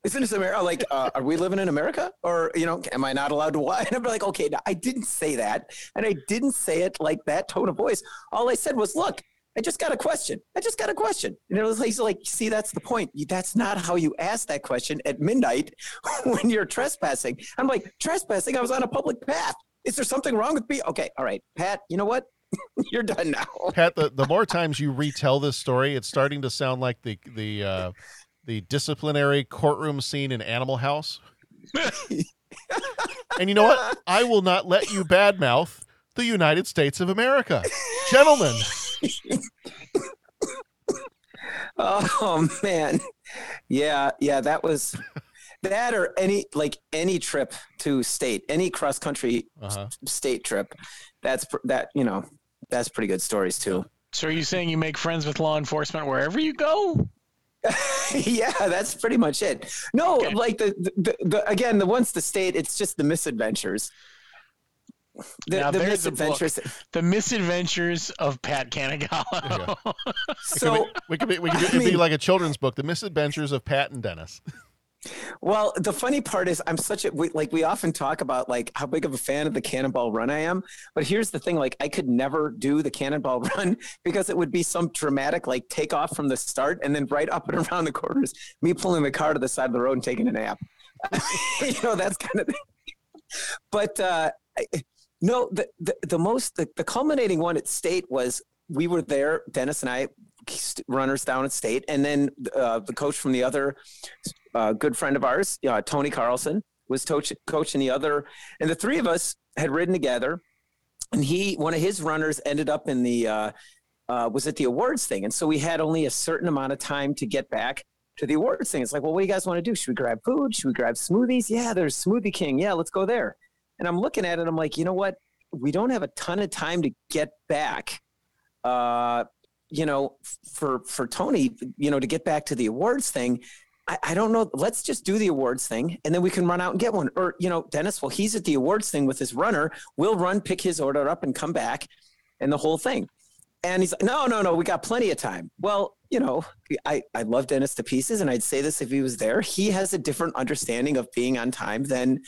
Isn't this America? Like, uh, are we living in America, or you know, am I not allowed to watch?" And I'm like, "Okay, no, I didn't say that, and I didn't say it like that tone of voice. All I said was, look." I just got a question. I just got a question. And it was like, he's like, see, that's the point. That's not how you ask that question at midnight when you're trespassing. I'm like, trespassing? I was on a public path. Is there something wrong with me? Okay, all right, Pat, you know what? you're done now. Pat, the, the more times you retell this story, it's starting to sound like the the uh, the disciplinary courtroom scene in Animal House. and you know what? I will not let you badmouth the United States of America, gentlemen. Oh man, yeah, yeah. That was that, or any like any trip to state, any cross country Uh-huh. state trip. That's pr- that you know. That's pretty good stories too. So are you saying you make friends with law enforcement wherever you go? yeah, that's pretty much it. No, like the, the, the again, the once the state, it's just the misadventures. The, Now the there's a book. misadventures. The Misadventures of Pat Canagallo. So we could be, we could be, I it'd be mean- like a children's book, The Misadventures of Pat and Dennis. Well, the funny part is, I'm such a we, like we often talk about like how big of a fan of the Cannonball Run I am, but here's the thing: like I could never do the Cannonball Run because it would be some dramatic like takeoff from the start and then right up and around the corners, me pulling the car to the side of the road and taking a nap. you know, that's kind of. But uh, I- no, the, the the most the, the culminating one at State was we were there, Dennis and I, runners down at State, and then uh, the coach from the other uh, good friend of ours, uh, Tony Carlson, was coach, coaching the other, and the three of us had ridden together. And he, one of his runners, ended up in the uh, uh, was at the awards thing, and so we had only a certain amount of time to get back to the awards thing. It's like, well, what do you guys want to do? Should we grab food? Should we grab smoothies? Yeah, there's Smoothie King. Yeah, let's go there. And I'm looking at it. I'm like, you know what? We don't have a ton of time to get back. Uh, you know, for for Tony, you know, to get back to the awards thing. I, I don't know. Let's just do the awards thing, and then we can run out and get one. Or you know, Dennis, well, he's at the awards thing with his runner. We'll run, pick his order up, and come back, and the whole thing. And he's like, no, no, no, we got plenty of time. Well, you know, I, I love Dennis to pieces, and I'd say this if he was there. He has a different understanding of being on time than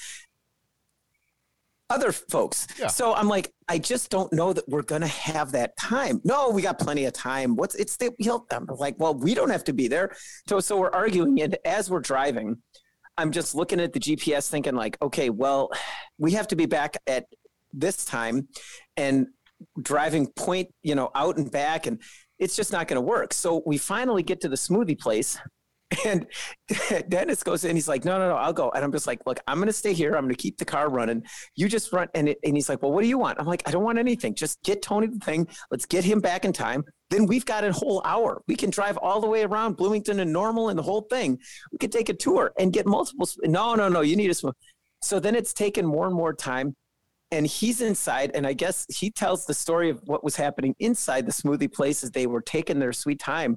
other folks. Yeah. So I'm like, I just don't know that we're gonna have that time. No, we got plenty of time. What's it's the he'll, I'm like, well, we don't have to be there. So so we're arguing, and as we're driving, I'm just looking at the GPS, thinking like, okay, well, we have to be back at this time, and driving point, you know, out and back, and it's just not going to work. So we finally get to the smoothie place, and Dennis goes in. He's like, "No, no, no, I'll go." And I'm just like, "Look, I'm going to stay here. I'm going to keep the car running. You just run." And it, and he's like, "Well, what do you want?" I'm like, "I don't want anything. Just get Tony the thing. Let's get him back in time. Then we've got a whole hour. We can drive all the way around Bloomington and Normal and the whole thing. We could take a tour and get multiple. sp- No, no, no. You need a smooth. So then it's taken more and more time and he's inside and i guess he tells the story of what was happening inside the smoothie place as they were taking their sweet time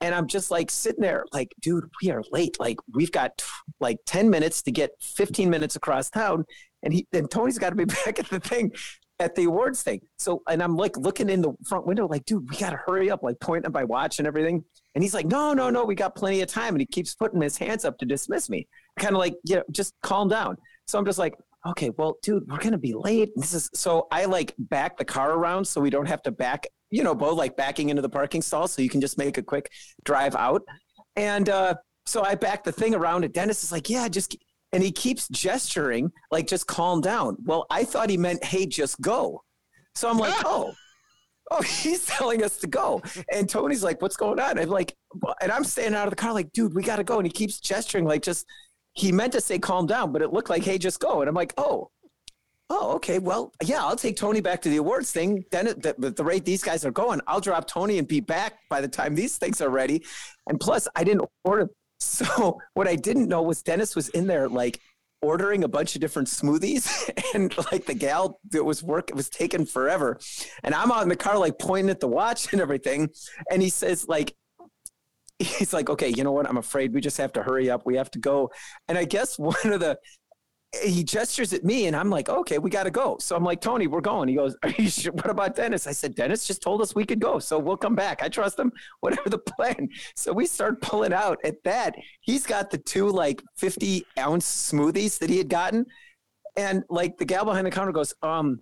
and i'm just like sitting there like dude we are late. Like we've got like 10 minutes to get 15 minutes across town. And he and tony's got to be back at the thing at the awards thing. So and i'm like looking in the front window like dude we got to hurry up like pointing at my watch and everything. And he's like no no no we got plenty of time. And he keeps putting his hands up to dismiss me. Kind of like you know just calm down. So i'm just like okay, well, dude, we're gonna be late. This is so I like back the car around so we don't have to back, you know, both like backing into the parking stall so you can just make a quick drive out. And uh, so I back the thing around and Dennis is like, yeah, just and he keeps gesturing like just calm down. Well, I thought he meant, hey, just go. So I'm like, oh. Oh, he's telling us to go. And Tony's like, what's going on? I'm like, and I'm standing out of the car, like, dude, we gotta go. And he keeps gesturing, like, just he meant to say calm down, but it looked like, hey, just go. And I'm like, oh, oh, okay. Well, yeah, I'll take Tony back to the awards thing. Then at the, at the rate these guys are going, I'll drop Tony and be back by the time these things are ready. And plus, I didn't order. So what I didn't know was Dennis was in there like ordering a bunch of different smoothies and like the gal that was work it was taking forever and i'm out in the car like pointing at the watch and everything and he says like he's like, okay, you know what? I'm afraid we just have to hurry up. We have to go. And I guess one of the, he gestures at me and I'm like, okay, we got to go. So I'm like, Tony, we're going. He goes, sure? What about Dennis? I said, Dennis just told us we could go. So we'll come back. I trust him, whatever the plan. So we start pulling out at that. He's got the two like 50 ounce smoothies that he had gotten. And like the gal behind the counter goes, um,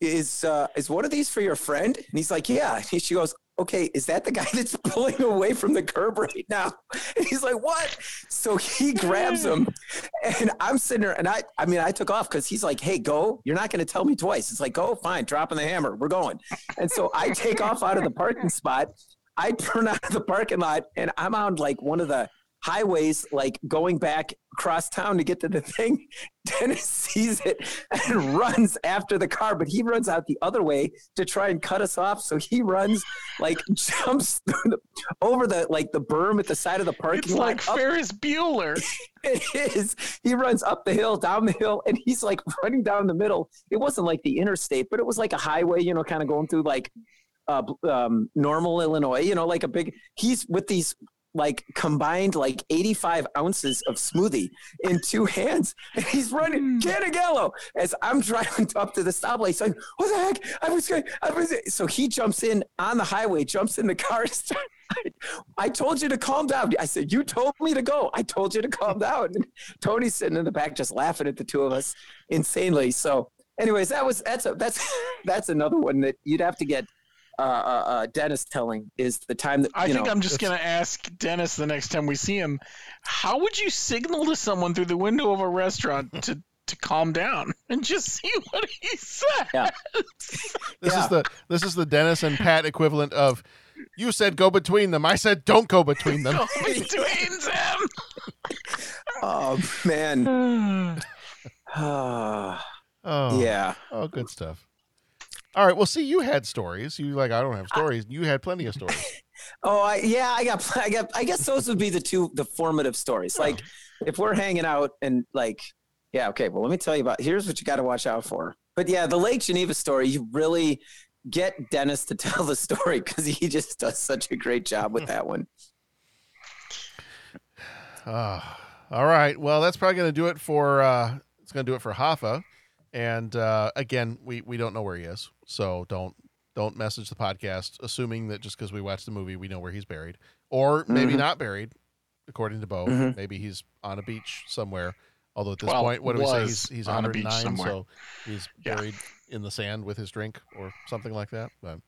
is uh, is one of these for your friend? And he's like, yeah. She goes, okay, is that the guy that's pulling away from the curb right now? And he's like, what? So he grabs him, and I'm sitting there, and I, I mean, I took off because he's like, hey, go. You're not going to tell me twice. It's like, go, fine, dropping the hammer. We're going. And so I take off out of the parking spot. I turn out of the parking lot, and I'm on like one of the highways, like going back across town to get to the thing. Dennis sees it and runs after the car, but he runs out the other way to try and cut us off. So he runs, like jumps the, over the like the berm at the side of the parking It's lot. like up- Ferris Bueller. it is. He runs up the hill, down the hill, and he's like running down the middle. It wasn't like the interstate, but it was like a highway, you know, kind of going through like uh, um, normal Illinois, you know, like a big. He's with these like combined like 85 ounces of smoothie in two hands, and he's running hmm. Canagello as I'm driving up to the stoplight. So, what the heck? I was going. I was. So he jumps in on the highway, jumps in the car. and start- I told you to calm down. I said, You told me to go. I told you to calm down. And Tony's sitting in the back just laughing at the two of us insanely. So, anyways, that was that's a that's that's another one that you'd have to get uh, uh, uh, Dennis telling is the time that I you think know, I'm just going to ask Dennis the next time we see him, how would you signal to someone through the window of a restaurant to, to calm down and just see what he says? Yeah. This is the this is the Dennis and Pat equivalent of you said go between them. I said don't go between them. Go between them. oh man. Oh, Yeah. Oh, good stuff. All right. Well, see, you had stories. You like, I don't have stories. You had plenty of stories. Oh, I yeah, I got I got I guess those would be the two the formative stories. Like if we're hanging out and like yeah, okay, well let me tell you about here's what you got to watch out for. But yeah, the Lake Geneva story, you really get Dennis to tell the story cuz he just does such a great job with that one. Ah, all right. Well, that's probably going to do it for. Uh, it's going to do it for Hoffa. And uh, again, we we don't know where he is, so don't don't message the podcast assuming that just because we watched the movie we know where he's buried, or maybe Mhm. not buried, according to Bo. Mhm. Maybe he's on a beach somewhere. Although at this Well, point, what do we say? He's he's on a beach somewhere. so he's Yeah. buried in the sand with his drink or something like that. But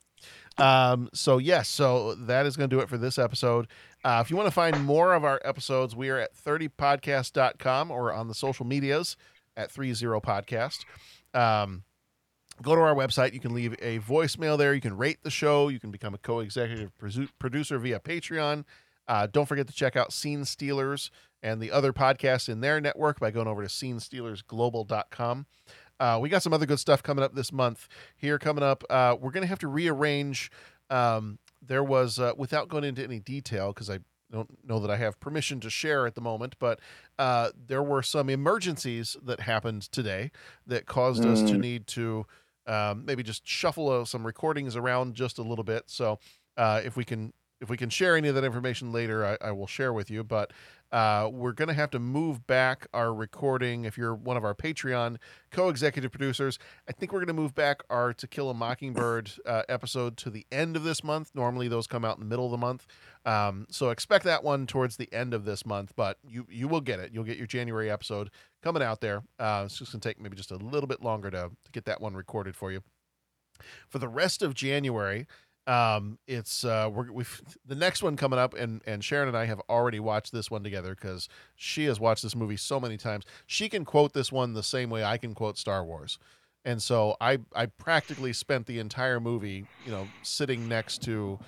um, so yes, so that is going to do it for this episode. Uh, if you want to find more of our episodes, we are at 30podcast.com or on the social medias at 30podcast. Um, go to our website. You can leave a voicemail there. You can rate the show. You can become a co-executive producer via Patreon. Uh, don't forget to check out Scene Stealers and the other podcasts in their network by going over to scene scenestealersglobal.com. Uh, we got some other good stuff coming up this month. Here coming up, uh, we're going to have to rearrange. Um, there was, uh, without going into any detail, because I don't know that I have permission to share at the moment, but uh, there were some emergencies that happened today that caused us to Mm. need to um, maybe just shuffle uh, some recordings around just a little bit. So uh, if we can if we can share any of that information later, I, I will share with you. But uh, we're going to have to move back our recording. If you're one of our Patreon co-executive producers, I think we're going to move back our To Kill a Mockingbird uh, episode to the end of this month. Normally, those come out in the middle of the month, um, so expect that one towards the end of this month. But you you will get it. You'll get your January episode coming out there. Uh, it's just going to take maybe just a little bit longer to, to get that one recorded for you. For the rest of January, um, it's uh, we're, we've the next one coming up, and and Sharon and I have already watched this one together because she has watched this movie so many times. She can quote this one the same way I can quote Star Wars, and so I I practically spent the entire movie, you know, sitting next to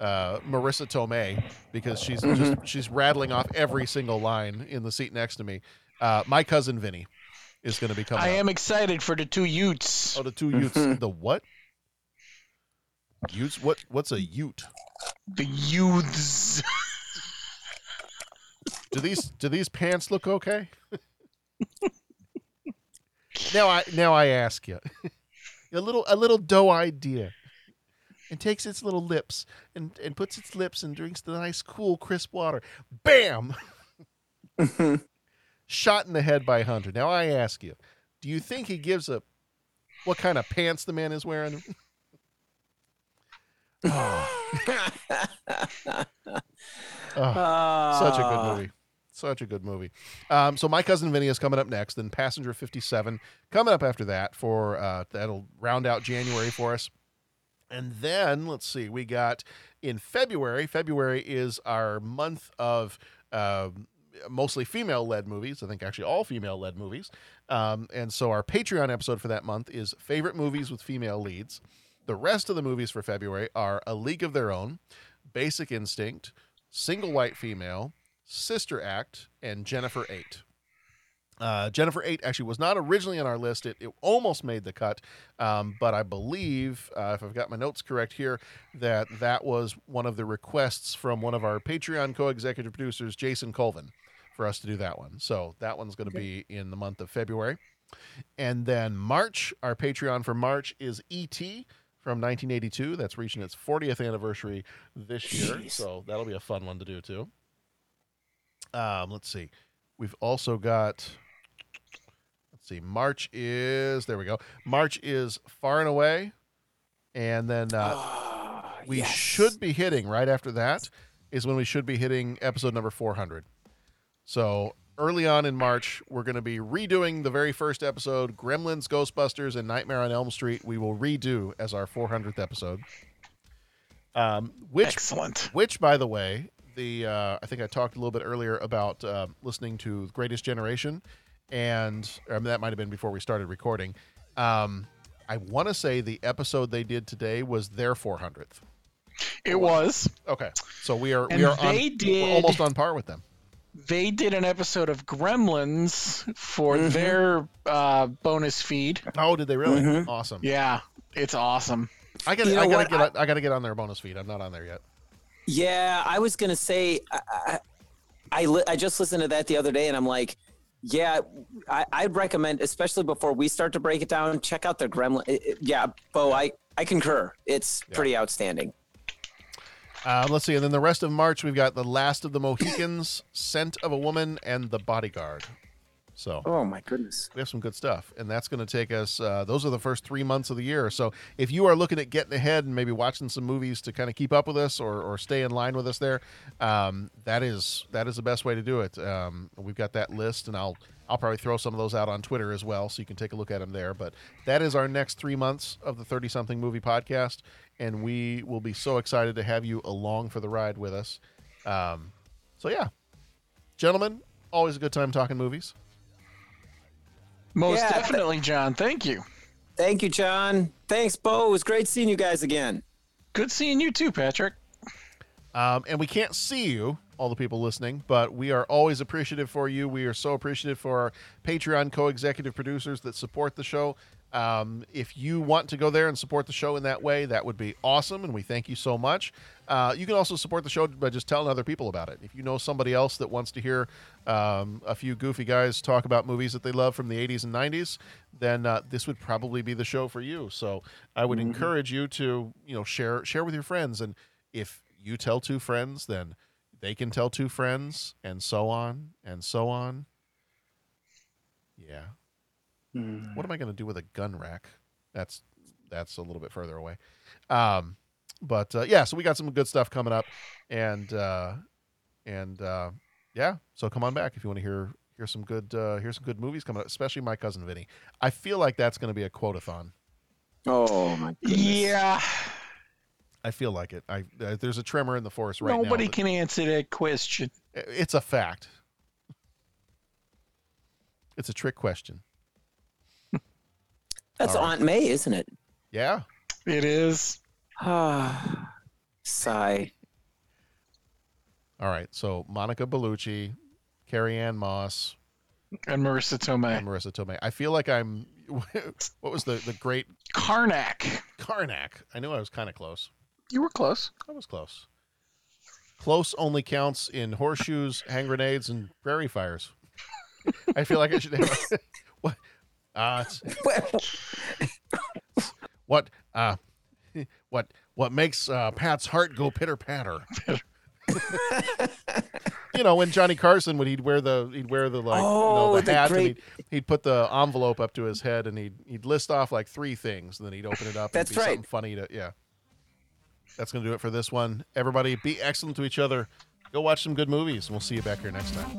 uh, Marisa Tomei because she's just she's rattling off every single line in the seat next to me. Uh, my cousin Vinny is going to be coming. I up. am excited for the two Utes. Oh, the two Utes. the what? Utes? What? What's a Ute? The youths. Do these do these pants look okay? now I now I ask you, a little a little doe idea, and takes its little lips and and puts its lips and drinks the nice cool crisp water. Bam! Shot in the head by Hunter. Now I ask you, do you think he gives a what kind of pants the man is wearing? Oh, such a good movie. Such a good movie. Um, so my cousin Vinny is coming up next, then Passenger 57 coming up after that for uh, that'll round out January for us. And then let's see, we got in February. February is our month of uh, mostly female-led movies. I think actually all female-led movies. Um, and so our Patreon episode for that month is favorite movies with female leads. The rest of the movies for February are A League of Their Own, Basic Instinct, Single White Female, Sister Act, and Jennifer 8. Uh, Jennifer 8 actually was not originally on our list. It, it almost made the cut, um, but I believe, uh, if I've got my notes correct here, that that was one of the requests from one of our Patreon co executive producers, Jason Colvin, for us to do that one. So that one's going to be in the month of February. And then March, our Patreon for March is E.T. from 1982. That's reaching its 40th anniversary this year. Jeez. So that'll be a fun one to do too. Um, let's see. We've also got. Let's see. March is there we go. March is far and away, and then uh, we should be hitting right after that is when we should be hitting episode number 400. So early on in March, we're going to be redoing the very first episode, Gremlins, Ghostbusters, and Nightmare on Elm Street. We will redo as our 400th episode. Um, which Excellent. Which, by the way, the uh, I think I talked a little bit earlier about uh, listening to Greatest Generation, and or that might have been before we started recording. Um, I want to say the episode they did today was their 400th. It was. Okay, so we are And we are they on, did- almost on par with them. They did an episode of Gremlins for their uh, bonus feed. Oh, did they really? Mhm. Awesome. Yeah, it's awesome. I gotta, You know I gotta what? get, on- I, gotta get on their bonus feed. I'm not on there yet. Yeah, I was gonna say, I I, I, li- I just listened to that the other day, and I'm like, yeah, I, I'd recommend, especially before we start to break it down, check out their Gremlin. it- it- yeah, Bo, I I concur. It's pretty outstanding. Uh, let's see, and then the rest of March we've got the Last of the Mohicans, Scent of a Woman, and The Bodyguard. So, oh my goodness, we have some good stuff, and that's going to take us. Uh, those are the first three months of the year. So, if you are looking at getting ahead and maybe watching some movies to kind of keep up with us or, or stay in line with us, there, um, that is that is the best way to do it. Um, we've got that list, and I'll I'll probably throw some of those out on Twitter as well, so you can take a look at them there. But that is our next three months of the Thirty Something Movie Podcast, and we will be so excited to have you along for the ride with us. Um, so yeah, gentlemen, always a good time talking movies. Most Yeah, th- definitely, John. Thank you. Thank you, John. Thanks, Bo. It was great seeing you guys again. Good seeing you too, Patrick. Um, and we can't see you, all the people listening, but we are always appreciative for you. We are so appreciative for our Patreon co executive producers that support the show. Um, if you want to go there and support the show in that way, that would be awesome, and we thank you so much. Uh, you can also support the show by just telling other people about it. If you know somebody else that wants to hear um, a few goofy guys talk about movies that they love from the 80s and 90s, then uh, this would probably be the show for you. So I would Mhm. encourage you to you know share share with your friends, and if you tell two friends, then they can tell two friends, and so on and so on. Yeah. What am I going to do with a gun rack? That's that's a little bit further away. Um, but uh, yeah, so we got some good stuff coming up, and uh, and uh, yeah, so come on back if you want to hear hear some good uh, hear some good movies coming up, especially my cousin Vinny. I feel like that's going to be a quotathon. Oh my goodness. Yeah. I feel like it. I uh, there's a tremor in the force right now. Nobody can answer that question. It's a fact. It's a trick question. That's All right. Aunt May, isn't it? Yeah. It is. Ah, sigh. All right. So Monica Bellucci, Carrie-Anne Moss, and Marisa Tomei. And Marisa Tomei. I feel like I'm. What was the the great Carnac? Carnac. I knew I was kind of close. You were close. I was close. Close only counts in horseshoes, hand grenades, and prairie fires. I feel like I should have. what? Uh, what? Uh, what? What makes uh, Pat's heart go pitter patter? you know, when Johnny Carson would he'd wear the he'd wear the like you know, Oh, the, the hat great- and he'd, he'd put the envelope up to his head and he'd he'd list off like three things and then he'd open it up. That's and be right. Something funny to yeah. That's gonna do it for this one. Everybody, be excellent to each other. Go watch some good movies, and we'll see you back here next time.